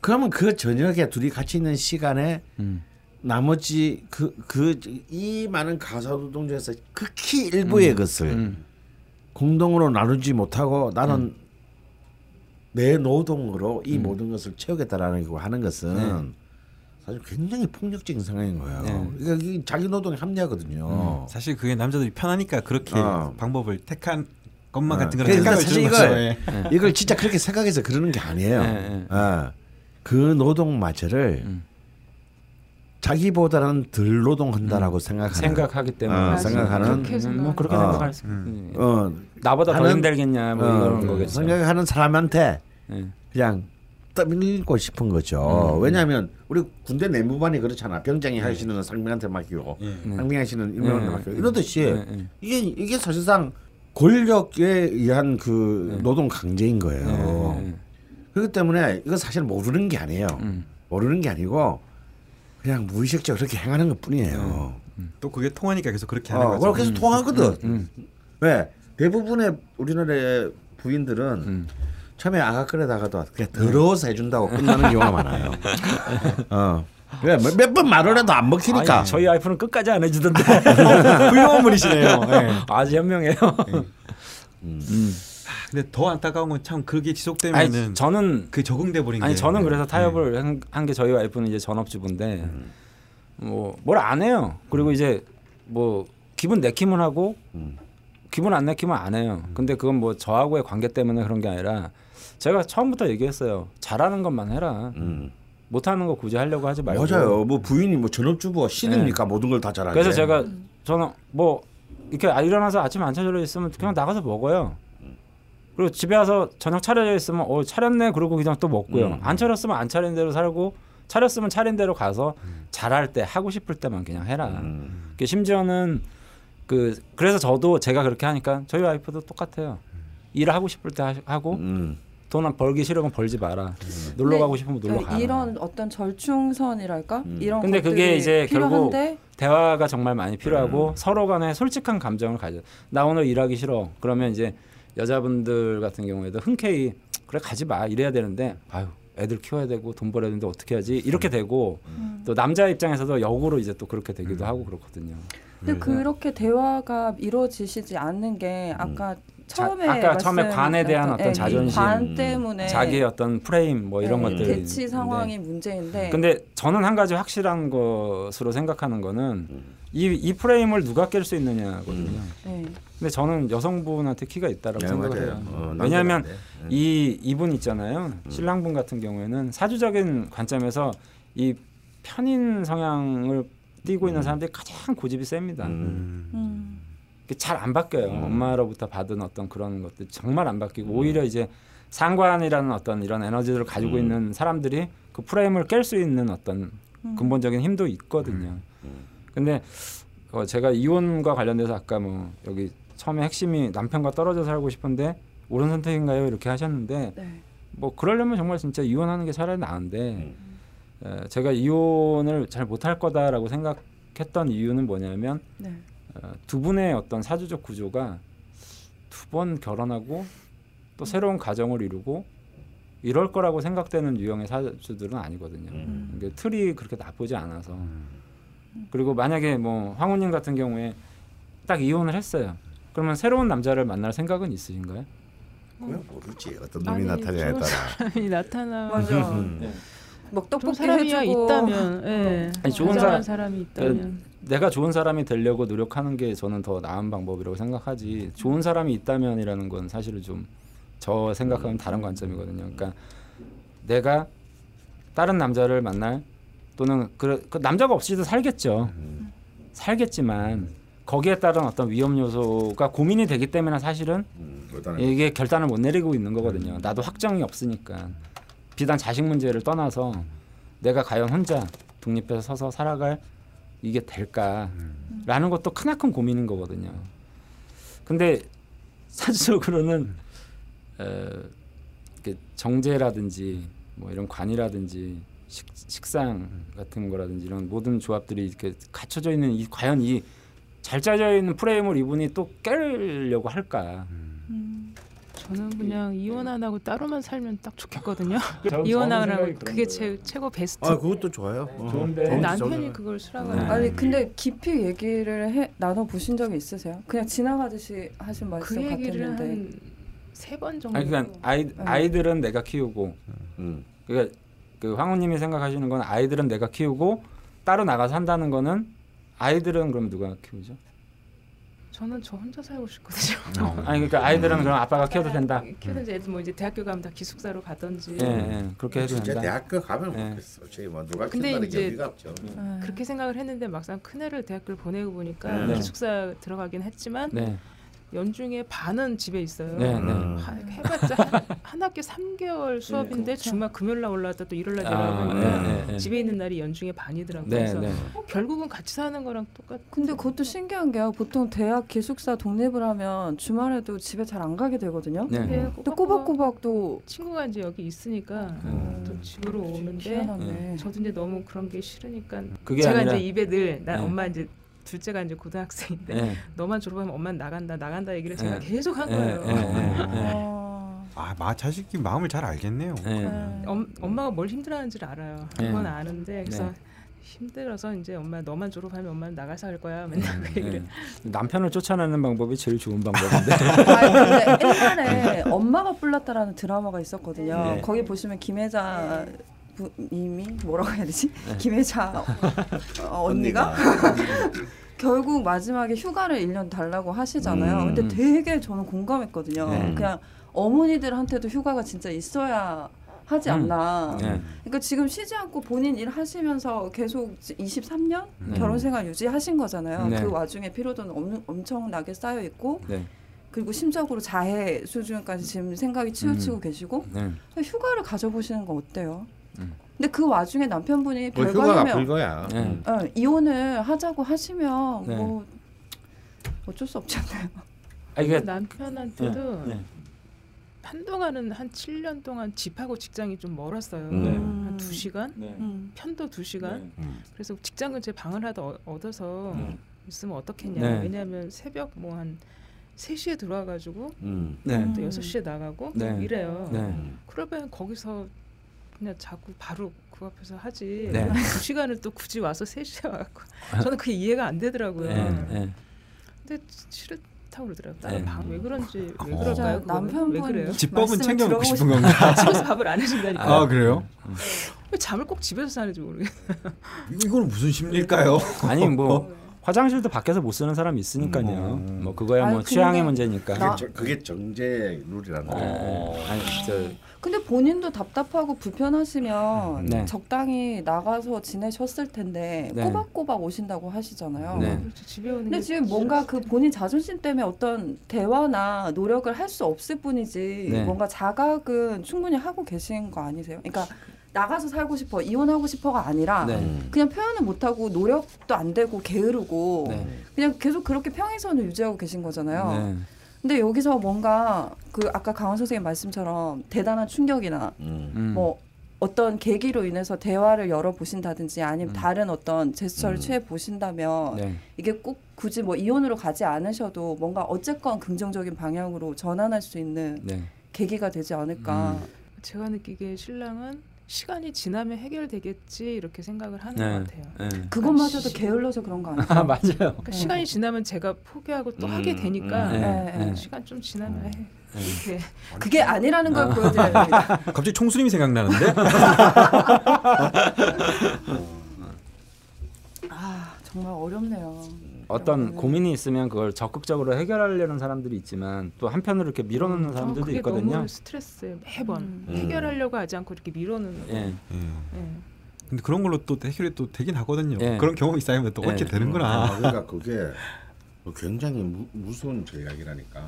그러면 그 저녁에 둘이 같이 있는 시간에 음. 나머지 그 그 이 많은 가사 노동 중에서 극히 일부의 것을 음. 공동으로 나누지 못하고 나는 내 노동으로 이 모든 것을 채우겠다라는 거 하는 것은 네. 사실 굉장히 폭력적인 상황인 거예요. 네. 그러니까 이게 자기 노동의 합리화거든요. 사실 그게 남자들이 편하니까 그렇게 어. 방법을 택한 것만 어. 같은 그런 그러니까 사실. 이걸 예. 이걸 진짜 그렇게 생각해서 그러는 게 아니에요. 네, 네. 어. 그 노동마저를 음. 자기보다는 덜 노동한다라고 생각하는 생각하기 때문에 어. 생각하는 그렇게 음, 생각- 뭐 그렇게 어. 생각할 수. 음. 음. 어, 나보다 더 하는- 힘들겠냐 뭐 어, 이런 거겠죠. 생각하는 사람한테 예. 그냥 떠밀고 싶은 거죠. 음. 왜냐하면 우리 군대 내무반이 그렇잖아. 병장이 하시는 건 상병한테 맡기고 예. 상병이 하시는 일병한테 네. 맡기고 이러듯이 예, 예. 이게 이게 사실상 권력에 의한 그 네. 노동 강제인 거예요. 그렇기 때문에 이건 사실 모르는 게 아니에요. 음. 모르는 게 아니고 그냥 무의식적으로 그렇게 행하는 것 뿐이에요. 또 그게 통하니까 계속 그렇게 하는 어, 거죠. 그렇게 해서 통하거든. 음. 왜 대부분의 우리나라의 부인들은 음. 처음에 아가 끓여다가도 그냥 더러워서 해준다고 끝나는 경우가 많아요. 어. 몇번 말을 해도 안 먹히니까. 아니, 저희 와이프는 끝까지 안 해주던데 훌륭한 분이시네요. 예. 아주 현명해요. 음. 근데 더 안타까운 건 참 그게 아니, 지속되면은 저는 그 적응돼 버린 게 아니 저는 그래서 예. 타협을 한게 저희 와이프는 이제 전업주부인데 뭐뭘 안 해요. 그리고 이제 뭐 기분 내키면 하고 음. 기분 안 내키면 안 해요. 근데 그건 뭐 저하고의 관계 때문에 그런 게 아니라 제가 처음부터 얘기했어요. 잘하는 것만 해라. 음. 못하는 거 굳이 하려고 하지 말고. 맞아요. 뭐 부인이 뭐 전업주부가 신입니까? 모든 걸 다 잘하게. 그래서 제가 저는 뭐 이렇게 아- 일어나서 아침 안 차려져 있으면 그냥 나가서 먹어요. 그리고 집에 와서 저녁 차려져 있으면 어 차렸네 그러고 그냥 또 먹고요. 음. 안 차렸으면 안 차린 대로 살고 차렸으면 차린 대로 가서 잘할 때 하고 싶을 때만 그냥 해라. 음. 그 심지어는 그 그래서 저도 제가 그렇게 하니까 저희 와이프도 똑같아요. 일을 하고 싶을 때 하- 하고 음. 돈 벌기 싫으면 벌지 마라. 놀러 가고 싶으면 놀러 그러니까 가라. 이런 어떤 절충선이랄까 음. 이런 근데 그게 이제 결국 필요한데 대화가 정말 많이 필요하고 음. 서로 간에 솔직한 감정을 가져. 나 오늘 일하기 싫어. 그러면 이제 여자분들 같은 경우에도 흔쾌히 그래 가지 마. 이래야 되는데 아유 애들 키워야 되고 돈 벌어야 되는데 어떻게 하지? 이렇게 되고 음. 또 남자 입장에서도 역으로 이제 또 그렇게 되기도 하고 그렇거든요. 근데 그렇게 대화가 이루어지시지 않는 게 아까 자- 처음에 아까 처음에 관에 대한 예, 어떤 이 자존심, 관 때문에 자기의 어떤 프레임 뭐 이런 네, 것들. 대치 상황이 문제인데 근데 저는 한 가지 확실한 것으로 생각하는 거는 음. 이, 이 프레임을 누가 깰 수 있느냐거든요. 네. 근데 저는 여성분한테 키가 있다라고 네, 생각을 맞아요. 해요. 어, 왜냐하면 남자한테. 이 이분 있잖아요. 신랑분 같은 경우에는 사주적인 관점에서 이 편인 성향을 띠고 있는 사람들이 가장 고집이 셉니다. 음. 음. 잘안 바뀌어요. 음. 엄마로부터 받은 어떤 그런 것들 정말 안 바뀌고 오히려 이제 상관이라는 어떤 이런 에너지를 가지고 음. 있는 사람들이 그 프레임을 깰 수 있는 어떤 음. 근본적인 힘도 있거든요. 근데 어 제가 이혼과 관련돼서 아까 뭐 여기 처음에 핵심이 남편과 떨어져 살고 싶은데 옳은 선택인가요? 이렇게 하셨는데 네. 뭐 그러려면 정말 진짜 이혼하는 게 차라리 나은데 음. 에, 제가 이혼을 잘 못할 거다라고 생각했던 이유는 뭐냐면 네. 어, 두 분의 어떤 사주적 구조가 두 번 결혼하고 또 새로운 가정을 이루고 이럴 거라고 생각되는 유형의 사주들은 아니거든요. 음. 이게 틀이 그렇게 나쁘지 않아서 그리고 만약에 뭐 황후님 같은 경우에 딱 이혼을 했어요. 그러면 새로운 남자를 만날 생각은 있으신가요? 그건 모르지 어떤 놈이 아니, 좋은 따라. 사람이 나타나 맞아. 음. 뭐 좋은 떡볶이 사람이 해주고 있다면, 예. 아니, 좋은 사람- 사람이 있다면 내가 좋은 사람이 되려고 노력하는 게 저는 더 나은 방법이라고 생각하지. 좋은 사람이 있다면이라는 건 사실은 좀 저 생각하는 다른 관점이거든요. 그러니까 내가 다른 남자를 만날 또는 그, 그 남자가 없이도 살겠죠. 살겠지만 거기에 따른 어떤 위험 요소가 고민이 되기 때문에 사실은 음, 이게 결단을 못 내리고 있는 거거든요. 나도 확정이 없으니까. 비단 자식 문제를 떠나서 내가 과연 혼자 독립해서 서서 살아갈 이게 될까라는 것도 크나큰 고민인 거거든요. 근데 사실적으로는 어, 이렇게 정제라든지 뭐 이런 관이라든지 식, 식상 같은 거라든지 이런 모든 조합들이 이렇게 갖춰져 있는 이 과연 이 잘 짜져 있는 프레임을 이분이 또 깨려고 할까? 저는 그냥 이혼 안 하고 따로만 살면 딱 좋겠거든요. 저- 이혼 저는 안 하고 생각이 그게 제 최고 베스트. 아 그것도 좋아요. 어. 좋은데. 남편이 그걸 수락을 네. 안 아니. 근데 깊이 얘기를 해 나눠 보신 적이 있으세요? 그냥 지나가듯이 하신 말씀 그 얘기를 같았는데 한세번 정도. 아니 그러니까 아이 아이들은 내가 키우고 음. 그러니까 그 황우님이 생각하시는 건 아이들은 내가 키우고 따로 나가서 한다는 거는 아이들은 그럼 누가 키우죠? 저는 저 혼자 살고 싶거든요. 아니 그러니까 아이들은 그럼 아빠가 키워도 된다. 키우든지 애들 뭐 이제 대학교 가면 다 기숙사로 가든지. 예, 예 그렇게 해도 진짜 된다. 대학교 가면 네. 좋겠어. 저희 뭐 누가 근데 키운다는 게 이제- 의미가 없죠. 아, 그렇게 생각을 했는데 막상 큰 애를 대학교를 보내고 보니까 네. 기숙사 들어가긴 했지만 네, 연중에 반은 집에 있어요. 네, 네. 음. 하- 해봤자 한, 한 학기 3개월 수업인데 그렇죠. 주말 금요일 날 올라왔다 또 일요일 날 아, 내려가면 네, 네, 네. 집에 있는 날이 연중에 반이더라고요. 네, 그래서 네. 어, 결국은 같이 사는 거랑 똑같. 근데 그것도 신기한 게요. 보통 대학 기숙사 독립을 하면 주말에도 집에 잘 안 가게 되거든요. 네. 네, 또 꼬박꼬박 또 친구가 이제 여기 있으니까 음. 또 집으로 오는데 희한하네. 저도 이제 너무 그런 게 싫으니까 그게 제가 아니라 이제 입에 늘나 네. 엄마 이제 둘째가 이제 고등학생인데 네, 너만 졸업하면 엄마는 나간다 나간다 얘기를 제가 네. 계속 한 네, 거예요. 네, 네, 네. 아, 아, 마 자식이 마음을 잘 알겠네요. 네. 네. 엄, 엄마가 뭘 힘들어하는지를 알아요. 네. 그건 아는데 그래서 네. 힘들어서 이제 엄마 너만 졸업하면 엄마는 나가서 할 거야 맨날 그 얘기를. 네. 남편을 쫓아내는 방법이 제일 좋은 방법인데. 아 근데 옛날에 엄마가 불났다라는 드라마가 있었거든요. 네. 거기 보시면 김혜자 님이 뭐라고 해야 되지? 네. 김혜자 어, 언니가 결국 마지막에 휴가를 1년 달라고 하시잖아요. 음. 근데 되게 저는 공감했거든요. 네. 그냥 어머니들한테도 휴가가 진짜 있어야 하지 음. 않나. 네. 그러니까 지금 쉬지 않고 본인 일 하시면서 계속 23년 네. 결혼 생활 유지하신 거잖아요. 네. 그 와중에 피로도는 엄, 엄청나게 쌓여 있고 네. 그리고 심적으로 자해 수준까지 지금 생각이 치우치고 계시고 네. 휴가를 가져보시는 건 어때요? 음. 근데 그 와중에 남편분이 뭐. 별거면 불거야. 네. 어, 이혼을 하자고 하시면 네. 뭐 어쩔 수 없지 않나요? 아 이게 남편한테도 네. 한동안은 한 7년 동안 집하고 직장이 좀 멀었어요. 음. 한 2시간? 네. 음. 편도 2시간? 네. 음. 그래서 직장 근처에 방을 하나 더 얻어서 네. 있으면 어떻겠냐. 네. 왜냐하면 새벽 뭐 한 3시에 들어와가지고 음. 네. 음. 또 6시에 나가고 네. 이래요. 네. 바엔 거기서 그냥 자꾸 바로 그 앞에서 하지. 네. 두 시간을 또 굳이 와서 3시에 와갖고 저는 그게 이해가 안 되더라고요. 네. 네. 근데 싫다고 그러더라고요. 다른 네. 방왜 그런지 왜 어. 그럴까요? 남편분? 집밥은 챙겨 먹고 싶은 건가? 집에서 밥을 안 해준다니까. 아, 그래요? 왜 잠을 꼭 집에서 자는지 모르겠어요. 이거- 이거는 무슨 심리일까요? 아니 뭐 화장실도 밖에서 못 쓰는 사람이 있으니까요. 음. 뭐 그거야 아니, 뭐 취향의 문제니까. 나- 그게, 저, 그게 정제 룰이라는 네, 거야. 네. 아니 저 근데 본인도 답답하고 불편하시면 네. 적당히 나가서 지내셨을 텐데 네. 꼬박꼬박 오신다고 하시잖아요. 네. 그렇죠. 근데 게 지금 뭔가 그 본인 자존심 때문에 어떤 대화나 노력을 할 수 없을 뿐이지 네. 뭔가 자각은 충분히 하고 계신 거 아니세요? 그러니까 나가서 살고 싶어 이혼하고 싶어가 아니라 네. 음. 그냥 표현을 못 하고 노력도 안 되고 게으르고 네. 그냥 계속 그렇게 평행선을 유지하고 계신 거잖아요. 네. 근데 여기서 뭔가 그 아까 강원 선생님 말씀처럼 대단한 충격이나 음. 음. 뭐 어떤 계기로 인해서 대화를 열어 보신다든지 아니면 음. 다른 어떤 제스처를 음. 취해 보신다면 네. 이게 꼭 굳이 뭐 이혼으로 가지 않으셔도 뭔가 어쨌건 긍정적인 방향으로 전환할 수 있는 네. 계기가 되지 않을까. 음. 제가 느끼기에 신랑은 시간이 지나면 해결되겠지 이렇게 생각을 하는 네. 것 같아요. 예. 그것마저도 게을러서 그런 거 아니에요? 아 맞아요. 그러니까 네. 시간이 지나면 제가 포기하고 또 음, 하게 되니까 음. 네, 네, 네. 시간 좀 지나면 해. 네. 그게 아니라는 걸 보여드려야 됩니다. 갑자기 총수님이 생각나는데 아 정말 어렵네요. 어떤 고민이 있으면 그걸 적극적으로 해결하려는 사람들이 있지만 또 한편으로 이렇게 밀어놓는 어, 사람들도 그게 있거든요. 너무 스트레스예요. 매번 음. 해결하려고 하지 않고 이렇게 거. 예. 예. 예. 근데 그런 걸로 또 해결이 또 되긴 하거든요. 예. 그런 경험이 쌓이면 또 예. 어떻게 되는구나. 아, 그러니까 그게 굉장히 무, 무서운 전략이라니까.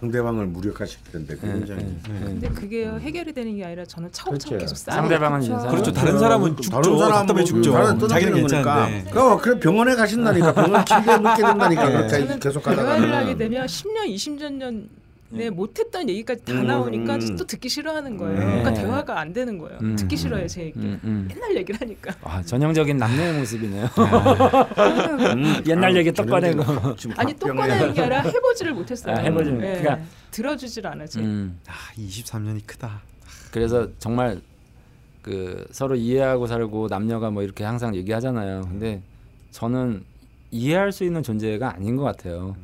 예. 상대방을 무력화시키는데 예. 굉장히 예. 예. 근데 그게 해결이 되는 게 아니라 저는 차곡차곡 그렇죠. 계속 쌓여. 상대방은 그렇죠. 인사. 그렇죠. 다른 사람은 죽죠. 다른 사람은 답답해 죽죠. 다른 자기는. 괜찮은데. 그거 그래 병원에 가신다니까 병원 침대에 눕게 된다니까 네. 계속 대화를 하게 가다가는 되면 10년, 20년 전에 예. 못했던 얘기까지 다 음, 나오니까 음. 또 듣기 싫어하는 거예요. 음. 그러니까 네. 대화가 안 되는 거예요. 음. 듣기 싫어요 제 얘기. 음, 음. 맨날 얘기를 하니까. 아, 전형적인 남녀의 모습이네요. 음, 옛날 아, 얘기 또 꺼내고. 아니 또 박병래. 꺼내는 게 아니라 해보지를 못했어요. 아, 해보지 못- 예. 그러니까- 들어주질 않았지. 음. 아, 23년이 크다. 그래서 정말 그 서로 이해하고 살고 남녀가 뭐 이렇게 항상 얘기하잖아요. 근데 저는 이해할 수 있는 존재가 아닌 것 같아요.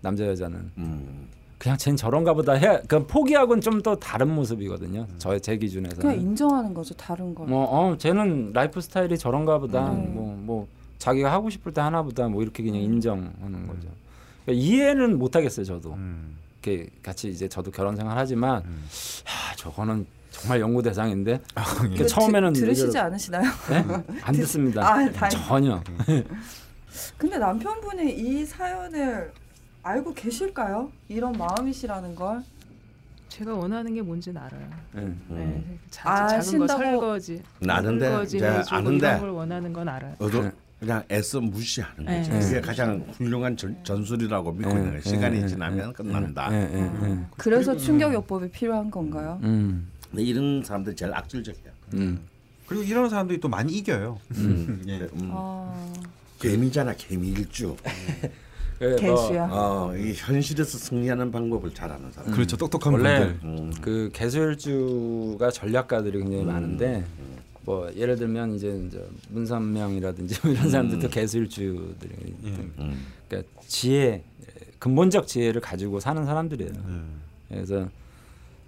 남자 여자는 음. 그냥 쟨 저런가 보다 해. 그 포기하고는 좀또 다른 모습이거든요. 저제 기준에서. 그냥 인정하는 거죠 다른 걸. 뭐 어, 쟤는 라이프 스타일이 저런가 보다. 음. 뭐 뭐 자기가 하고 싶을 때 하나 보다. 뭐 이렇게 그냥 인정하는 거죠. 그러니까 이해는 못 하겠어요, 저도. 음. 이렇게 같이 이제 저도 결혼 생활 하지만 음. 야, 저거는 정말 연구 대상인데 아, 그그 처음에는 드, 들으시지 이거를- 않으시나요? 네? 안 듣습니다. 아, 다행. 전혀. 근데 남편분이 이 사연을 알고 계실까요? 이런 마음이시라는 걸. 제가 원하는 게 뭔지는 알아요. 네. 네. 자, 작은 거 설거지, 설거지 이제 해주고 아는데 이런 걸 원하는 건 알아요. 어도 네. 그냥 애써 무시하는 네. 네. 그게 가장 훌륭한 전, 전술이라고 믿고 네. 있는 거야. 시간이 네. 지나면 끝난다. 네. 그래서 충격요법이 필요한 건가요? 음. 근데 이런 사람들 제일 악질적이야. 음. 그리고 이런 사람들이 또 많이 이겨요. 음. 예. 음. 아, 개미잖아, 개미 일주. 그 뭐, 개수야. 어, 이 현실에서 승리하는 방법을 잘 아는 사람. 그렇죠. 똑똑한 원래 분들. 음. 그 개수일주가 전략가들이 굉장히 많은데 뭐 예를 들면 이제, 이제 문선명이라든지 뭐 이런 사람들도 개수일주들이 예. 음. 그러니까 지혜 근본적 지혜를 가지고 사는 사람들이에요. 예. 그래서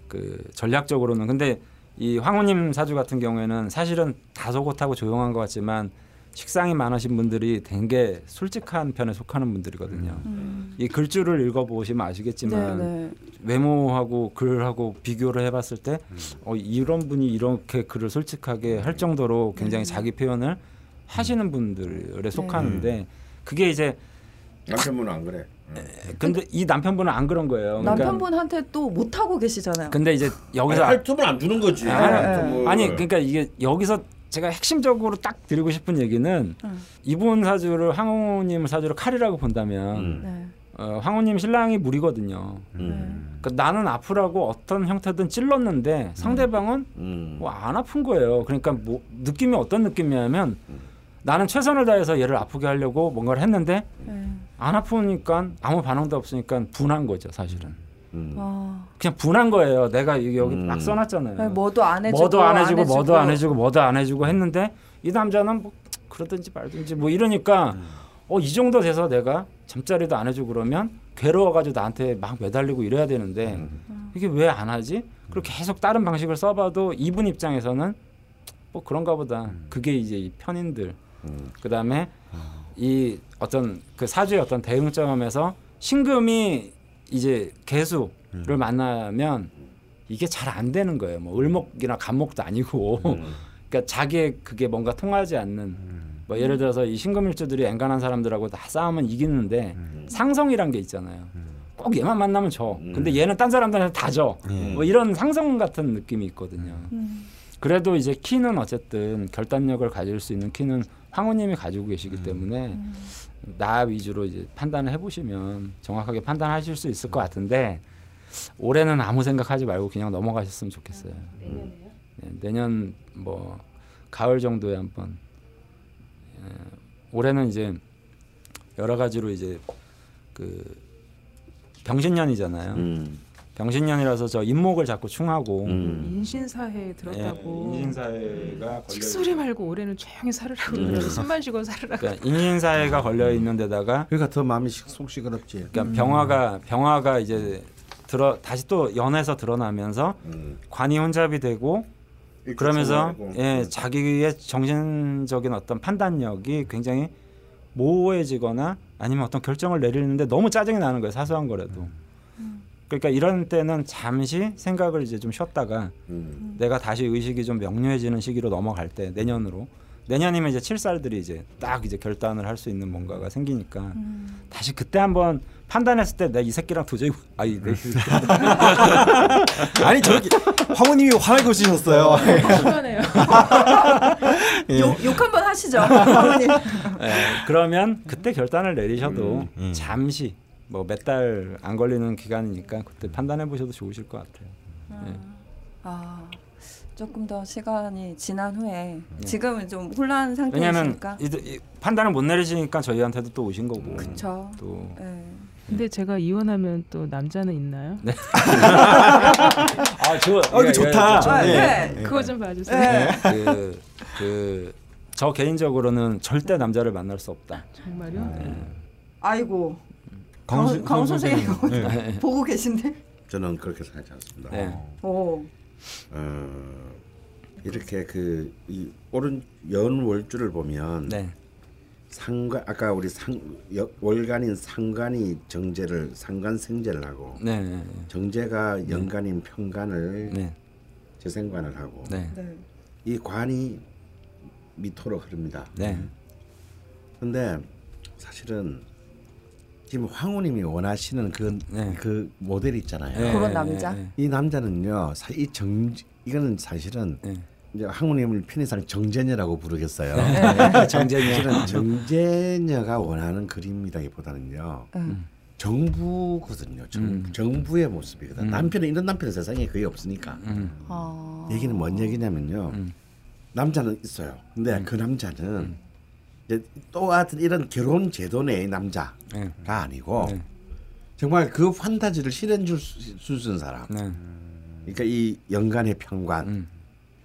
그 전략적으로는 근데 이 황후님 사주 같은 경우에는 사실은 다소곳하고 조용한 것 같지만 식상이 많으신 분들이 되게 솔직한 편에 속하는 분들이거든요. 음. 이 글줄을 읽어보시면 아시겠지만 네네. 외모하고 글하고 비교를 해봤을 때 어, 이런 분이 이렇게 글을 솔직하게 할 정도로 굉장히 자기 표현을 하시는 분들에 속하는데 그게 이제 남편분은 안 그래. 음. 근데 이 남편분은 안 그런 거예요. 그러니까 남편분한테 또 못 하고 계시잖아요. 근데 이제 여기서 아니, 할 틈을 안 주는 거지. 아니, 할 틈을. 아니 그러니까 이게 여기서 제가 핵심적으로 딱 드리고 싶은 얘기는 음. 이분 사주를 황후님 사주를 칼이라고 본다면 음. 네. 어, 황후님 신랑이 물이거든요. 음. 그러니까 나는 아프라고 어떤 형태든 찔렀는데 상대방은 음. 뭐안 아픈 거예요. 그러니까 뭐 느낌이 어떤 느낌이냐면 나는 최선을 다해서 얘를 아프게 하려고 뭔가를 했는데 네. 안 아프니까 아무 반응도 없으니까 분한 거죠 사실은. 음. 아, 그냥 분한 거예요. 내가 여기 음. 막 써놨잖아요. 네, 뭐도 안 해주고 뭐도 안 해주고 해주고. 뭐도 안 해주고 뭐도 안 해주고 했는데 이 남자는 뭐 그러든지 말든지 뭐 이러니까 어이 정도 돼서 내가 잠자리도 안 해주고 그러면 괴로워가지고 나한테 막 매달리고 이래야 되는데 음. 이게 왜 안 하지? 그리고 계속 다른 방식을 써봐도 이분 입장에서는 뭐 그런가 보다. 그게 이제 이 편인들. 음. 그 다음에 이 어떤 그 사주의 어떤 대응점에서 신금이 이제 개수를 만나면 이게 잘 안 되는 거예요. 뭐 을목이나 간목도 아니고. 음. 그러니까 자기의 그게 뭔가 통하지 않는 뭐 예를 들어서 이 신금일주들이 앵간한 사람들하고 다 싸우면 이기는데 상성이란 게 있잖아요. 꼭 얘만 만나면 져. 근데 얘는 딴 사람들한테 다 져. 예. 뭐 이런 상성 같은 느낌이 있거든요. 음. 그래도 이제 키는 어쨌든 결단력을 가질 수 있는 키는 황후님이 가지고 계시기 때문에 나 위주로 이제 판단을 해보시면 정확하게 판단하실 수 있을 것 같은데 올해는 아무 생각하지 말고 그냥 넘어가셨으면 좋겠어요. 내년에요? 네, 내년 뭐 가을 정도에 한번 예, 올해는 이제 여러 가지로 이제 그 병신년이잖아요. 음. 병신년이라서 저 잇목을 자꾸 충하고 음. 인신사회에 들었다고. 예, 인신사회가 걸려 칙소리 말고 올해는 조용히 살으라고. 숨만 쉬고 살으라고. 그러니까 인신사회가 걸려 있는 데다가 그러니까 더 마음이 식- 속 시끄럽지. 그러니까 병화가 병화가 이제 들어 다시 또 연에서 드러나면서 음. 관이 혼잡이 되고 그러면서 예 자기의 정신적인 어떤 판단력이 굉장히 모호해지거나 아니면 어떤 결정을 내리는데 너무 짜증이 나는 거예요 사소한 거라도 그러니까 이런 때는 잠시 생각을 이제 좀 쉬었다가 음. 내가 다시 의식이 좀 명료해지는 시기로 넘어갈 때 내년으로 내년이면 이제 칠살들이 이제 딱 이제 결단을 할 수 있는 뭔가가 생기니까 다시 그때 한번 판단했을 때 내 이 새끼랑 도저히 아이 내 아니 저렇게 황후님이 화를 고시셨어요. 시원해요. 예. 욕, 욕 한번 하시죠. 예, 그러면 그때 결단을 내리셔도 음, 음. 잠시 뭐 몇 달 안 걸리는 기간이니까 그때 판단해 보셔도 좋으실 것 같아요. 아, 조금 더 시간이 지난 후에 지금은 좀 혼란 네. 왜냐하면 판단을 못 내리시니까 저희한테도 또 오신 거고. 그렇죠. 또 네. 근데 제가 이혼하면 또 남자는 있나요? 아, 저, 어, 이거 좋다. 아, 예. 네. 그거 좀 봐주세요. 네. 그, 그, 저 개인적으로는 절대 남자를 만날 수 없다. 정말요? 아이고. 강 강, 강 선생님 예. 보고 계신데. 저는 그렇게 생각하지 않습니다. 네. 오. 어, 이렇게 그 이 오른 연월주를 보면 네. 상관 아까 우리 상 여, 월간인 상관이 정제를 상관 생제를 하고 네. 네. 정제가 연간인 평관을 네. 재생관을 하고 네. 네. 이 관이 미토로 흐릅니다. 네. 근데 사실은 지금 황후님이 원하시는 그, 네. 그 모델 있잖아요. 네. 그런 남자? 네. 이 남자는요, 사- 이 정, 이거는 사실은 네. 이제 황후님을 편의상 정제녀라고 부르겠어요. 네. 정제녀. 사실은 정제녀가 원하는 그림이라기보다는요, 음. 정부거든요. 정, 음. 정부의 모습이거든. 음. 남편은 이런 남편은 세상에 거의 없으니까. 음. 아. 얘기는 뭔 얘기냐면요. 음. 남자는 있어요. 근데 그 남자는 이제 또 같은 이런 결혼 제도 내의 남자가 네. 아니고 네. 정말 그 판타지를 실현 줄수 있는 사람. 네. 그러니까 이 연간의 평관, 음.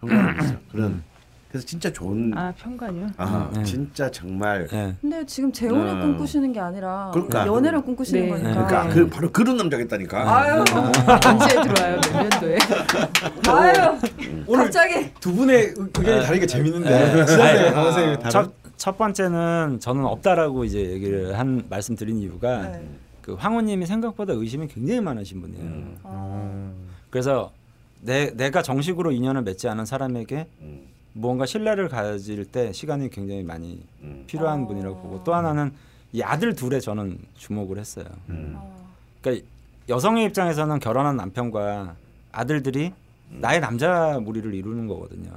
평관을 있어. 그런 그래서 진짜 좋은 아 평관이요? 아, 음. 진짜 정말 네. 근데 지금 재혼을 음. 꿈꾸시는 게 아니라 그러니까. 연애를 꿈꾸시는 네. 거니까. 그러니까 그 바로 그런 남자가 있다니까. 아유, 언제 들어와요? 몇 년도에? 아유, 오늘 갑자기. 두 분의 의- 의견이 다르니까 재밌는데 네. 아니, 강 선생님이 다른 첫, 첫 번째는 저는 없다라고 이제 얘기를 한 말씀드린 이유가 네. 그 황후님이 생각보다 의심이 굉장히 많으신 분이에요. 음. 아, 그래서 내 내가 정식으로 인연을 맺지 않은 사람에게 음, 무언가 신뢰를 가질 때 시간이 굉장히 많이 음, 필요한 어. 분이라고 보고 또 하나는 이 아들 둘에 저는 주목을 했어요. 음. 아. 그러니까 여성의 입장에서는 결혼한 남편과 아들들이 나의 남자 무리를 이루는 거거든요.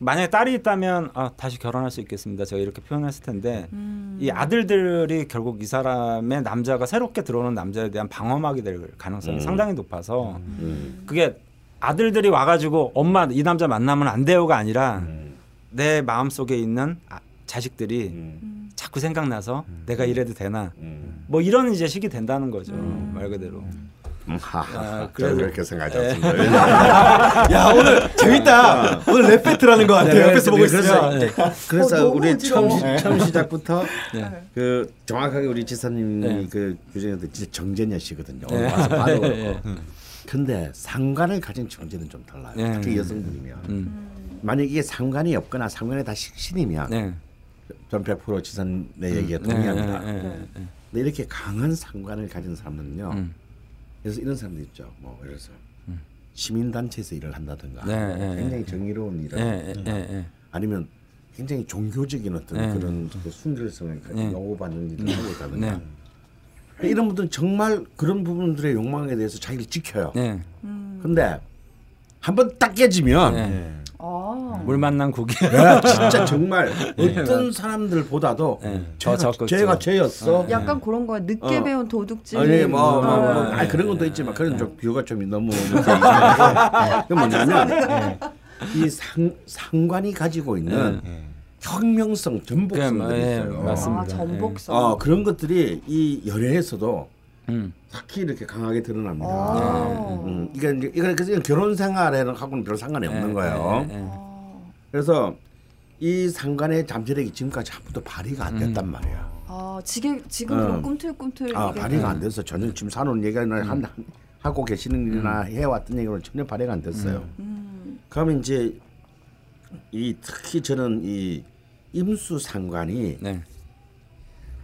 음. 만약에 딸이 있다면 아, 다시 결혼할 수 있겠습니다. 제가 이렇게 표현했을 텐데 음. 이 아들들이 결국 이 사람의 남자가 새롭게 들어오는 남자에 대한 방어막이 될 가능성이 음. 상당히 높아서 음. 그게 아들들이 와가지고 엄마 이 남자 만나면 안 돼요가 아니라 음. 내 마음 속에 있는 아, 자식들이 음. 자꾸 생각나서 내가 이래도 되나 음. 뭐 이런 이제 식이 된다는 거죠 음. 말 그대로 음. 아, 저는 그래도- 그렇게 생각하지 예. 않습니다. 왜냐하면 야 오늘 재밌다. 오늘 랩 배틀하는 것 같아요. 네, 옆에서 보고 그래서- 있으면. 그래서 어, 우리 처음. 시, 처음 시작부터 네. 그 정확하게 우리 지사님이 네. 그 규정해도 진짜 정제녀 씨거든요. 네. 와서 그렇고. 예. 근데 상관을 가진 정제는 좀 달라요. 네. 특히 여성분이면 음. 만약 이게 상관이 없거나 상관이 다 식신이면 네. 전100% 지사님 내 얘기에 네, 동의합니다. 네, 네, 네, 네. 근데 이렇게 강한 상관을 가진 사람들은요. 음. 그래서 이런 사람들 있죠. 뭐 예를 들어서 시민단체에서 일을 한다든가 네, 네, 굉장히 정의로운 일을 예, 한다든가. 아니면 굉장히 종교적인 어떤 네. 그런 그 순결성을 네. 요구받는 일을 하고 있다든가 네. 이런 분들은 정말 그런 부분들의 욕망에 대해서 자기를 지켜요. 네. 근데 한번 딱 깨지면 네. 아. 물 만난 국이 야, 진짜 정말 어떤 사람들보다도 네. 더 제가, 적극적으로. 제가 죄였어. 약간 그런 거야. 늦게 어. 배운 도둑질. 아니 뭐, 뭐, 뭐, 어. 아니 그런 것도 있지만 그런 좀 비유가 좀 너무 그 뭐냐면 이 상, 상관이 가지고 있는 혁명성, 전복성들이 그, 예, 있어요. 맞습니다. 아, 전복성. 어 그런 것들이 이 연애에서도 음. 특히 이렇게 강하게 드러납니다. 아. 음, 이게 이제 이건 그래서 결혼 생활에는 하고는 별 상관이 없는 예, 거예요. 예, 예. 아. 그래서 이 상관의 잠재력이 지금까지 한 번도 발휘가 안 됐단 음. 말이야. 아, 지금 지금 어. 그럼 꿈틀꿈틀 아 발휘가 안 됐어. 전혀 지금 사놓은 얘기나 음. 한, 한- 하고 계시는 일이나 해왔던 얘기는 전혀 발휘가 안 됐어요. 음. 그러면 이제 이 특히 저는 이 임수 상관이 네.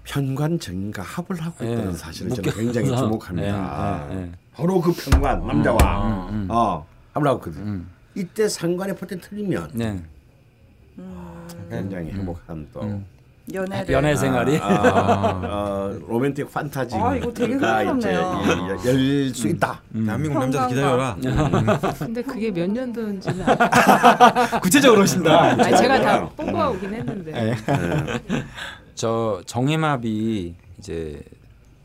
편관 정인과 합을 하고 예. 있다는 사실을 저는. 굉장히 주목합니다. 예. 바로 그 편관 남자와 음, 음. 어 합을 하고 있거든. 음. 이때 상관의 포텐 틀리면 네. 굉장히 행복한 또 음. 연애를 연애 생활이 아, 어, 로맨틱 판타지가 아, 이거 되게 이제 흥미롭네요. 열수 있다. 대한민국 평강과- 남자도 기다려라. 근데 그게 몇 년도인지는 알- 구체적으로 오신다. 아니, 제가 다 뽕보아 오긴 했는데 저 정해마비 이제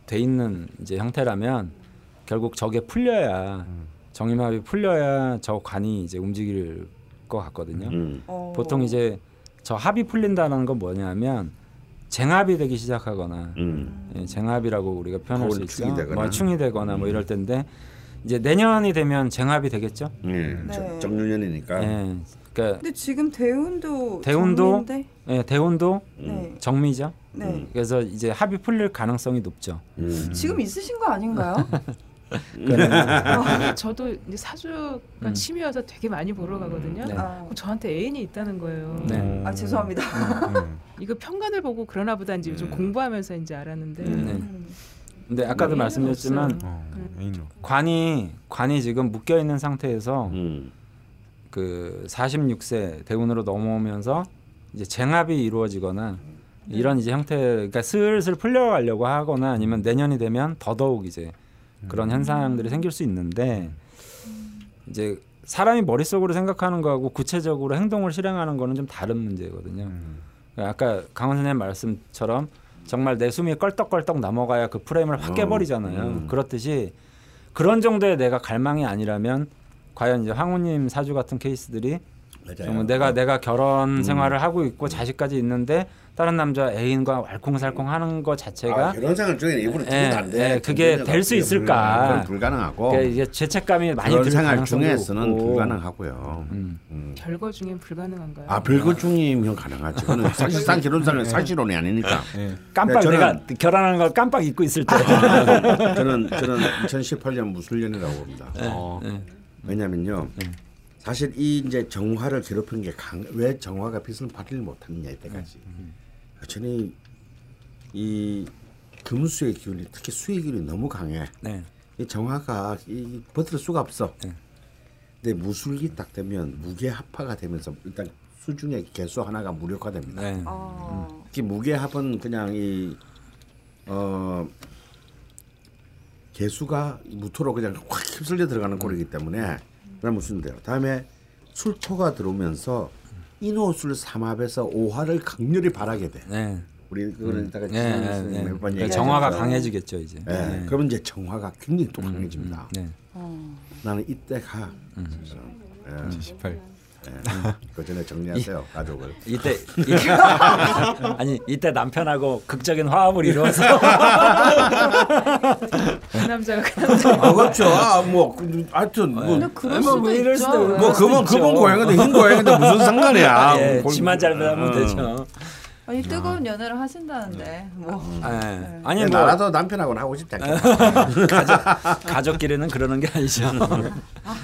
돼 있는 이제 형태라면 결국 저게 풀려야 정해마비 풀려야 저 관이 이제 움직일 것 같거든요. 음. 어. 보통 이제 저 합이 풀린다는 건 뭐냐면 쟁합이 되기 시작하거나 음. 예, 쟁합이라고 우리가 표현할 수 충이 있죠. 되거나. 뭐 충이 되거나 뭐 이럴 텐데 이제 내년이 되면 쟁합이 되겠죠. 예, 네. 정- 정유년이니까. 예. 그러니까 근데 지금 대운도 대운도 정미인데? 예, 대운도 네. 정미죠. 네. 그래서 이제 합이 풀릴 가능성이 높죠. 음. 지금 있으신 거 아닌가요? 아, 저도 이제 사주가 음. 취미여서 되게 많이 보러 가거든요. 네. 아, 그럼 저한테 애인이 있다는 거예요. 네. 아 죄송합니다. 음. 이거 편관을 보고 그러나 보다 이제 좀 음. 공부하면서 이제 알았는데 네. 음. 근데 아까도 네. 말씀드렸지만 어. 관이 관이 지금 묶여 있는 상태에서 음. 그 46세 대운으로 넘어오면서 이제 쟁합이 이루어지거나 이런 이제 형태 그러니까 슬슬 풀려가려고 하거나 아니면 내년이 되면 더더욱 이제 그런 현상들이 생길 수 있는데 이제 사람이 머릿속으로 생각하는 거하고 구체적으로 행동을 실행하는 거는 좀 다른 문제거든요. 음. 그러니까 아까 강원 선생님 말씀처럼 정말 내 숨이 껄떡껄떡 넘어가야 그 프레임을 확 어, 깨버리잖아요. 음. 그렇듯이 그런 정도의 내가 갈망이 아니라면 과연 이제 황후님 사주 같은 케이스들이. 정말 내가 내가 결혼 음. 생활을 하고 있고 자식까지 있는데 다른 남자 애인과 알콩살콩 하는 것 자체가 아, 결혼 생활 중에 일부러 예, 안 돼. 예, 그게 될 수 있을까? 그건 불가능하고. 그러니까 이게 죄책감이 많이 들 생활 중에서는 높고. 불가능하고요. 음. 음. 별거 중엔 불가능한가요? 아 별거 중이면 가능하지. 사실상 결혼 생활 사실혼이 아니니까. 예. 깜빡 네, 저는- 내가 결혼하는 걸 깜빡 잊고 있을 때. 저는 저는 2018년 무술년이라고 봅니다. 어. 예. 왜냐면요. 사실 이 이제 정화를 괴롭힌 게 왜 정화가 빛을 발휘를 못하느냐 이때까지. 저는 이 금수의 기운이 특히 수의 기운이 너무 강해. 네. 이 정화가 이 버틸 수가 없어. 네. 근데 무술기 딱 되면 무게 합화가 되면서 일단 수중의 개수 하나가 무력화됩니다. 네. 아, 특히 무게합은 그냥 이 어, 개수가 무토로 그냥 확 휩쓸려 들어가는 꼴이기 때문에 그럼 무슨 돼요. 다음에 술토가 들어오면서 인호술 삼합에서 오화를 강렬히 바라게 돼. 네. 우리 그거는 이따가 네, 네, 네. 몇번 그러니까. 정화가 강해지겠죠 이제. 네. 그러면 이제 정화가 굉장히 또 강해집니다. 네. 어. 나는 이때가 예, 78. 그 전에 정리하세요 가족을. 이때 이- 아니 이때 남편하고 극적인 화합을 이루어서 그 남자가 그 남자 아 그렇죠. 아, 뭐 그, 하여튼 뭐 근데 그럴 뭐 수도 있죠. 수도 있고. 뭐 그분 그분 고향인데 흰 고향인데 무슨 상관이야. 예, 뭐, 지만 잘 하면 어. 되죠. 아니 뜨거운 연애를 하신다는데 뭐 예. 아니 아니 뭐 나라도 남편하고는 하고 싶지 않겠다. 가족끼리는 그러는 게 아니죠. 아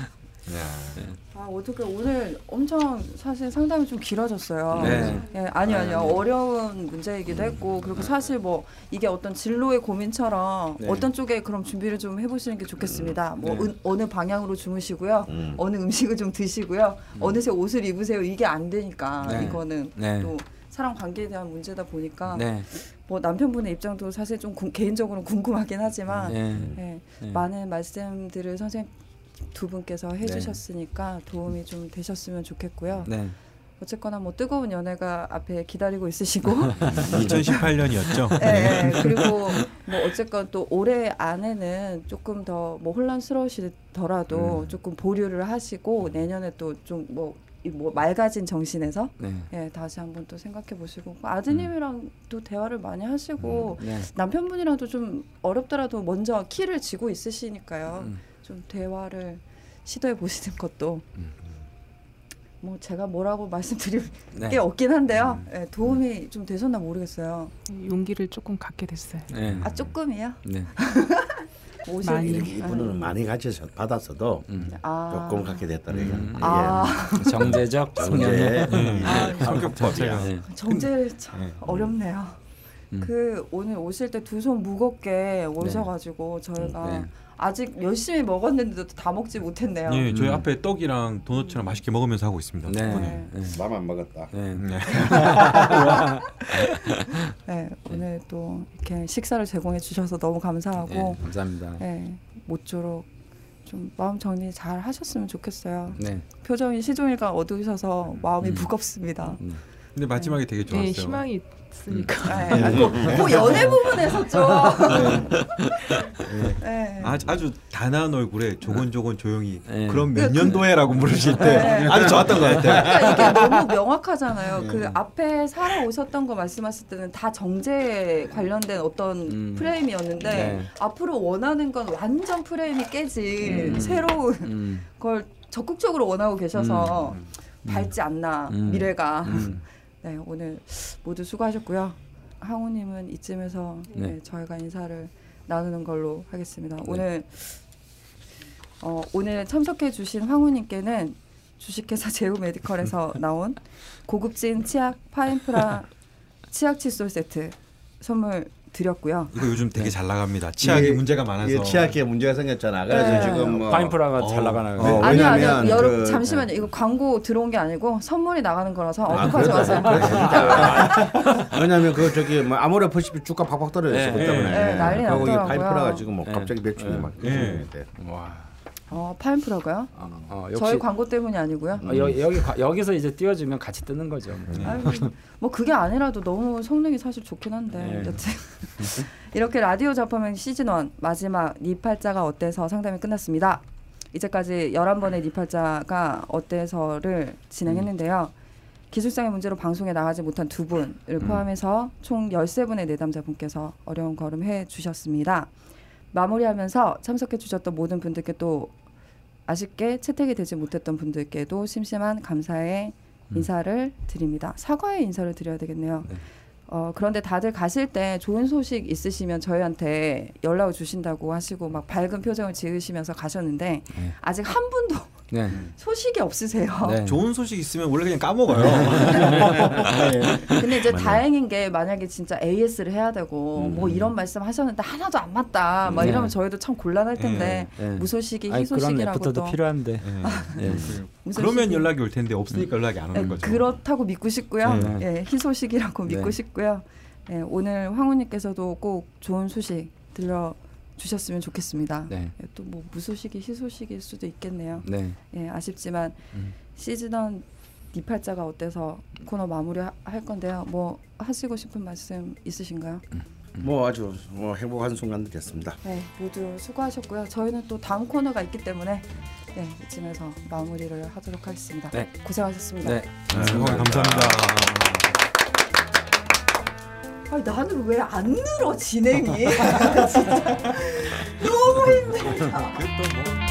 어떻게 오늘 엄청 사실 상담이 좀 길어졌어요. 네. 예, 아니요 아니요 어려운 문제이기도 했고 그리고 사실 뭐 이게 어떤 진로의 고민처럼 네. 어떤 쪽에 그럼 준비를 좀 해보시는 게 좋겠습니다. 뭐 네. 은- 어느 방향으로 주무시고요, 음. 어느 음식을 좀 드시고요, 어느새 옷을 입으세요 이게 안 되니까 네. 이거는 네. 또 사람 관계에 대한 문제다 보니까 네. 뭐 남편분의 입장도 사실 좀 궁- 개인적으로 궁금하긴 하지만 네. 예, 네. 많은 말씀들을 선생님 두 분께서 해주셨으니까 도움이 좀 되셨으면 좋겠고요. 네. 어쨌거나 뭐 뜨거운 연애가 앞에 기다리고 있으시고, 2018년이었죠. 예, 예. 그리고 뭐 어쨌건 또 올해 안에는 조금 더 뭐 혼란스러우시더라도 조금 보류를 하시고 내년에 또 좀뭐이뭐 맑아진 정신에서 네. 예 다시 한번 또 생각해 보시고 아드님이랑 또 대화를 많이 하시고 네. 남편분이랑도 좀 어렵더라도 먼저 키를 쥐고 있으시니까요. 음. 좀 대화를 시도해 보시는 것도 음. 뭐 제가 뭐라고 말씀드릴 네. 게 없긴 한데요. 음. 예, 도움이 좀 되셨나 모르겠어요. 용기를 조금 갖게 됐어요. 네. 아 조금이요? 네. 많이. 이분은 많이 가져서 받았어도 음. 아, 조금 갖게 됐다는 얘기야. 음. 아 정제적 정제. 아, 성격법이야. 네. 정제를 참 네. 어렵네요. 음. 그 오늘 오실 때 두 손 무겁게 오셔가지고 저희가 네. 아직 열심히 먹었는데도 다 먹지 못했네요. 예, 저희 음. 앞에 떡이랑 도넛이랑 맛있게 먹으면서 하고 있습니다. 네. 네. 네. 맘안 먹었다. 네. 네. 네, 오늘 또 이렇게 식사를 제공해 주셔서 너무 감사하고 네, 감사합니다. 네, 모쪼록 좀 마음 정리 잘 하셨으면 좋겠어요. 네. 표정이 시종일관 어두우셔서 마음이 음. 무겁습니다. 음. 근데 마지막에 되게 좋았어요. 네, 희망이 있으니까. 네, 아, 그, 그 연애 부분에서 좀. 네. 아주, 아주 단아한 얼굴에 조곤조곤 조용히 네. 그럼 몇 그- 년도에라고 물으실 때 네. 아주 좋았던 것 같아요. 그러니까 이게 너무 명확하잖아요. 네. 그 앞에 살아오셨던 거 말씀하실 때는 다 정제 관련된 어떤 음. 프레임이었는데 네. 앞으로 원하는 건 완전 프레임이 깨진 음. 새로운 음. 걸 적극적으로 원하고 계셔서 음. 밝지 않나 음. 미래가. 음. 네 오늘 모두 수고하셨고요. 항우님은 이쯤에서 네. 네, 저희가 인사를 나누는 걸로 하겠습니다. 오늘 어, 오늘 참석해 주신 황우님께는 주식회사 제우 메디컬에서 나온 고급진 치약 파인프라 치약 칫솔 세트 선물 드렸고요. 이거 요즘 되게 네. 잘 나갑니다. 치약에 이게- 문제가 많아서 이게 치약에 문제가 생겼잖아. 그래서 네. 지금 뭐 파인프라가 어. 잘 나가나요? 어, 아니요 아니요 왜냐면 여러분 그- 잠시만요 이거 광고 들어온 게 아니고 선물이 나가는 거라서 아, 언급하지 마세요. 왜냐면 그 저기 뭐 아모레 퍼시픽 주가 팍팍 떨어졌어 네. 그 때문에. 네, 난리 그리고 이 났더라고요. 파인프라가 지금 뭐 네. 갑자기 매출이 네. 막 네. 와. 어 파인프라가요? 어, 역시 저희 광고 때문이 아니고요. 어, 여, 여기 과- 여기서 이제 띄워주면 같이 뜨는 거죠. 뭐. 아이고, 뭐 그게 아니라도 너무 성능이 사실 좋긴 한데 네. 여튼 이렇게 라디오 잡화명 시즌 1 마지막 니 팔자가 어때서 상담이 끝났습니다. 이제까지 11번의 니 팔자가 어때서를 진행했는데요. 기술상의 문제로 방송에 나가지 못한 두 분을 포함해서 총 13분의 내담자분께서 어려운 걸음 해 주셨습니다. 마무리하면서 참석해 주셨던 모든 분들께 또 아쉽게 채택이 되지 못했던 분들께도 심심한 감사의 인사를 드립니다. 사과의 인사를 드려야 되겠네요. 네. 어, 그런데 다들 가실 때 좋은 소식 있으시면 저희한테 연락을 주신다고 하시고 막 밝은 표정을 지으시면서 가셨는데 네. 아직 한 분도 네. 소식이 없으세요. 네. 좋은 소식 있으면 원래 그냥 까먹어요. 근데 이제 다행인 게 만약에 진짜 AS를 해야 되고 뭐 이런 말씀 하셨는데 하나도 안 맞다. 막 네. 이러면 저희도 참 곤란할 텐데 네. 무소식이 희소식이라고 또 필요한데. 네. 네. 그러면 연락이 올 텐데 없으니까 연락이 안 오는 네, 거죠. 그렇다고 믿고 싶고요. 네. 예, 희소식이라고 네. 믿고 싶고요. 예, 오늘 황후님께서도 꼭 좋은 소식 들려 주셨으면 좋겠습니다. 네. 예, 또뭐 무소식이 희소식일 수도 있겠네요. 네. 예, 아쉽지만 음. 시즌 1 니팔자가 어때서 코너 마무리 하- 할 건데요. 뭐 하시고 싶은 말씀 있으신가요? 뭐 아주 뭐 행복한 순간도 됐습니다. 네, 모두 수고하셨고요. 저희는 또 다음 코너가 있기 때문에 네, 이쯤에서 마무리를 하도록 하겠습니다. 네. 고생하셨습니다. 네. 네, 감사합니다. 아니, 나는 왜 안 늘어 진행이? 진짜 너무 힘들다.